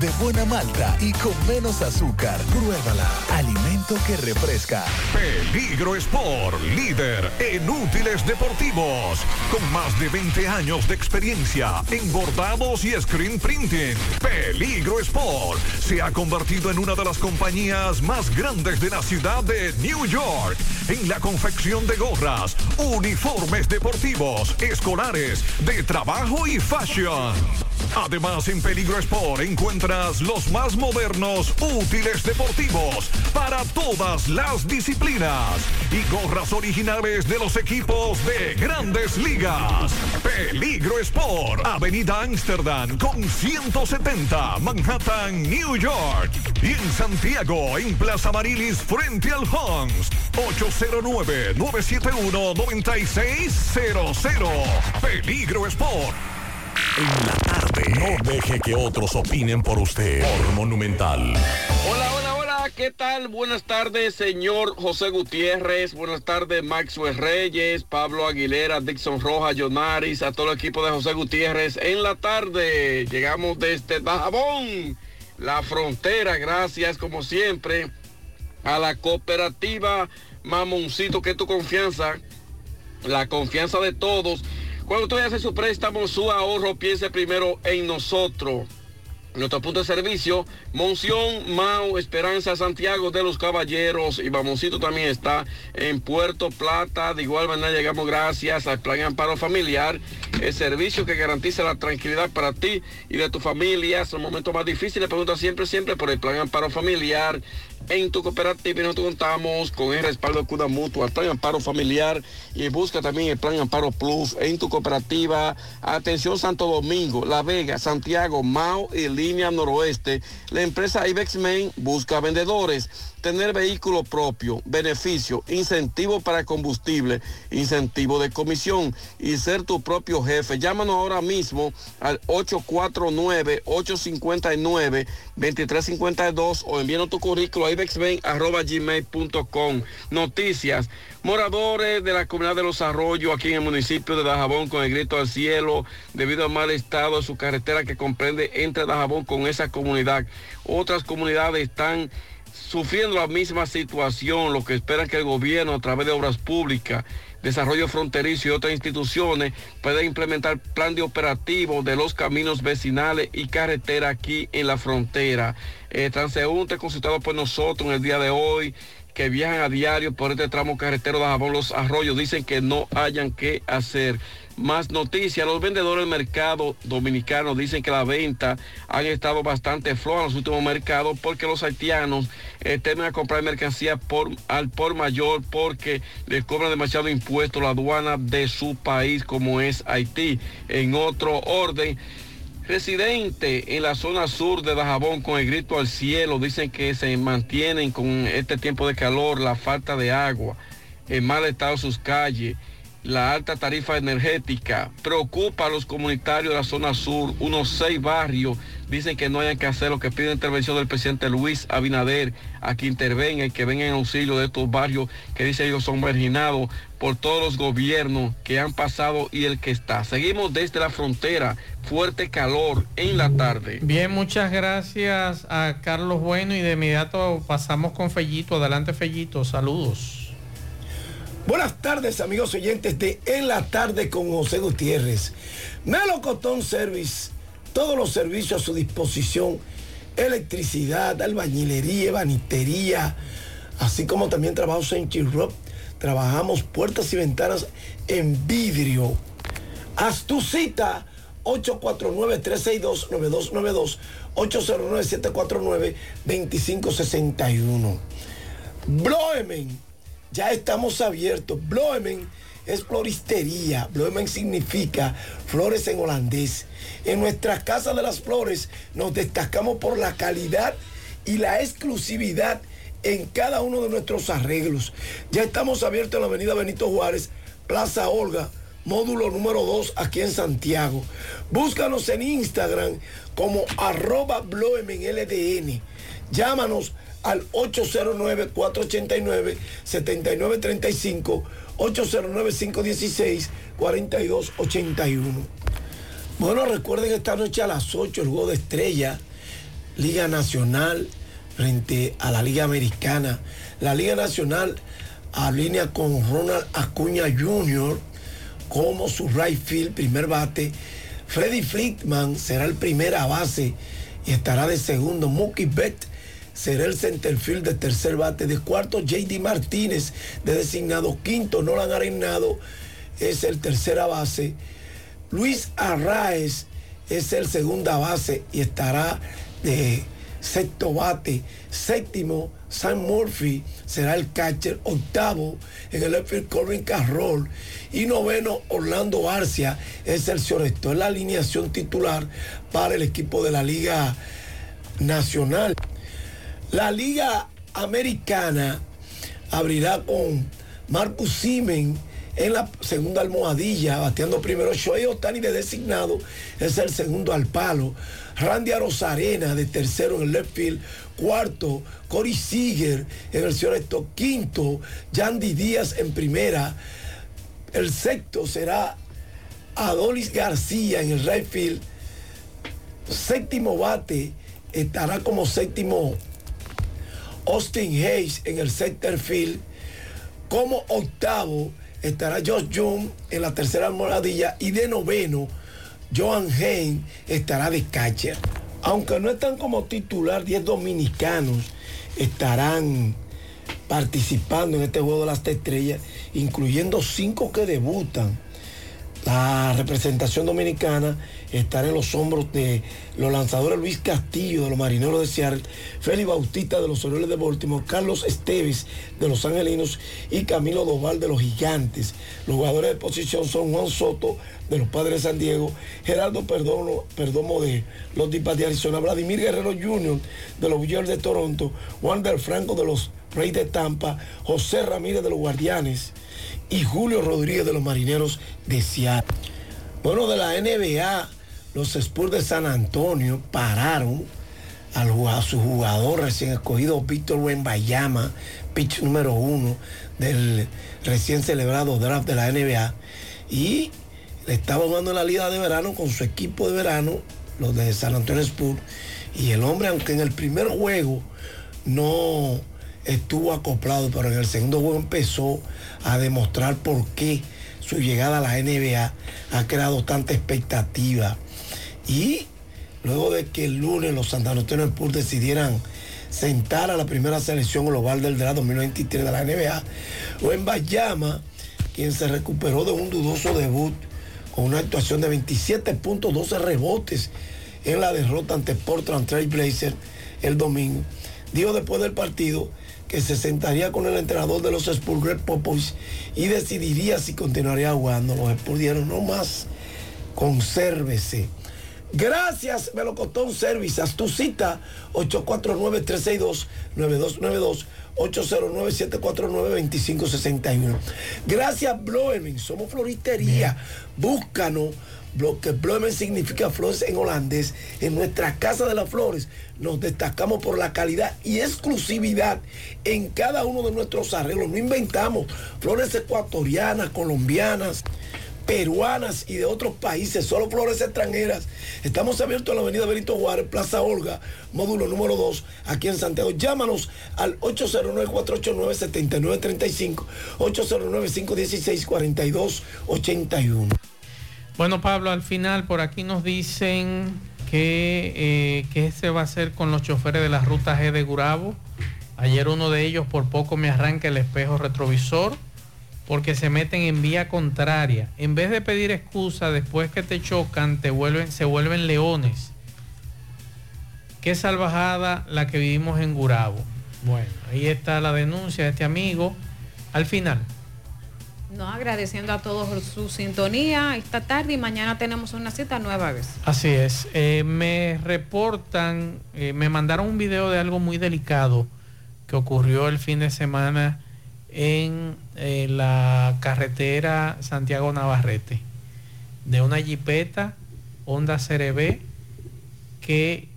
de buena malta y con menos azúcar. Pruébala. Alimento que refresca. Peligro Sport, líder en útiles deportivos. Con más de 20 años de experiencia en bordados y screen printing. Peligro Sport se ha convertido en una de las compañías más grandes de la ciudad de New York en la confección de gorras, uniformes deportivos, escolares, de trabajo y fashion. Además, en Peligro Sport encuentras los más modernos útiles deportivos para todas las disciplinas y gorras originales de los equipos de grandes ligas. Peligro Sport, Avenida Amsterdam con 170, Manhattan, New York. Y en Santiago, en Plaza Marilis, frente al Hans, 809-971-9600. Peligro Sport. En la tarde. No deje que otros opinen por usted. Por Monumental. Hola, hola, hola. ¿Qué tal? Buenas tardes, señor José Gutiérrez. Buenas tardes, Maxwell Reyes, Pablo Aguilera, Dixon Rojas, Jonaris, a todo el equipo de José Gutiérrez. En la tarde llegamos desde Dajabón, la frontera. Gracias, como siempre, a la cooperativa Mamoncito, que es tu confianza, la confianza de todos cuando usted hace su préstamo, su ahorro, piense primero en nosotros. Nuestro punto de servicio, Monción, Mau, Esperanza, Santiago de los Caballeros y Mamoncito también está en Puerto Plata. De igual manera llegamos gracias al Plan Amparo Familiar, el servicio que garantiza la tranquilidad para ti y de tu familia. Son momentos más difíciles, pregunta siempre, siempre por el Plan Amparo Familiar en tu cooperativa nosotros contamos con el respaldo de Cuda Mutua, el plan Amparo Familiar y busca también el plan Amparo Plus en tu cooperativa. Atención Santo Domingo, La Vega, Santiago, Mao y Línea Noroeste. La empresa Ibex Main busca vendedores tener vehículo propio, beneficio, incentivo para combustible, incentivo de comisión y ser tu propio jefe. Llámanos ahora mismo al 849-859-2352 o envíanos tu currículo a ibexben.gmail.com. Noticias. Moradores de la comunidad de Los Arroyos aquí en el municipio de Dajabón con el grito al cielo debido al mal estado de su carretera que comprende entre Dajabón con esa comunidad. Otras comunidades están sufriendo la misma situación, lo que esperan que el gobierno a través de obras públicas, desarrollo fronterizo y otras instituciones pueda implementar plan de operativo de los caminos vecinales y carretera aquí en la frontera. Eh, transeúnte consultado por nosotros en el día de hoy que viajan a diario por este tramo carretero de Jabón Los Arroyos dicen que no hayan que hacer. Más noticias, los vendedores del mercado dominicano dicen que la venta han estado bastante floja en los últimos mercados porque los haitianos eh, temen a comprar mercancía por, al por mayor porque les cobran demasiado impuesto la aduana de su país como es Haití. En otro orden, Residente en la zona sur de Dajabón con el grito al cielo dicen que se mantienen con este tiempo de calor, la falta de agua, el mal estado sus calles, la alta tarifa energética. Preocupa a los comunitarios de la zona sur, unos seis barrios dicen que no hayan que hacer lo que pide intervención del presidente Luis Abinader a que intervenga y que venga en auxilio de estos barrios que dicen ellos son marginados por todos los gobiernos que han pasado y el que está. Seguimos desde la frontera, fuerte calor en la tarde. Bien, muchas gracias a Carlos Bueno y de inmediato pasamos con Fellito. Adelante Fellito, saludos. Buenas tardes amigos oyentes de En la tarde con José Gutiérrez. Melocotón Service todos los servicios a su disposición, electricidad, albañilería, banitería, así como también trabajos en Chirrop. Trabajamos puertas y ventanas en vidrio. Haz tu cita 849-362-9292, 809-749-2561. Bloemen, ya estamos abiertos. Bloemen es floristería. Bloemen significa flores en holandés. En nuestras casas de las flores nos destacamos por la calidad y la exclusividad en cada uno de nuestros arreglos. Ya estamos abiertos en la avenida Benito Juárez, Plaza Olga, módulo número 2 aquí en Santiago. Búscanos en Instagram como arroba LDN. Llámanos al 809-489-7935 809-516-4281. Bueno, recuerden esta noche a las 8 el juego de estrella, Liga Nacional frente a la Liga Americana. La Liga Nacional alinea con Ronald Acuña Jr. como su right field, primer bate. Freddy Friedman será el primera base y estará de segundo. Mookie Betts será el centerfield de tercer bate. De cuarto, JD Martínez, de designado quinto, Nolan Arenado es el tercera base. Luis Arraez es el segunda base y estará de sexto bate. Séptimo, Sam Murphy será el catcher. Octavo, en el outfield Corbin Carroll. Y noveno, Orlando Arcia es el Esto Es la alineación titular para el equipo de la Liga Nacional. La Liga Americana abrirá con Marcus Simen en la segunda almohadilla, bateando primero Shohei Otani de designado, es el segundo al palo. Randy Arozarena de tercero en el left field. Cuarto, Cory Seager en el esto Quinto, Yandy Díaz en primera. El sexto será Adolis García en el right field. Séptimo bate estará como séptimo Austin Hayes en el center field. Como octavo estará Josh Young en la tercera moradilla y de noveno Joan Hain estará de catcher. Aunque no están como titular, 10 dominicanos estarán participando en este juego de las estrellas, incluyendo 5 que debutan. La representación dominicana estar en los hombros de los lanzadores Luis Castillo de los Marineros de Seattle, Félix Bautista de los Orioles de Baltimore, Carlos Esteves de los Angelinos y Camilo Doval de los Gigantes. Los jugadores de posición son Juan Soto de los Padres de San Diego, Gerardo Perdomo, Perdomo de los Dipas de Arizona, Vladimir Guerrero Jr. de los Bulls de Toronto, Juan del Franco de los Reyes de Tampa, José Ramírez de los Guardianes y Julio Rodríguez de los Marineros de Seattle. Bueno, de la NBA, los Spurs de San Antonio pararon a su jugador recién escogido, Víctor Wembayama, pitch número uno del recién celebrado draft de la NBA. Y le estaba jugando en la liga de verano con su equipo de verano, los de San Antonio Spurs. Y el hombre, aunque en el primer juego no estuvo acoplado, pero en el segundo juego empezó a demostrar por qué su llegada a la NBA ha creado tanta expectativa. Y luego de que el lunes los Antonio Spurs decidieran sentar a la primera selección global del draft 2023 de la NBA, o en Bayama, quien se recuperó de un dudoso debut con una actuación de 27.12 rebotes en la derrota ante Portland Trail Blazer el domingo, dijo después del partido que se sentaría con el entrenador de los Spurs, Greg Popovich, y decidiría si continuaría jugando. Los Spurs dieron no más, consérvese. Gracias, me lo costó un service. Haz tu cita 849-362-9292. 809-749-2561. Gracias, Bloemen. Somos floristería. Búscanos. Lo que Bloemen significa flores en holandés. En nuestra Casa de las Flores nos destacamos por la calidad y exclusividad en cada uno de nuestros arreglos. No inventamos flores ecuatorianas, colombianas peruanas y de otros países, solo flores extranjeras. Estamos abiertos en la avenida Benito Juárez, Plaza Olga, módulo número 2, aquí en Santiago. Llámanos al 809-489-7935, 809-516-4281. Bueno, Pablo, al final por aquí nos dicen que eh, qué se va a hacer con los choferes de la ruta G de Gurabo. Ayer uno de ellos por poco me arranca el espejo retrovisor porque se meten en vía contraria. En vez de pedir excusa después que te chocan, te vuelven, se vuelven leones. Qué salvajada la que vivimos en Gurabo. Bueno, ahí está la denuncia de este amigo. Al final. No, agradeciendo a todos por su sintonía esta tarde y mañana tenemos una cita nueva vez. Así es. Eh, me reportan, eh, me mandaron un video de algo muy delicado que ocurrió el fin de semana en eh, la carretera Santiago Navarrete de una jipeta Honda CRB que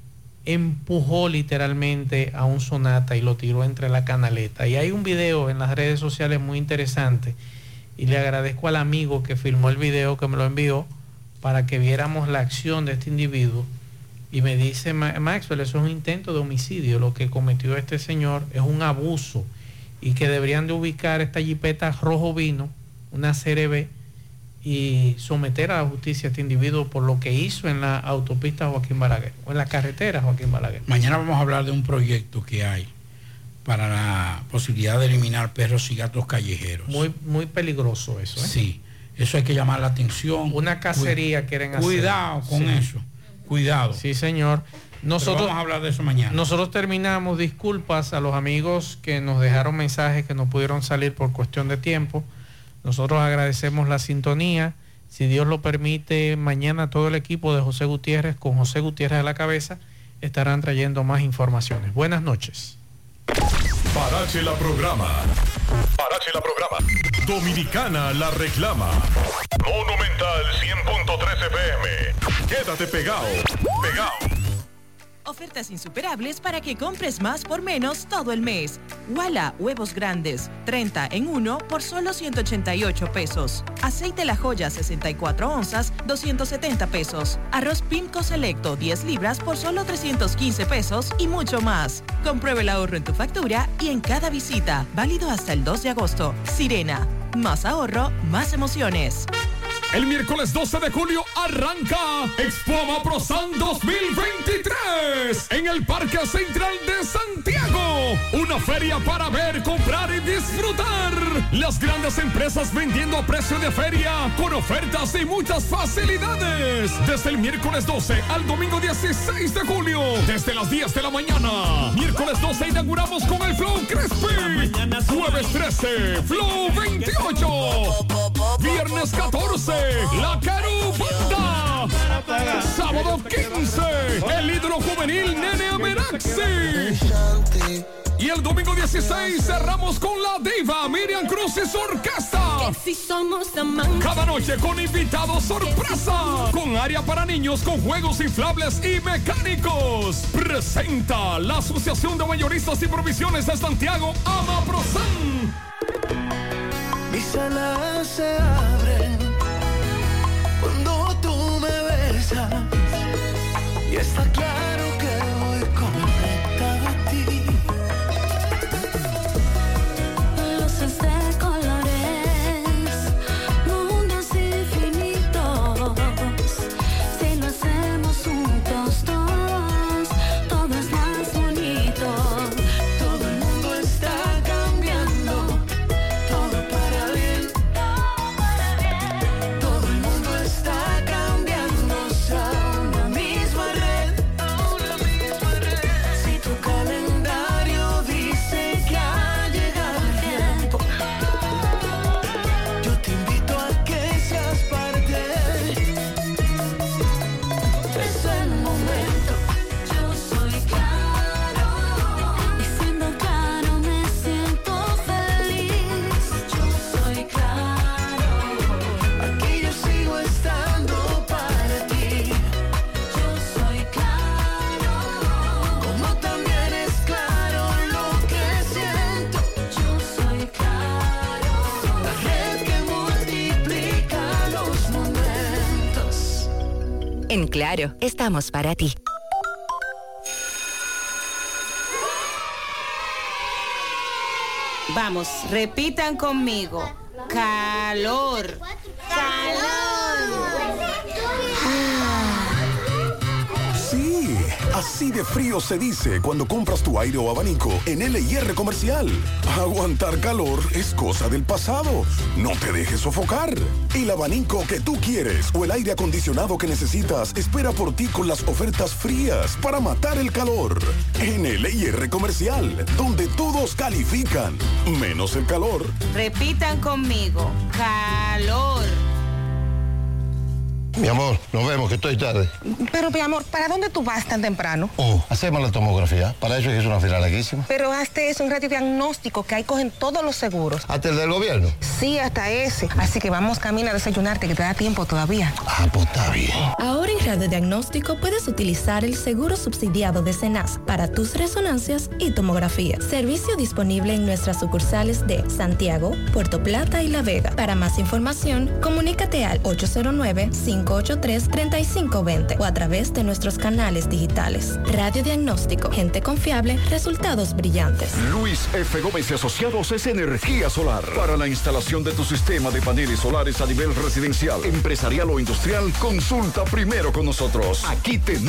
empujó literalmente a un Sonata y lo tiró entre la canaleta. Y hay un video en las redes sociales muy interesante y le agradezco al amigo que filmó el video, que me lo envió, para que viéramos la acción de este individuo. Y me dice Maxwell, eso es un intento de homicidio, lo que cometió este señor es un abuso y que deberían de ubicar esta jipeta rojo vino, una CRB, y someter a la justicia a este individuo por lo que hizo en la autopista Joaquín Balaguer, o en la carretera Joaquín Balaguer. Mañana vamos a hablar de un proyecto que hay para la posibilidad de eliminar perros y gatos callejeros. Muy, muy peligroso eso. ¿eh? Sí, eso hay que llamar la atención. Una cacería quieren hacer. Cuidado con eso, cuidado. Sí, señor. Nosotros vamos a hablar de eso mañana. Nosotros terminamos, disculpas a los amigos que nos dejaron mensajes que no pudieron salir por cuestión de tiempo. Nosotros agradecemos la sintonía. Si Dios lo permite, mañana todo el equipo de José Gutiérrez, con José Gutiérrez a la cabeza, estarán trayendo más informaciones. Buenas noches. Parache la programa. Parache la programa. Dominicana la reclama. Monumental 100.13 FM. Quédate pegado. Pegado. Ofertas insuperables para que compres más por menos todo el mes. Walla, huevos grandes, 30 en 1 por solo 188 pesos. Aceite La Joya, 64 onzas, 270 pesos. Arroz Pimco Selecto, 10 libras por solo 315 pesos y mucho más. Compruebe el ahorro en tu factura y en cada visita. Válido hasta el 2 de agosto. Sirena. Más ahorro, más emociones. El miércoles 12 de julio arranca Expo Prosan 2023 en el Parque Central de Santiago. Una feria para ver, comprar y disfrutar. Las grandes empresas vendiendo a precio de feria con ofertas y muchas facilidades. Desde el miércoles 12 al domingo 16 de julio, desde las 10 de la mañana. Miércoles 12 inauguramos con el Flow Crespi. Jueves 13, Flow 28. Viernes 14. La Carupanda. Sábado 15, el ídolo juvenil Nene Ameraxi. Y el domingo 16 cerramos con la diva Miriam Cruz y su orquesta. Cada noche con invitados sorpresa. Con área para niños con juegos inflables y mecánicos. Presenta la Asociación de Mayoristas y Provisiones de Santiago, Amaprosan. Mis alas se abren cuando tú me besas. Y está claro En Claro, estamos para ti. Vamos, repitan conmigo. Calor. Sí, así de frío se dice cuando compras tu aire o abanico en LIR Comercial. Aguantar calor es cosa del pasado. No te dejes sofocar. El abanico que tú quieres o el aire acondicionado que necesitas espera por ti con las ofertas frías para matar el calor. En LIR Comercial, donde todos califican, menos el calor. Repitan conmigo. Calor. Mi amor, nos vemos, que estoy tarde. Pero, mi amor, ¿para dónde tú vas tan temprano? Oh, hacemos la tomografía. Para eso es una fila larguísima. Pero hazte es un radiodiagnóstico que ahí cogen todos los seguros. ¿Hasta el del gobierno? Sí, hasta ese. Así que vamos camino a desayunarte, que te da tiempo todavía. Ah, pues está bien. Ahora en radiodiagnóstico puedes utilizar el seguro subsidiado de CENAS para tus resonancias y tomografía. Servicio disponible en nuestras sucursales de Santiago, Puerto Plata y La Vega. Para más información, comunícate al 809-583-3520 o a través de nuestros canales digitales. Radiodiagnóstico, gente confiable, resultados brillantes. Luis F. Gómez y Asociados es energía solar. Para la instalación de tu sistema de paneles solares a nivel residencial, empresarial o industrial, consulta primero con nosotros. Aquí tenemos